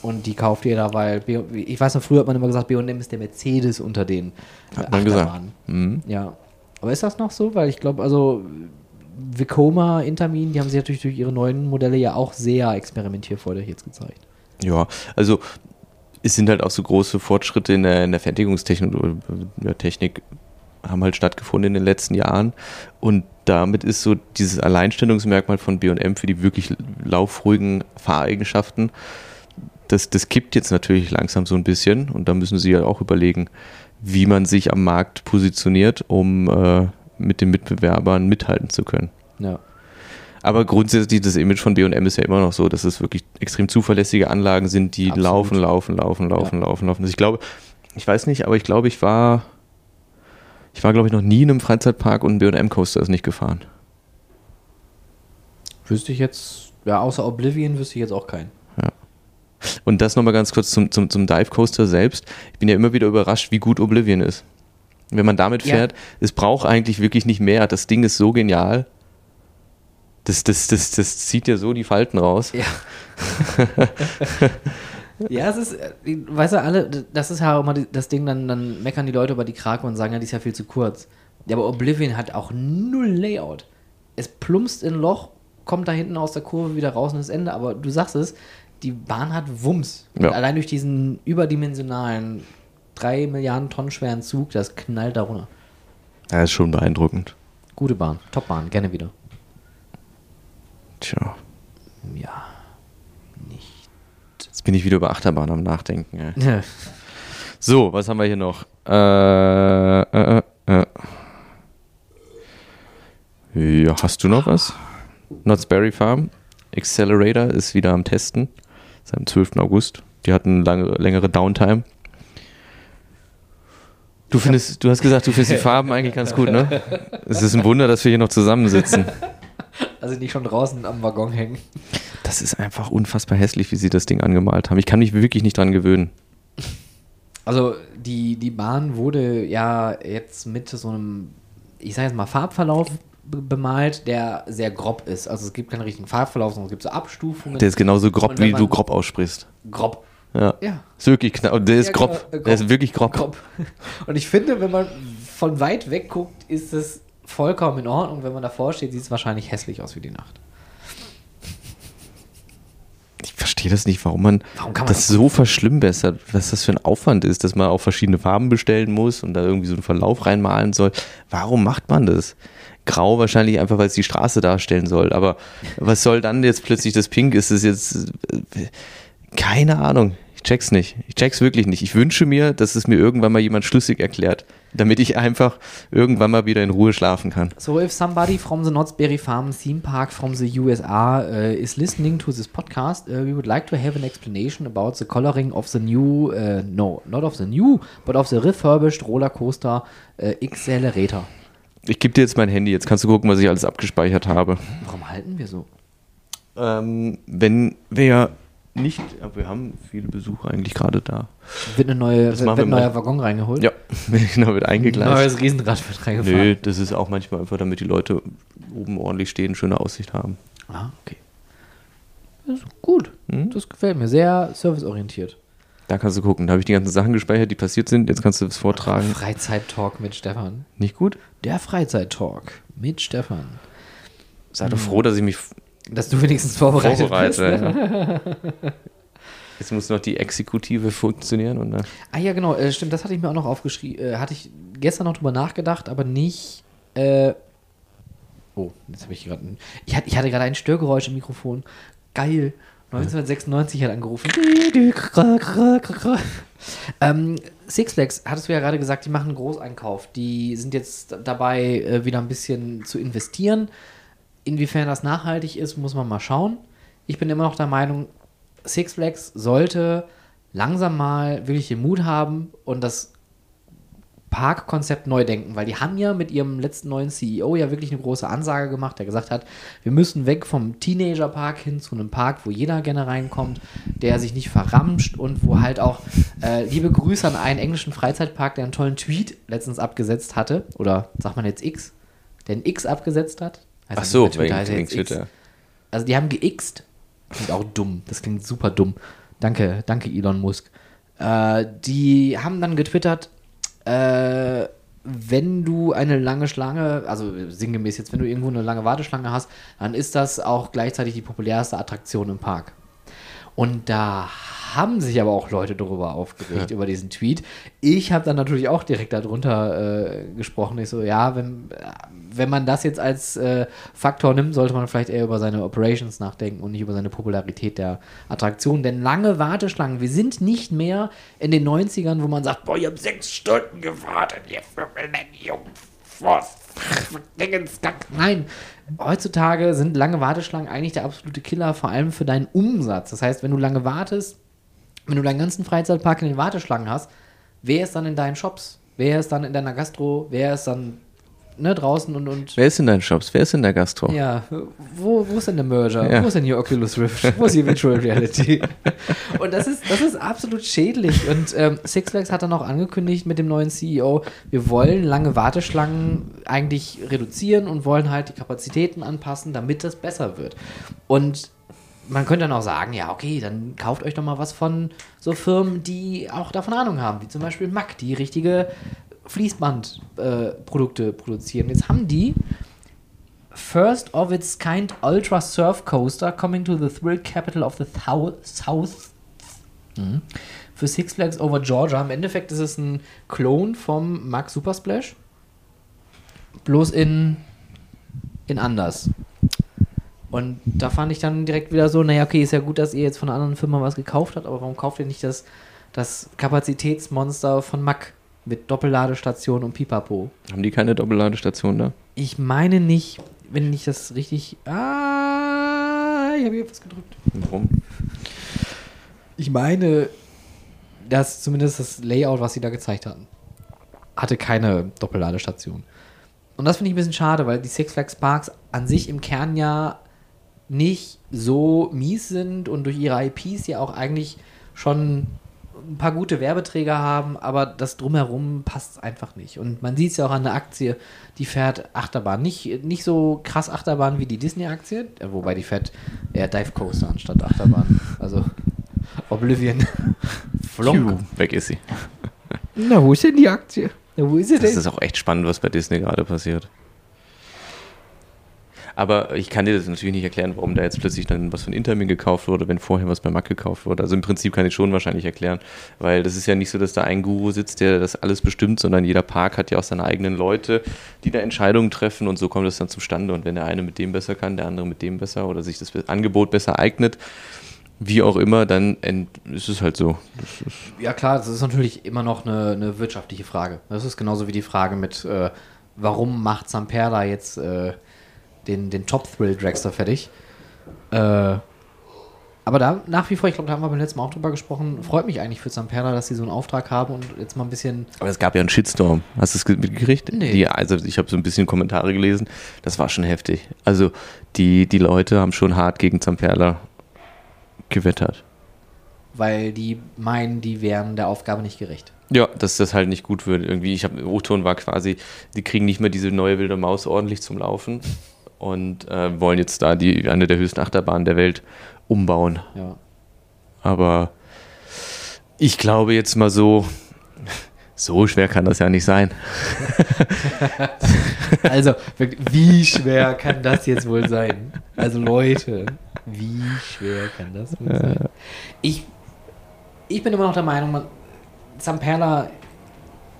Und die kauft jeder, weil B ich weiß noch, früher hat man immer gesagt, BM ist der Mercedes unter den äh, Hat man gesagt. Mhm. Ja. Aber ist das noch so? Weil ich glaube, also Vekoma, Intermin, die haben sich natürlich durch ihre neuen Modelle ja auch sehr experimentierfreudig jetzt gezeigt. Ja, also es sind halt auch so große Fortschritte in der, in der Fertigungstechnik Technik haben halt stattgefunden in den letzten Jahren und damit ist so dieses Alleinstellungsmerkmal von B&M für die wirklich laufruhigen Fahreigenschaften, das, das kippt jetzt natürlich langsam so ein bisschen und da müssen sie ja auch überlegen, wie man sich am Markt positioniert, um äh, mit den Mitbewerbern mithalten zu können. Ja. Aber grundsätzlich das Image von B&M ist ja immer noch so, dass es wirklich extrem zuverlässige Anlagen sind, die Absolut. laufen, laufen, laufen, laufen, laufen, laufen. Also ich glaube, ich weiß nicht, aber ich glaube, ich war, ich war glaube ich noch nie in einem Freizeitpark und ein B&M Coaster ist nicht gefahren. Wüsste ich jetzt, ja, außer Oblivion wüsste ich jetzt auch keinen. Und das nochmal ganz kurz zum, zum, zum Dive Coaster selbst. Ich bin ja immer wieder überrascht, wie gut Oblivion ist. Wenn man damit Ja. fährt, es braucht eigentlich wirklich nicht mehr. Das Ding ist so genial. Das, das, das, das zieht ja so die Falten raus. Ja. ja, es ist, äh, weißt du, alle, das ist ja auch immer das Ding, dann, dann meckern die Leute über die Krake und sagen, ja, die ist ja viel zu kurz. Ja, aber Oblivion hat auch null Layout. Es plumpst in ein Loch, kommt da hinten aus der Kurve wieder raus und ist Ende, aber du sagst es, die Bahn hat Wumms. Ja. allein durch diesen überdimensionalen, drei Milliarden Tonnen schweren Zug, das knallt da runter. Das ist schon beeindruckend. Gute Bahn, Top-Bahn, gerne wieder. Tja. Ja, nicht. Jetzt bin ich wieder über Achterbahn am Nachdenken. Ey. So, was haben wir hier noch? Äh, äh, äh, äh. Ja, hast du noch was? Knott's Berry Farm. Accelerator ist wieder am Testen. Seit dem 12. August. Die hatten lange, längere Downtime. Du findest, du hast gesagt, du findest die Farben eigentlich ganz gut, ne? Es ist ein Wunder, dass wir hier noch zusammensitzen. Also nicht schon draußen am Waggon hängen. Das ist einfach unfassbar hässlich, wie sie das Ding angemalt haben. Ich kann mich wirklich nicht dran gewöhnen. Also die, die Bahn wurde ja jetzt mit so einem, ich sage jetzt mal, Farbverlauf be- bemalt, der sehr grob ist. Also es gibt keinen richtigen Farbverlauf, sondern es gibt so Abstufungen. Der ist genauso grob, wie du grob aussprichst. grob. Ja. Ja. Ist wirklich knapp. Der ist Ja, grob. genau, äh, Der ist grob. wirklich grob. Grob. Und ich finde, wenn man von weit weg guckt, ist es vollkommen in Ordnung. Wenn man davor steht, sieht es wahrscheinlich hässlich aus wie die Nacht. Ich verstehe das nicht, warum man Warum man das so verschlimmbessert, was das für ein Aufwand ist, dass man auch verschiedene Farben bestellen muss und da irgendwie so einen Verlauf reinmalen soll. Warum macht man das? Grau wahrscheinlich einfach, weil es die Straße darstellen soll. Aber was soll dann jetzt plötzlich das Pink? Ist es jetzt. äh, Keine Ahnung. Ich check's nicht. Ich check's wirklich nicht. Ich wünsche mir, dass es mir irgendwann mal jemand schlüssig erklärt, damit ich einfach irgendwann mal wieder in Ruhe schlafen kann. So, if somebody from the Knott's Berry Farm theme park from the USA uh, is listening to this podcast, uh, we would like to have an explanation about the coloring of the new, uh, no, not of the new, but of the refurbished roller coaster Accelerator. Ich gebe dir jetzt mein Handy. Jetzt kannst du gucken, was ich alles abgespeichert habe. Warum halten wir so? Ähm, wenn wir nicht, aber wir haben viele Besucher eigentlich gerade da. Wird, eine neue, Das wird ein neuer. Waggon reingeholt? Ja, genau, wird eingegleist. Neues Riesenrad wird reingefahren. Nö, das ist auch manchmal einfach, damit die Leute oben ordentlich stehen, schöne Aussicht haben. Ah, okay. Das ist gut. Hm? Das gefällt mir. Sehr serviceorientiert. Da kannst du gucken. Da habe ich die ganzen Sachen gespeichert, die passiert sind. Jetzt kannst du das vortragen. Freizeit-Talk mit Stefan. Nicht gut? Der Freizeit-Talk mit Stefan. Sei doch froh, dass ich mich Dass du wenigstens vorbereitet, bist. vorbereite. ja. Jetzt muss noch die Exekutive funktionieren. Und dann Ah ja, genau, äh, stimmt, das hatte ich mir auch noch aufgeschrieben. Äh, hatte ich gestern noch drüber nachgedacht, aber nicht. Äh, oh, jetzt habe ich gerade. ein- Ich hatte, ich hatte gerade ein Störgeräusch im Mikrofon. Geil. 1996 hat angerufen. ähm, Six Flags, hattest du ja gerade gesagt, die machen einen Großeinkauf. Die sind jetzt dabei, äh, wieder ein bisschen zu investieren. Inwiefern das nachhaltig ist, muss man mal schauen. Ich bin immer noch der Meinung, Six Flags sollte langsam mal wirklich den Mut haben und das Parkkonzept neu denken, weil die haben ja mit ihrem letzten neuen CEO ja wirklich eine große Ansage gemacht, der gesagt hat, wir müssen weg vom Teenagerpark hin zu einem Park, wo jeder gerne reinkommt, der sich nicht verramscht und wo halt auch äh, liebe Grüße an einen englischen Freizeitpark, der einen tollen Tweet letztens abgesetzt hatte, oder sagt man jetzt X, der ein X abgesetzt hat. Heißt Ach so, Twitter, wegen, heißt wegen jetzt X? Twitter. Also die haben geixt. Klingt auch dumm. Das klingt super dumm. Danke, danke Elon Musk. Äh, die haben dann getwittert, äh, wenn du eine lange Schlange, also sinngemäß jetzt, wenn du irgendwo eine lange Warteschlange hast, dann ist das auch gleichzeitig die populärste Attraktion im Park. Und da haben sich aber auch Leute darüber aufgeregt, über diesen Tweet. Ich habe dann natürlich auch direkt darunter äh, gesprochen. Ich so, ja, wenn, wenn man das jetzt als äh, Faktor nimmt, sollte man vielleicht eher über seine Operations nachdenken und nicht über seine Popularität der Attraktion. Denn lange Warteschlangen, wir sind nicht mehr in den 90ern, wo man sagt, boah, ich habe sechs Stunden gewartet Millennium Force. Nein, heutzutage sind lange Warteschlangen eigentlich der absolute Killer, vor allem für deinen Umsatz. Das heißt, wenn du lange wartest, wenn du deinen ganzen Freizeitpark in den Warteschlangen hast, wer ist dann in deinen Shops? Wer ist dann in deiner Gastro? Wer ist dann ne, draußen und, und Wer ist in deinen Shops? Wer ist in der Gastro? ja, wo, wo ist denn der Merger? Ja. Wo ist denn hier Oculus Rift? Wo ist hier Virtual Reality? Und das ist, das ist absolut schädlich. Und ähm, Six Flags hat dann auch angekündigt mit dem neuen CEO, wir wollen lange Warteschlangen eigentlich reduzieren und wollen halt die Kapazitäten anpassen, damit das besser wird. Und man könnte dann auch sagen, ja, okay, dann kauft euch doch mal was von so Firmen, die auch davon Ahnung haben, wie zum Beispiel Mack, die richtige Fließbandprodukte äh, produzieren. Jetzt haben die First of its kind Ultra Surf Coaster coming to the thrill capital of the South Mhm. für Six Flags over Georgia. Im Endeffekt ist es ein Klon vom Mack Super Splash, bloß in, in anders. Und da fand ich dann direkt wieder so, naja, okay, ist ja gut, dass ihr jetzt von einer anderen Firma was gekauft habt, aber warum kauft ihr nicht das, das Kapazitätsmonster von Mack mit Doppelladestation und Pipapo? Haben die keine Doppelladestation da? Ich meine nicht, wenn ich das richtig. Ah, ich habe hier was gedrückt. Warum? Ich meine, dass zumindest das Layout, was sie da gezeigt hatten, hatte keine Doppelladestation. Und das finde ich ein bisschen schade, weil die Six Flags Parks an sich im Kern ja nicht so mies sind und durch ihre IPs ja auch eigentlich schon ein paar gute Werbeträger haben, aber das drumherum passt einfach nicht. Und man sieht es ja auch an der Aktie, die fährt Achterbahn. Nicht, nicht so krass Achterbahn wie die Disney-Aktie, äh, wobei die fährt eher Dive Coaster anstatt Achterbahn. Also Oblivion. Flonk. Weg ist sie. Na, wo ist denn die Aktie? Na, wo ist sie Das denn? ist auch echt spannend, was bei Disney gerade passiert. Aber ich kann dir das natürlich nicht erklären, warum da jetzt plötzlich dann was von Intermin gekauft wurde, wenn vorher was bei Mac gekauft wurde. Also im Prinzip kann ich schon wahrscheinlich erklären, weil das ist ja nicht so, dass da ein Guru sitzt, der das alles bestimmt, sondern jeder Park hat ja auch seine eigenen Leute, die da Entscheidungen treffen und so kommt es dann zustande. Und wenn der eine mit dem besser kann, der andere mit dem besser oder sich das Angebot besser eignet, wie auch immer, dann ist es halt so. Das Ja klar, das ist natürlich immer noch eine, eine wirtschaftliche Frage. Das ist genauso wie die Frage mit, äh, warum macht Zamperla jetzt äh, den, den Top-Thrill-Dragster fertig? Äh, aber da nach wie vor, ich glaube, da haben wir beim letzten Mal auch drüber gesprochen, freut mich eigentlich für Zamperla, dass sie so einen Auftrag haben und jetzt mal ein bisschen Aber es gab ja einen Shitstorm. Hast du es ge- mitgekriegt? Nee. Die, also ich habe so ein bisschen Kommentare gelesen. Das war schon heftig. Also die, die Leute haben schon hart gegen Zamperla gewettert. weil die meinen, die wären der Aufgabe nicht gerecht. Ja, dass das halt nicht gut wird. Irgendwie, ich habe, O-Ton war quasi, die kriegen nicht mehr diese neue wilde Maus ordentlich zum Laufen und äh, wollen jetzt da die eine der höchsten Achterbahnen der Welt umbauen. Ja. Aber ich glaube jetzt mal so, so schwer kann das ja nicht sein. Also, wie schwer kann das jetzt wohl sein? Also, Leute, wie schwer kann das wohl sein? Ich, ich bin immer noch der Meinung, man, Zamperla,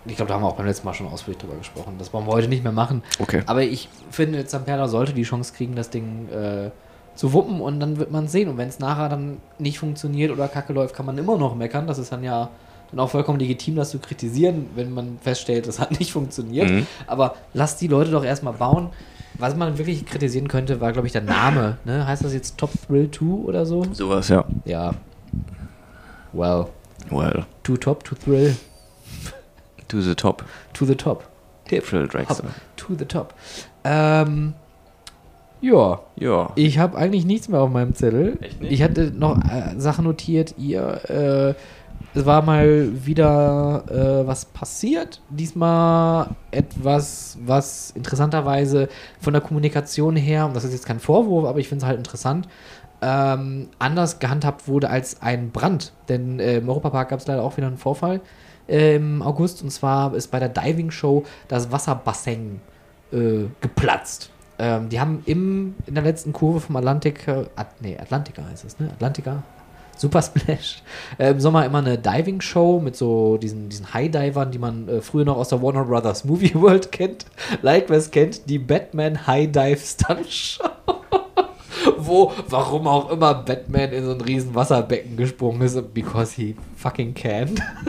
ich glaube, da haben wir auch beim letzten Mal schon ausführlich drüber gesprochen. Das wollen wir heute nicht mehr machen. Okay. Aber ich finde, Zamperla sollte die Chance kriegen, das Ding äh, zu wuppen und dann wird man sehen. Und wenn es nachher dann nicht funktioniert oder kacke läuft, kann man immer noch meckern. Das ist dann ja dann auch vollkommen legitim, das zu kritisieren, wenn man feststellt, es hat nicht funktioniert. Mhm. Aber lasst die Leute doch erstmal bauen. Was man wirklich kritisieren könnte, war, glaube ich, der Name. Ne? Heißt das jetzt Top Thrill 2 oder so? Sowas, ja. Ja. Well. Well. Too top to thrill. To the top. To the top. Gabriel Dragster. To the top. Ähm, ja, Ja. ich habe eigentlich nichts mehr auf meinem Zettel. Echt nicht? Ich hatte noch äh, Sachen notiert. Ihr, äh, es war mal wieder äh, was passiert. Diesmal etwas, was interessanterweise von der Kommunikation her, und das ist jetzt kein Vorwurf, aber ich finde es halt interessant, ähm, anders gehandhabt wurde als ein Brand. Denn äh, im Europapark gab es leider auch wieder einen Vorfall im August. Und zwar ist bei der Diving Show das Wasserbassin äh, geplatzt. Ähm, die haben im, in der letzten Kurve vom Atlantik, äh, nee, Atlantica heißt es, ne? Atlantica. Super Splash. Äh, Im Sommer immer eine Diving-Show mit so diesen, diesen High-Divern, die man äh, früher noch aus der Warner Brothers Movie World kennt. Like wer es kennt, die Batman High Dive Stunt Show. Wo, warum auch immer Batman in so ein riesen Wasserbecken gesprungen ist, because he fucking can.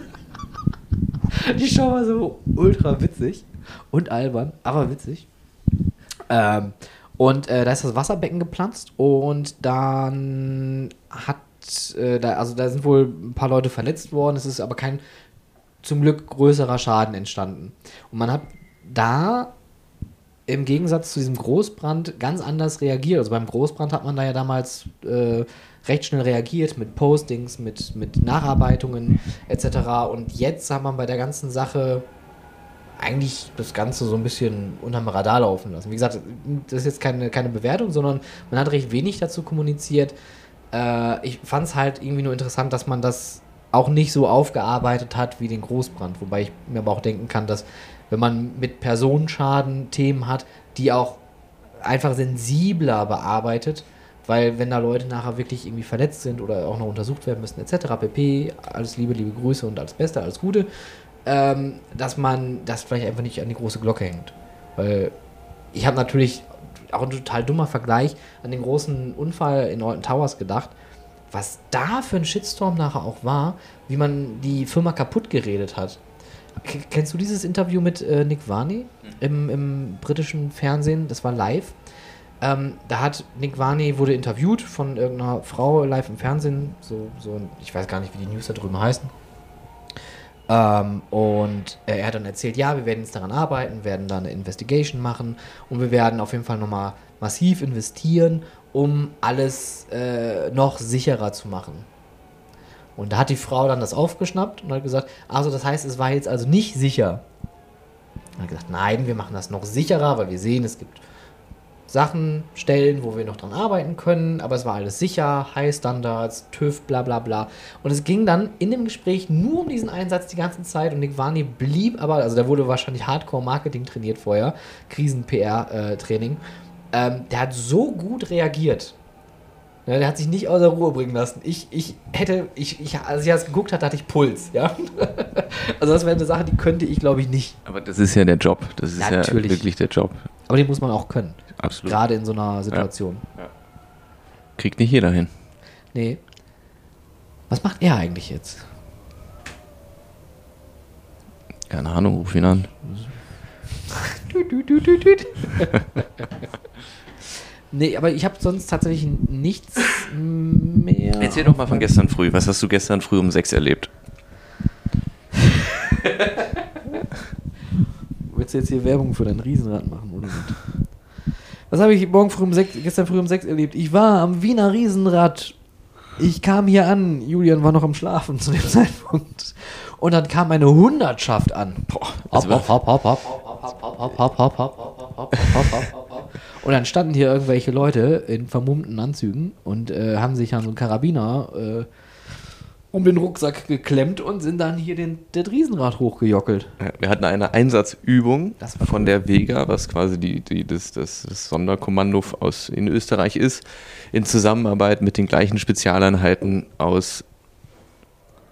Die Show war so ultra witzig und albern, aber witzig. Ähm, und äh, da ist das Wasserbecken geplatzt und dann hat, äh, da, also da sind wohl ein paar Leute verletzt worden, es ist aber kein zum Glück größerer Schaden entstanden. Und man hat da im Gegensatz zu diesem Großbrand ganz anders reagiert. Also beim Großbrand hat man da ja damals äh, recht schnell reagiert mit Postings, mit, mit Nacharbeitungen etc. Und jetzt hat man bei der ganzen Sache eigentlich das Ganze so ein bisschen unterm Radar laufen lassen. Wie gesagt, das ist jetzt keine, keine Bewertung, sondern man hat recht wenig dazu kommuniziert. Äh, ich fand es halt irgendwie nur interessant, dass man das auch nicht so aufgearbeitet hat wie den Großbrand. Wobei ich mir aber auch denken kann, dass wenn man mit Personenschaden Themen hat, die auch einfach sensibler bearbeitet, weil wenn da Leute nachher wirklich irgendwie verletzt sind oder auch noch untersucht werden müssen, etc. pp. Alles Liebe, liebe Grüße und alles Beste, alles Gute, ähm, dass man das vielleicht einfach nicht an die große Glocke hängt. Weil ich habe natürlich auch ein total dummer Vergleich an den großen Unfall in Alton Towers gedacht. Was da für ein Shitstorm nachher auch war, wie man die Firma kaputt geredet hat. Kennst du dieses Interview mit äh, Nick Varney im, im britischen Fernsehen? Das war live. Ähm, da hat Nick Varney wurde interviewt von irgendeiner Frau live im Fernsehen. So, so, ich weiß gar nicht, wie die News da drüben heißen. Ähm, und er hat dann erzählt, ja, wir werden jetzt daran arbeiten, werden da eine Investigation machen und wir werden auf jeden Fall nochmal massiv investieren, um alles äh, noch sicherer zu machen. Und da hat die Frau dann das aufgeschnappt und hat gesagt, also das heißt, es war jetzt also nicht sicher. Und hat gesagt, nein, wir machen das noch sicherer, weil wir sehen, es gibt Sachen, Stellen, wo wir noch dran arbeiten können, aber es war alles sicher, High Standards, TÜV, bla bla bla. Und es ging dann in dem Gespräch nur um diesen Einsatz die ganze Zeit und Nick Varney blieb aber, also der wurde wahrscheinlich Hardcore-Marketing trainiert vorher, Krisen-PR-Training. Ähm, der hat so gut reagiert. Ja, der hat sich nicht außer Ruhe bringen lassen. Ich, ich hätte, ich, ich, als ich das geguckt hatte, hatte ich Puls, ja. also das wäre eine Sache, die könnte ich, glaube ich, nicht. Aber das ist ja der Job. Das ist Natürlich. ja wirklich der Job. Aber den muss man auch können. Absolut. Gerade in so einer Situation. Kriegt nicht jeder hin. Nee. Was macht er eigentlich jetzt? Keine Ahnung, ruf ihn an. nee, aber ich habe sonst tatsächlich nichts mehr. Erzähl doch mal von gestern früh. Was hast du gestern früh um sechs erlebt? Willst du jetzt hier Werbung für dein Riesenrad machen, oder Das habe ich morgen früh um sechs, gestern früh um sechs erlebt. Ich war am Wiener Riesenrad. Ich kam hier an, Julian war noch am Schlafen zu dem Zeitpunkt. Und dann kam eine Hundertschaft an. Und dann standen hier irgendwelche Leute in vermummten Anzügen und äh, haben sich an so einen Karabiner äh, um den Rucksack geklemmt und sind dann hier den, das Riesenrad hochgejockelt. Ja, Wir hatten eine Einsatzübung von der Vega, was quasi die, die, das, das, das Sonderkommando aus in Österreich ist, in Zusammenarbeit mit den gleichen Spezialeinheiten aus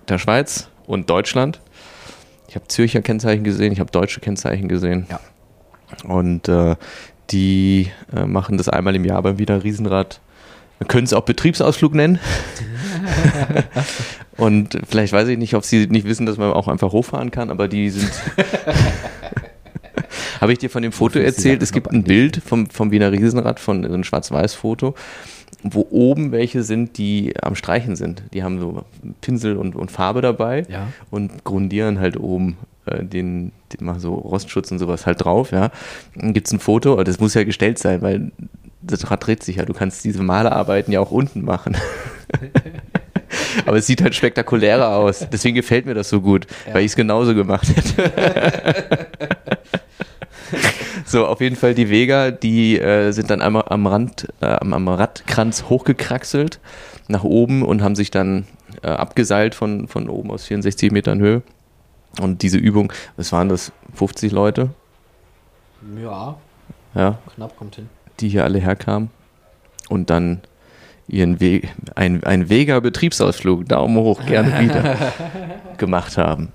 der Schweiz und Deutschland. Ich habe Zürcher Kennzeichen gesehen, ich habe deutsche Kennzeichen gesehen. Ja. Und äh, die äh, machen das einmal im Jahr beim Wiener Riesenrad. Wir können es auch Betriebsausflug nennen. Und vielleicht weiß ich nicht, ob sie nicht wissen, dass man auch einfach hochfahren kann, aber die sind. Habe ich dir von dem Foto erzählt? Es gibt ein? Bild vom, vom Wiener Riesenrad, von so ein Schwarz-Weiß-Foto, wo oben welche sind, die am Streichen sind. Die haben so Pinsel und, und Farbe dabei Ja. und grundieren halt oben äh, den, den machen so Rostschutz und sowas halt drauf, ja. Dann gibt es ein Foto, das muss ja gestellt sein, weil das Rad dreht sich ja. Du kannst diese Malerarbeiten ja auch unten machen. Aber es sieht halt spektakulärer aus. Deswegen gefällt mir das so gut, Ja. weil ich es genauso gemacht hätte. so, auf jeden Fall die Vega, die äh, sind dann einmal am Rand, äh, am, am Radkranz hochgekraxelt nach oben und haben sich dann äh, abgeseilt von, von oben aus 64 Metern Höhe. Und diese Übung, was waren das? 50 Leute, Ja, ja, knapp kommt hin. die hier alle herkamen und dann ihren Weg, ein, ein Vega-Betriebsausflug, Daumen hoch, gerne wieder, gemacht haben.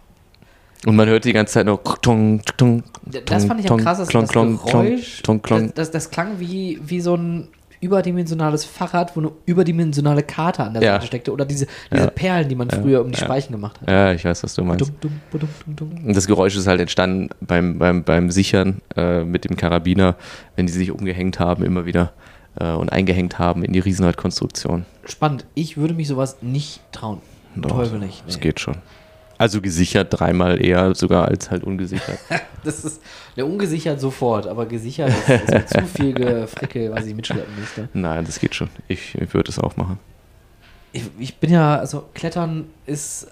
Und man hört die ganze Zeit noch tong, tong, Das fand ich am tong, krassesten, das Geräusch. Das, das, das klang wie, wie so ein überdimensionales Fahrrad, wo eine überdimensionale Karte an der Ja. Seite steckte. Oder diese, diese Ja. Perlen, die man früher um die ja. Speichen gemacht hat. Ja, ich weiß, was du meinst. Dum, dum, dum. Und das Geräusch ist halt entstanden beim, beim, beim Sichern äh, mit dem Karabiner, wenn die sich umgehängt haben, immer wieder äh, und eingehängt haben in die Riesenradkonstruktion. Spannend. Ich würde mich sowas nicht trauen. Doch, Teufel nicht. Das nee. geht schon. Also gesichert dreimal eher sogar als halt ungesichert. Das ist der ungesichert sofort, aber gesichert ist, ist zu viel Gefrickel, was ich mitschleppen müsste. Nein, das geht schon. Ich, ich würde es auch machen. Ich, ich bin ja, also Klettern ist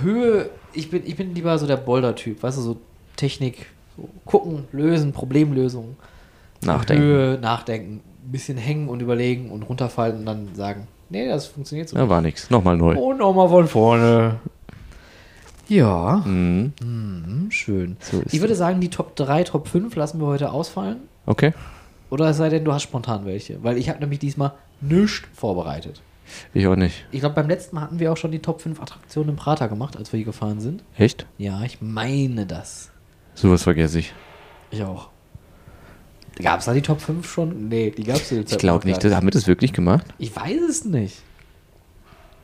Höhe, ich bin, ich bin lieber so der Boulder-Typ, weißt du, so Technik, so gucken, lösen, Problemlösung. Nachdenken. Höhe, nachdenken, ein bisschen hängen und überlegen und runterfallen und dann sagen, nee, das funktioniert so Ja, war nix. Nochmal neu. Und nochmal von vorne. Ja, Mhm. hm, schön. So ich würde das. sagen, die Top 3, Top 5 lassen wir heute ausfallen. Okay. Oder es sei denn, du hast spontan welche. Weil ich habe nämlich diesmal nichts vorbereitet. Ich auch nicht. Ich glaube, beim letzten Mal hatten wir auch schon die Top 5 Attraktionen im Prater gemacht, als wir hier gefahren sind. Echt? Ja, ich meine das. Sowas vergesse ich. Ich auch. Gab es da die Top 5 schon? Nee, die gab es Ich glaube nicht. Das, haben wir das wirklich gemacht? Ich weiß es nicht.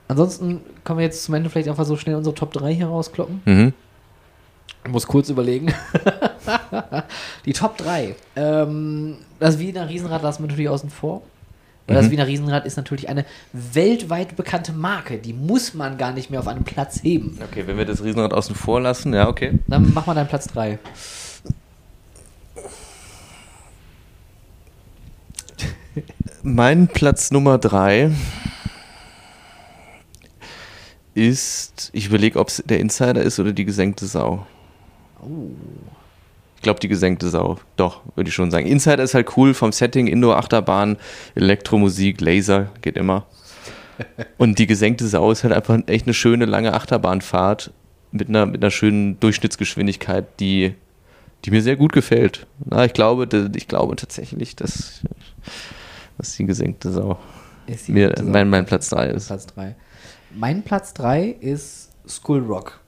Ansonsten können wir jetzt zum Ende vielleicht einfach so schnell unsere Top 3 hier rauskloppen. Mhm. Ich muss kurz überlegen. die Top 3. Ähm, das Wiener Riesenrad lassen wir natürlich außen vor. Weil das Mhm. Wiener Riesenrad ist natürlich eine weltweit bekannte Marke. Die muss man gar nicht mehr auf einen Platz heben. Okay, wenn wir das Riesenrad außen vor lassen, ja, okay. Dann mach mal deinen Platz 3. Mein Platz Nummer drei ist, ich überlege, ob es der Insider ist oder die gesenkte Sau. Ich glaube, die gesenkte Sau. Doch, würde ich schon sagen. Insider ist halt cool vom Setting, Indoor-Achterbahn, Elektromusik, Laser, geht immer. Und die gesenkte Sau ist halt einfach echt eine schöne, lange Achterbahnfahrt mit einer, mit einer schönen Durchschnittsgeschwindigkeit, die, die mir sehr gut gefällt. Na, ich glaube, ich glaube tatsächlich, dass, dass die gesenkte Sau Ist die mir, mein, mein Platz 3 ist. Platz 3. Mein Platz 3 ist Skull Rock.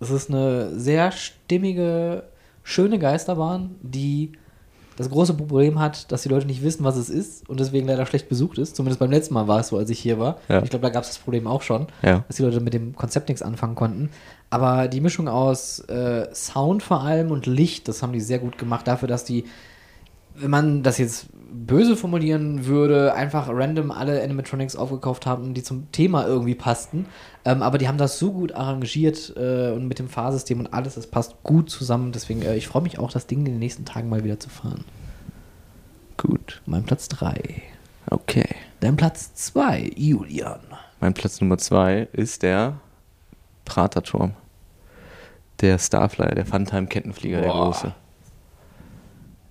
Es ist eine sehr stimmige, schöne Geisterbahn, die das große Problem hat, dass die Leute nicht wissen, was es ist und deswegen leider schlecht besucht ist. Zumindest beim letzten Mal war es so, als ich hier war. Ja. Ich glaube, da gab es das Problem auch schon, Ja. dass die Leute mit dem Konzept nichts anfangen konnten. Aber die Mischung aus äh, Sound vor allem und Licht, das haben die sehr gut gemacht dafür, dass die wenn man das jetzt böse formulieren würde, einfach random alle Animatronics aufgekauft haben, die zum Thema irgendwie passten. Ähm, aber die haben das so gut arrangiert äh, und mit dem Fahrsystem und alles, das passt gut zusammen. Deswegen, äh, ich freue mich auch, das Ding in den nächsten Tagen mal wieder zu fahren. Gut. Mein Platz 3. Okay. Dein Platz 2, Julian. Mein Platz Nummer 2 ist der Praterturm. Der Starflyer, der Funtime-Kettenflieger, der große.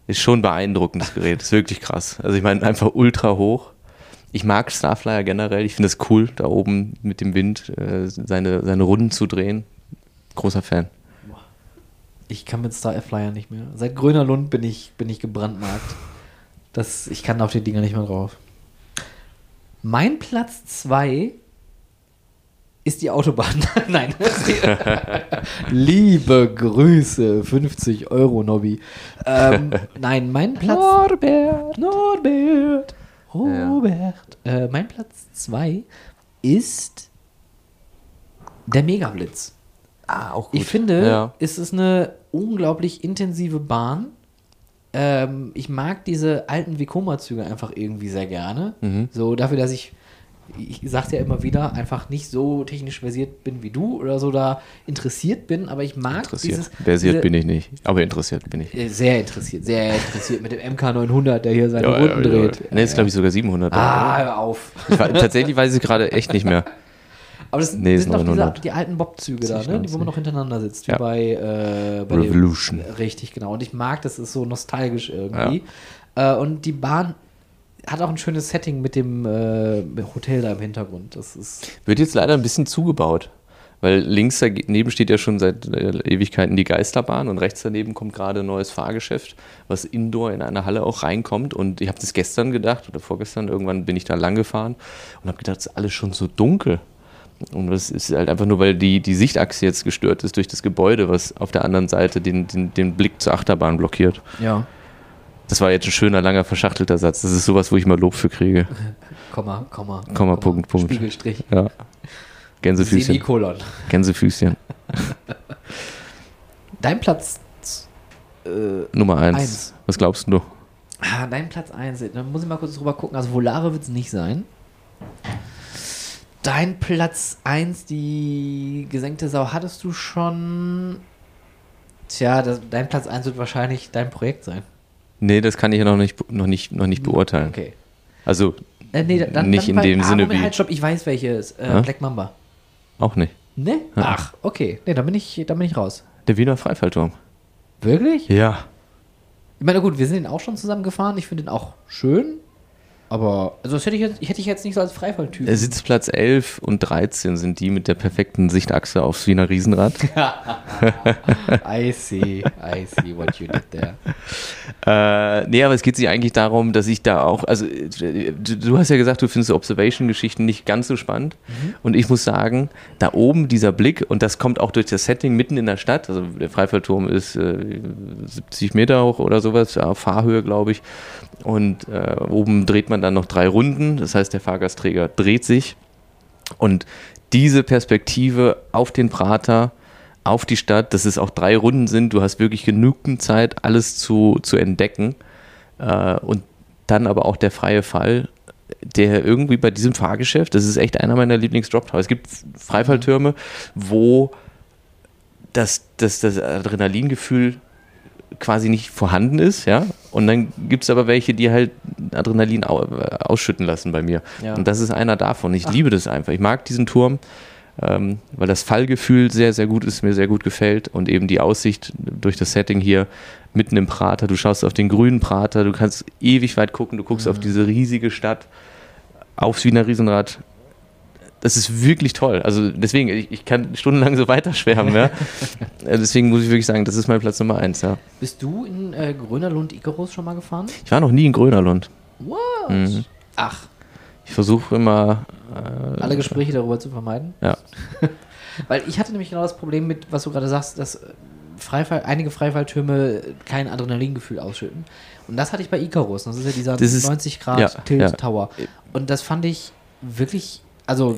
Ist schon ein beeindruckendes Gerät, ist wirklich krass. Also ich meine, einfach ultra hoch. Ich mag Starflyer generell, ich finde es cool, da oben mit dem Wind äh, seine, seine Runden zu drehen. Großer Fan. Ich kann mit Star Flyer nicht mehr. Seit Grüner Lund bin ich, bin ich gebrandmarkt. Das, ich kann auf die Dinger nicht mehr drauf. Mein Platz 2 ist die Autobahn. Nein. Liebe Grüße, 50 Euro Nobby. Ähm, nein, mein Platz. Norbert. Norbert. Robert. Äh, mein Platz 2 ist der Megablitz. Ah, auch Ich finde, Ja. es ist eine unglaublich intensive Bahn. Ähm, ich mag diese alten Vekoma-Züge einfach irgendwie sehr gerne. Mhm. So dafür, dass ich ich sag's ja immer wieder, einfach nicht so technisch versiert bin wie du oder so da interessiert bin, aber ich mag Interessiert. dieses. Versiert diese- bin ich nicht, aber interessiert bin ich. Äh, Sehr interessiert, sehr interessiert mit dem MK900, der hier seine Runden dreht. Ne, ist glaube ich sogar 700. Ah, hör auf. War, tatsächlich weiß ich gerade echt nicht mehr. Aber das sind, Nee, sind doch diese, 900. die alten Bob-Züge da, ne? die, wo 90. man noch hintereinander sitzt, wie Ja. bei, äh, bei Revolution. Dem, richtig, genau. Und ich mag, das ist so nostalgisch irgendwie. Äh, und die Bahn hat auch ein schönes Setting mit dem äh, Hotel da im Hintergrund. Das ist Wird jetzt leider ein bisschen zugebaut. Weil links daneben steht ja schon seit äh, Ewigkeiten die Geisterbahn und rechts daneben kommt gerade ein neues Fahrgeschäft, was indoor in eine Halle auch reinkommt. Und ich habe das gestern gedacht oder vorgestern, irgendwann bin ich da lang gefahren und habe gedacht, es ist alles schon so dunkel. Und das ist halt einfach nur, weil die, die Sichtachse jetzt gestört ist durch das Gebäude, was auf der anderen Seite den, den, den Blick zur Achterbahn blockiert. ja. Das war jetzt ein schöner, langer, verschachtelter Satz. Das ist sowas, wo ich mal Lob für kriege. Komma, Komma. Komma, Punkt, Punkt. Spiegelstrich. Ja. Gänsefüßchen. Semikolon. Gänsefüßchen. Dein Platz. Äh, Nummer eins. Eins. Was glaubst du? ah, dein Platz 1. Da muss ich mal kurz drüber gucken. Also Volare wird es nicht sein. Dein Platz 1, die gesenkte Sau, hattest du schon. Tja, das, dein Platz 1 wird wahrscheinlich dein Projekt sein. Nee, das kann ich ja noch nicht, noch nicht, noch nicht beurteilen. Okay. Also Äh, nee, dann, Nicht dann in dem ah, Sinne Moment, wie- Halt, stopp, ich weiß welches. Äh, Ja? Black Mamba. auch nicht. Ne? Ach, okay. Ne, dann bin ich, dann bin ich raus. Der Wiener Freifallturm. Wirklich? Ja. Ich meine, gut, wir sind den auch schon zusammen gefahren. Ich finde den auch schön. Aber, also das hätte ich jetzt, hätte ich jetzt nicht so als Freifalltyp. Der Sitzplatz 11 und 13 sind die mit der perfekten Sichtachse aufs Wiener Riesenrad. I see, I see what you did there. äh, nee, aber es geht sich eigentlich darum, dass ich da auch, also äh, du, du hast ja gesagt, du findest Observation-Geschichten nicht ganz so spannend. Und ich muss sagen, da oben dieser Blick, und das kommt auch durch das Setting mitten in der Stadt, also der Freifallturm ist äh, 70 Meter hoch oder sowas, ja, Fahrhöhe, glaube ich. Und äh, oben dreht man dann noch drei Runden, das heißt, der Fahrgastträger dreht sich. Und diese Perspektive auf den Prater, auf die Stadt, dass es auch drei Runden sind, du hast wirklich genügend Zeit, alles zu, zu entdecken. Äh, und dann aber auch der freie Fall, der irgendwie bei diesem Fahrgeschäft, das ist echt einer meiner Lieblings-Drop-Tower. Es gibt Freifalltürme, wo das, das, das Adrenalingefühl quasi nicht vorhanden ist, ja. Und dann gibt es aber welche, die halt Adrenalin au ausschütten lassen bei mir. Ja. Und das ist einer davon. Ich liebe das einfach. Ich mag diesen Turm, ähm, weil das Fallgefühl sehr, sehr gut ist, mir sehr gut gefällt. Und eben die Aussicht durch das Setting hier mitten im Prater. Du schaust auf den grünen Prater, du kannst ewig weit gucken, du guckst auf diese riesige Stadt, aufs Wiener Riesenrad. Das ist wirklich toll. Also deswegen, ich, ich kann stundenlang so weiterschwärmen, ja. Äh, deswegen muss ich wirklich sagen, das ist mein Platz Nummer eins, ja. Bist du in äh, Grönerlund Icarus schon mal gefahren? Ich war noch nie in Grönerlund. What? Mhm. Ach, Ich versuche immer, alle Gespräche darüber zu vermeiden? ja. Weil ich hatte nämlich genau das Problem mit, was du gerade sagst, dass äh, Freifall, einige Freifalltürme kein Adrenalingefühl ausschütten. Und das hatte ich bei Icarus. Das ist ja dieser Das ist- 90 Grad ja, Tilt ja. Tower. Und das fand ich wirklich, also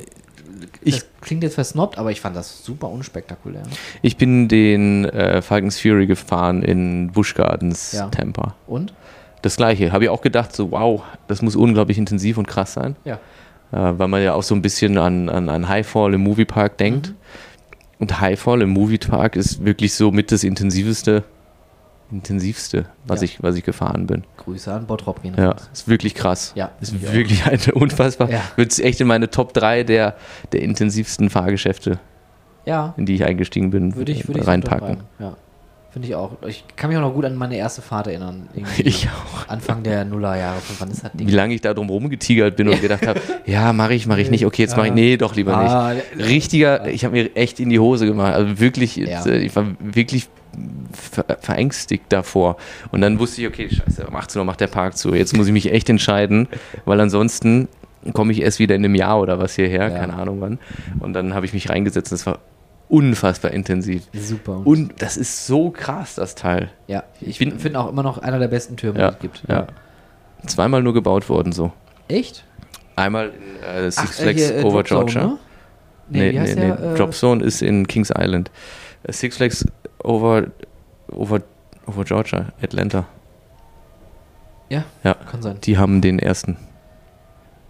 Ich- das klingt jetzt versnobbt, aber ich fand das super unspektakulär. Ich bin den äh, Falcons Fury gefahren in Busch Gardens, Ja. Tampa. Und? Das gleiche. Habe ich auch gedacht, so wow, das muss unglaublich intensiv und krass sein. Ja. äh, weil man ja auch so ein bisschen an, an, an Highfall im Moviepark denkt. Mhm. Und Highfall im Moviepark ist wirklich so mit das intensiveste, intensivste, was, Ja. ich, was ich gefahren bin. Grüße an Bottrop gehen Ja, ist wirklich krass. Ja, ist ich wirklich eine unfassbar. Ja. Wird echt in meine Top 3 der, der intensivsten Fahrgeschäfte, Ja, in die ich eingestiegen bin, würde ich, würde ich reinpacken. unterschreiben. Ja. Finde ich auch. Ich kann mich auch noch gut an meine erste Fahrt erinnern. Irgendwie Ich auch. Anfang der Nullerjahre. Von wann ist das Ding? Wie lange ich da drum rumgetigert bin und gedacht habe, ja, mache ich, mache ich nicht, okay, jetzt mache ich, nee, doch lieber Ah, nicht. Richtiger, ich habe mir echt in die Hose gemacht. Also wirklich, ich war wirklich verängstigt davor. Und dann wusste ich, okay, scheiße, um 18 Uhr macht der Park zu. Jetzt muss ich mich echt entscheiden, weil ansonsten komme ich erst wieder in einem Jahr oder was hierher, Ja. keine Ahnung wann. Und dann habe ich mich reingesetzt und es war unfassbar intensiv. Super. Und das ist so krass, das Teil. ja, ich finde auch immer noch einer der besten Türme, Ja, die es gibt. ja. Zweimal nur gebaut worden so. Echt? Einmal in äh, Six Ach, äh, Flags hier, äh, over Drop Zone, Georgia. ne? Nee, heißt nee, nee. der, äh, Drop Zone ist in Kings Island. Äh, Six Flags over, over, over Georgia, Atlanta. Ja, Ja, kann sein. die haben den ersten.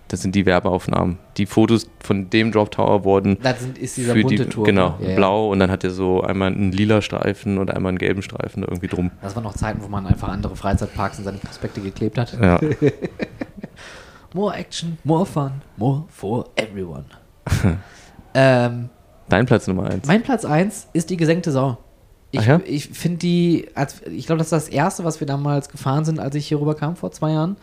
Das sind die Werbeaufnahmen. Die Fotos von dem Drop Tower wurden Das sind, ist dieser für bunte die, Turm. genau, Ja, ja. blau und dann hat er so einmal einen lila Streifen und einmal einen gelben Streifen irgendwie drum. Das waren noch Zeiten, wo man einfach andere Freizeitparks in seine Prospekte geklebt hat. Ja. More action, more fun, more for everyone. ähm, Dein Platz Nummer eins. mein Platz 1 ist die gesenkte Sau. Ich, ja? ich finde die, als, ich glaube, das ist das erste, was wir damals gefahren sind, als ich hier rüber kam vor zwei Jahren.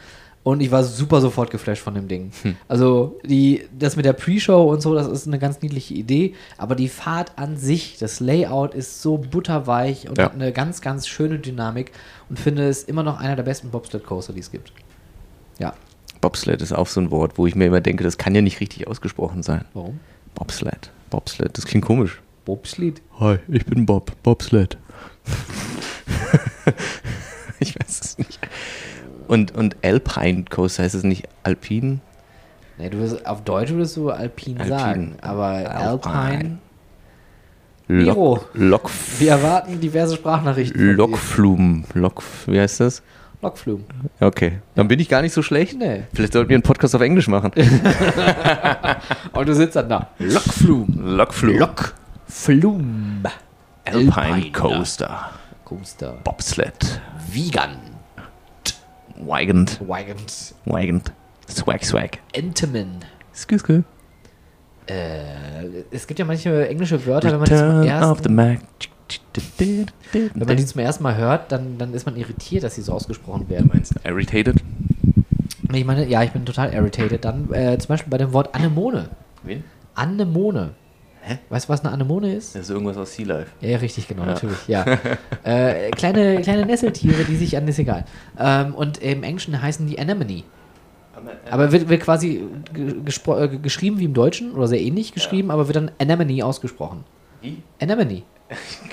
Und ich war super sofort geflasht von dem Ding. Hm. Also die, das mit der Pre-Show und so, das ist eine ganz niedliche Idee. Aber die Fahrt an sich, das Layout ist so butterweich und Ja. hat eine ganz, ganz schöne Dynamik und finde es immer noch einer der besten Bobsled-Coaster, die es gibt. Ja, Bobsled ist auch so ein Wort, wo ich mir immer denke, das kann ja nicht richtig ausgesprochen sein. warum? Bobsled. Bobsled, das klingt komisch. Bobsled. Hi, ich bin Bob. Bobsled. ich weiß es nicht. Und, und Alpine Coaster heißt es nicht Alpin? Nee, du wirst, auf Deutsch würdest du Alpin, Alpin. sagen, aber Alpine. Alpine. Miro. Lok, Lok, Wir erwarten diverse Sprachnachrichten. Lokflum. Lok, wie heißt das? Lokflum. Okay, dann bin ich gar nicht so schlecht. Nee. Vielleicht sollten wir einen Podcast auf Englisch machen. Und du sitzt dann da. Lokflum. Lokflum. Lokflum. Alpine Coaster. Coaster. Bobsled. Vegan. Wagend. Wagons. Wagend. Swag, swag. Entenmann. Excuse me. Äh, es gibt ja manche englische Wörter, wenn man, die zum Return of the ersten, Mac. wenn man die zum ersten Mal hört, dann, dann ist man irritiert, dass sie so ausgesprochen werden. meinst irritated? Ich meine, ja, ich bin total irritated. Dann äh, zum Beispiel bei dem Wort Anemone. Wen? Anemone. Hä? Weißt du, was eine Anemone ist? Das ist irgendwas aus Sea Life. Ja, ja, richtig, genau, natürlich, ja. äh, kleine, kleine Nesseltiere, die sich an, ist egal. Ähm, und im Englischen heißen die Anemone. Aber wird, wird quasi äh, geschrieben wie im Deutschen oder sehr ähnlich geschrieben, aber wird dann Anemone ausgesprochen. Wie? Anemone.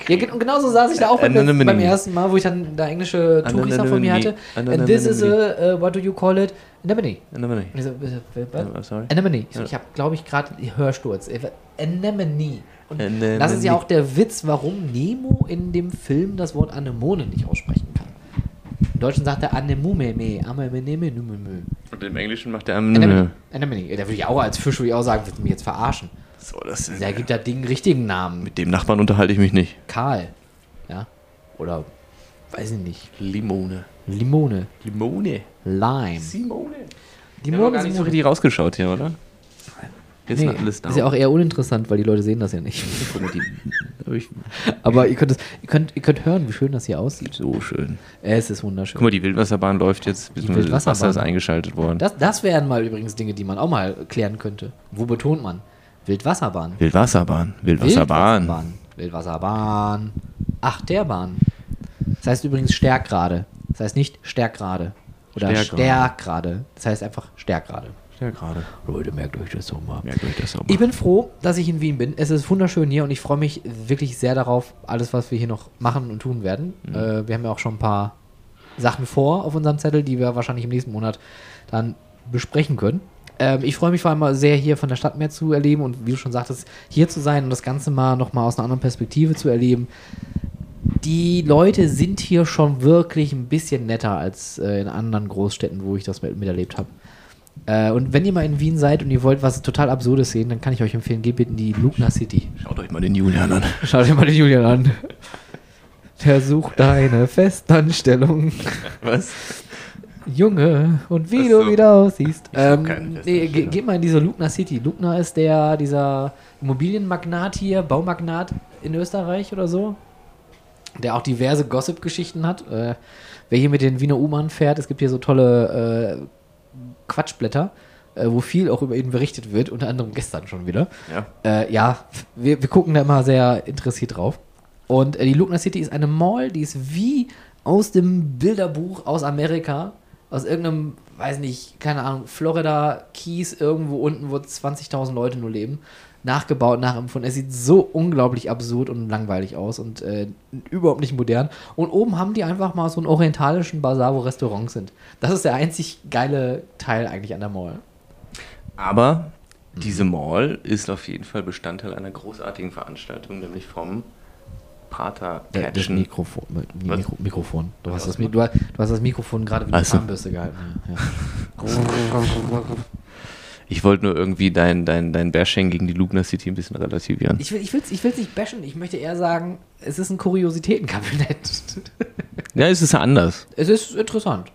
Ja, genauso saß ich da auch beim, beim ersten Mal, wo ich dann da englische Touris von mir hatte. And this is a, uh, what do you call it? Anemone. Anemone. Ich so, äh, äh? Oh, sorry. Anemone. Ich, so, ich habe, glaube ich, gerade Hörsturz. Äh, Anemone. Und Anemone. das ist ja auch der Witz, warum Nemo in dem Film das Wort Anemone nicht aussprechen kann. Im Deutschen sagt er Anemumeme, Anemumeme. Und im Englischen macht der Anemone. Anemone. Da würde ich auch als Fisch würde ich auch sagen, willst du mich jetzt verarschen? So, das Da gibt das Ding einen richtigen Namen. Mit dem Nachbarn unterhalte ich mich nicht. Karl. Ja. Oder, weiß ich nicht. Limone. Limone. Limone. Lime. Simone. Die haben Limone gar nicht so sind richtig rausgeschaut hier, oder? Jetzt Nee, alles da. ist ja auch eher uninteressant, weil die Leute sehen das ja nicht. Aber ihr könnt, es, ihr, könnt, ihr könnt hören, wie schön das hier aussieht. so schön. Es ist wunderschön. Guck mal, die Wildwasserbahn läuft jetzt. beziehungsweise Das Wasser Wildwasserbahn. ist eingeschaltet worden. Das, das wären mal übrigens Dinge, die man auch mal klären könnte. Wo betont man? Wildwasserbahn. Wildwasserbahn. Wildwasserbahn. Wildwasserbahn. Wildwasserbahn. Ach, der Bahn. Das heißt übrigens Stärkrade. Das heißt nicht Stärkrade. Oder Stärkrade. Stärkrade. Das heißt einfach Stärkrade. Gerade. Leute, merkt euch das doch mal. Merkt euch das auch mal. Ich bin froh, dass ich in Wien bin. Es ist wunderschön hier und ich freue mich wirklich sehr darauf, alles, was wir hier noch machen und tun werden. Äh, wir haben ja auch schon ein paar Sachen vor auf unserem Zettel, die wir wahrscheinlich im nächsten Monat dann besprechen können. Ähm, ich freue mich vor allem sehr, hier von der Stadt mehr zu erleben und wie du schon sagtest, hier zu sein und das Ganze mal nochmal aus einer anderen Perspektive zu erleben. Die Leute sind hier schon wirklich ein bisschen netter als äh, in anderen Großstädten, wo ich das mit- miterlebt habe. Äh, und wenn ihr mal in Wien seid und ihr wollt was total Absurdes sehen, dann kann ich euch empfehlen, geht bitte in die Lugner City. Schaut euch mal den Julian an. Schaut euch mal den Julian an. Der sucht eine Festanstellung. Was? Junge, und wie du so. wieder aussiehst. Ähm, nee, ge geht mal in diese Lugner City. Lugner ist der, dieser Immobilienmagnat hier, Baumagnat in Österreich oder so, der auch diverse Gossip-Geschichten hat. Äh, wer hier mit den Wiener U-Bahn fährt, es gibt hier so tolle äh, Quatschblätter, äh, wo viel auch über ihn berichtet wird, unter anderem gestern schon wieder. Ja. Äh, ja, wir, wir gucken da immer sehr interessiert drauf. Und äh, die Lugner City ist eine Mall, die ist wie aus dem Bilderbuch aus Amerika, aus irgendeinem, weiß nicht, keine Ahnung, Florida Keys irgendwo unten, wo 20.000 Leute nur leben, nachgebaut, nachempfunden. Es sieht so unglaublich absurd und langweilig aus und äh, überhaupt nicht modern. Und oben haben die einfach mal so einen orientalischen Bazar, wo Restaurants sind. Das ist der einzig geile Teil eigentlich an der Mall. Aber diese Mall ist auf jeden Fall Bestandteil einer großartigen Veranstaltung, nämlich vom Prater Das Catchen. Mikrofon. Was? Mikro, Mikrofon. Du hast, das, du, hast, du hast das Mikrofon gerade wie eine. Zahnbürste gehalten. Ja. Ich wollte nur irgendwie dein, dein, dein Bashing gegen die Lugner City ein bisschen relativieren. Ich will es ich will's, ich will's nicht bashen, ich möchte eher sagen, es ist ein Kuriositätenkabinett. Ja, es ist ja anders. es ist interessant.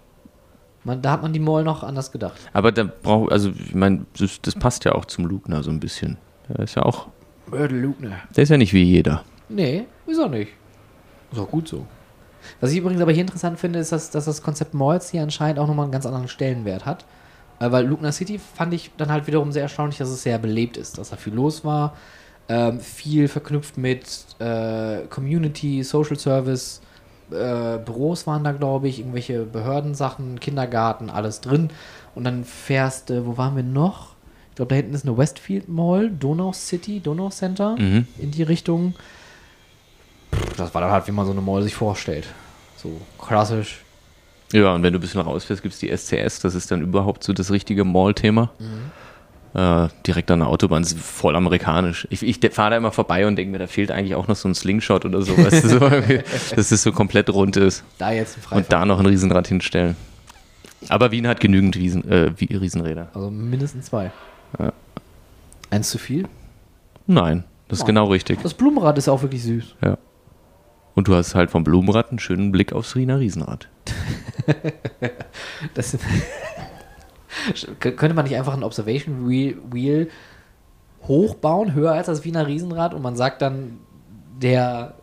Man, da hat man die Mall noch anders gedacht. Aber da braucht, also ich meine, das, das passt ja auch zum Lugner so ein bisschen. Der ist ja auch, Mörder Lugner. der ist ja nicht wie jeder. Nee, wieso nicht? Ist auch gut so. Was ich übrigens aber hier interessant finde, ist, dass, dass das Konzept Malls hier anscheinend auch nochmal einen ganz anderen Stellenwert hat. Äh, Weil Lugner City fand ich dann halt wiederum sehr erstaunlich, dass es sehr belebt ist, dass da viel los war. Ähm, viel verknüpft mit äh, Community, Social Service, äh, Büros waren da, glaube ich, irgendwelche Behördensachen, Kindergarten, alles drin. Und dann fährst du, wo waren wir noch? Ich glaube, da hinten ist eine Westfield Mall, Donau City, Donau Center, Mhm. in die Richtung. Das war dann halt, wie man so eine Mall sich vorstellt. So klassisch. Ja, und wenn du ein bisschen rausfährst, gibt es die SCS, das ist dann überhaupt so das richtige Mall-Thema. Äh, direkt an der Autobahn, das ist voll amerikanisch. Ich, ich fahre da immer vorbei und denke mir, da fehlt eigentlich auch noch so ein Slingshot oder so, weißt du, so, dass es so komplett rund ist. Da jetzt ein Freifahrt. Und da noch ein Riesenrad hinstellen. Aber Wien hat genügend Wiesen, äh, Riesenräder. Also mindestens zwei. Ja. Eins zu viel. Nein, das ist Oh. genau richtig. Das Blumenrad ist auch wirklich süß. Ja. Und du hast halt vom Blumenrad einen schönen Blick aufs Wiener Riesenrad. Das Kö- könnte man nicht einfach ein Observation Wheel, hochbauen, höher als das Wiener Riesenrad und man sagt dann, der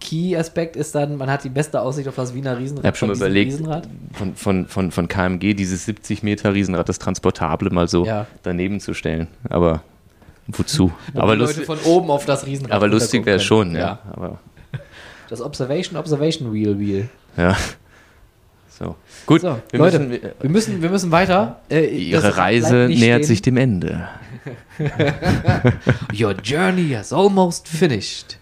Key-Aspekt ist dann, man hat die beste Aussicht auf das Wiener Riesenrad. Ich habe schon überlegt, Riesenrad. von, von, von, von KMG dieses 70 Meter Riesenrad, das Transportable, mal so Ja. daneben zu stellen. Aber wozu? aber die Leute lustig, von oben auf das Riesenrad. aber lustig wäre es schon, ja. können. Aber, Das Observation, Observation Wheel Wheel. ja. So. Gut, So, wir Leute, müssen, wir müssen, wir müssen weiter. Äh, Ihre Reise nähert stehen. sich dem Ende. Your journey has almost finished.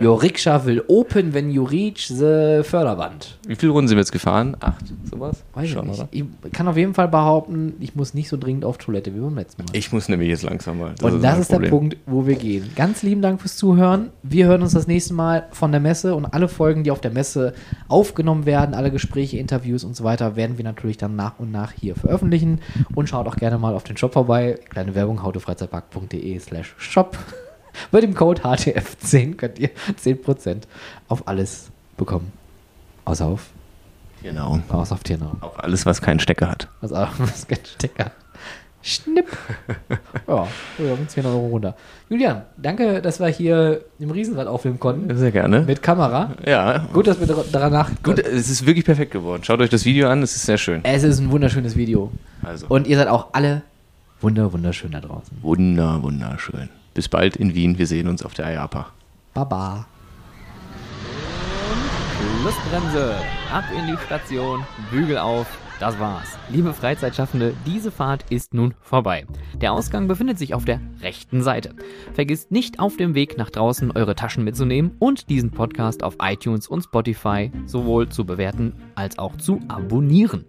Your rickshaw will open when you reach the Förderband. Wie viele Runden sind wir jetzt gefahren? Acht, sowas? Weiß Schon, ich nicht. oder? Ich kann auf jeden Fall behaupten, ich muss nicht so dringend auf Toilette wie beim letzten Mal. Ich muss nämlich jetzt langsam mal. Und das mein ist der Problem. Punkt, wo wir gehen. Ganz lieben Dank fürs Zuhören. Wir hören uns das nächste Mal von der Messe und alle Folgen, die auf der Messe aufgenommen werden, alle Gespräche, Interviews und so weiter, werden wir natürlich dann nach und nach hier veröffentlichen. Und schaut auch gerne mal auf den Shop vorbei. Kleine Werbung, hautefreizeitpark.de slash shop. Bei dem Code HTF10 könnt ihr 10% auf alles bekommen. Außer auf, Genau. außer auf Tiernahrung. Auf alles, was keinen Stecker hat. Also was kein Stecker. Schnipp. Ja, wir haben 10 Euro runter. Julian, danke, dass wir hier im Riesenrad aufnehmen konnten. Sehr gerne. Mit Kamera. Ja. Gut, dass wir dar- daran nach. Gut, es ist wirklich perfekt geworden. Schaut euch das Video an, es ist sehr schön. Es ist ein wunderschönes Video. Also, Und ihr seid auch alle wunder, wunderschön da draußen. wunder, wunderschön. Bis bald in Wien. Wir sehen uns auf der IAPA. Baba. Schlussbremse, ab in die Station, Bügel auf, das war's. Liebe Freizeitschaffende, diese Fahrt ist nun vorbei. Der Ausgang befindet sich auf der rechten Seite. Vergisst nicht auf dem Weg nach draußen eure Taschen mitzunehmen und diesen Podcast auf iTunes und Spotify sowohl zu bewerten als auch zu abonnieren.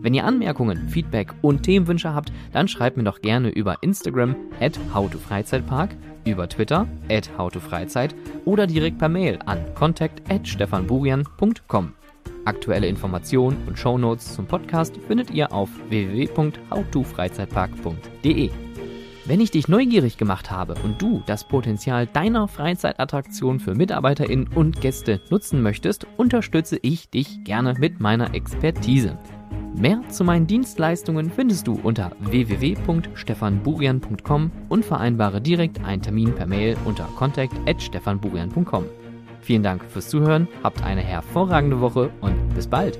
Wenn ihr Anmerkungen, Feedback und Themenwünsche habt, dann schreibt mir doch gerne über Instagram at howtofreizeitpark, über Twitter at howtofreizeit oder direkt per Mail an contact at stefanburian.com. Aktuelle Informationen und Shownotes zum Podcast findet ihr auf www.howtofreizeitpark.de. Wenn ich dich neugierig gemacht habe und du das Potenzial deiner Freizeitattraktion für MitarbeiterInnen und Gäste nutzen möchtest, unterstütze ich dich gerne mit meiner Expertise. Mehr zu meinen Dienstleistungen findest du unter www.stefanburian.com und vereinbare direkt einen Termin per Mail unter contact@stefanburian.com. Vielen Dank fürs Zuhören, habt eine hervorragende Woche und bis bald.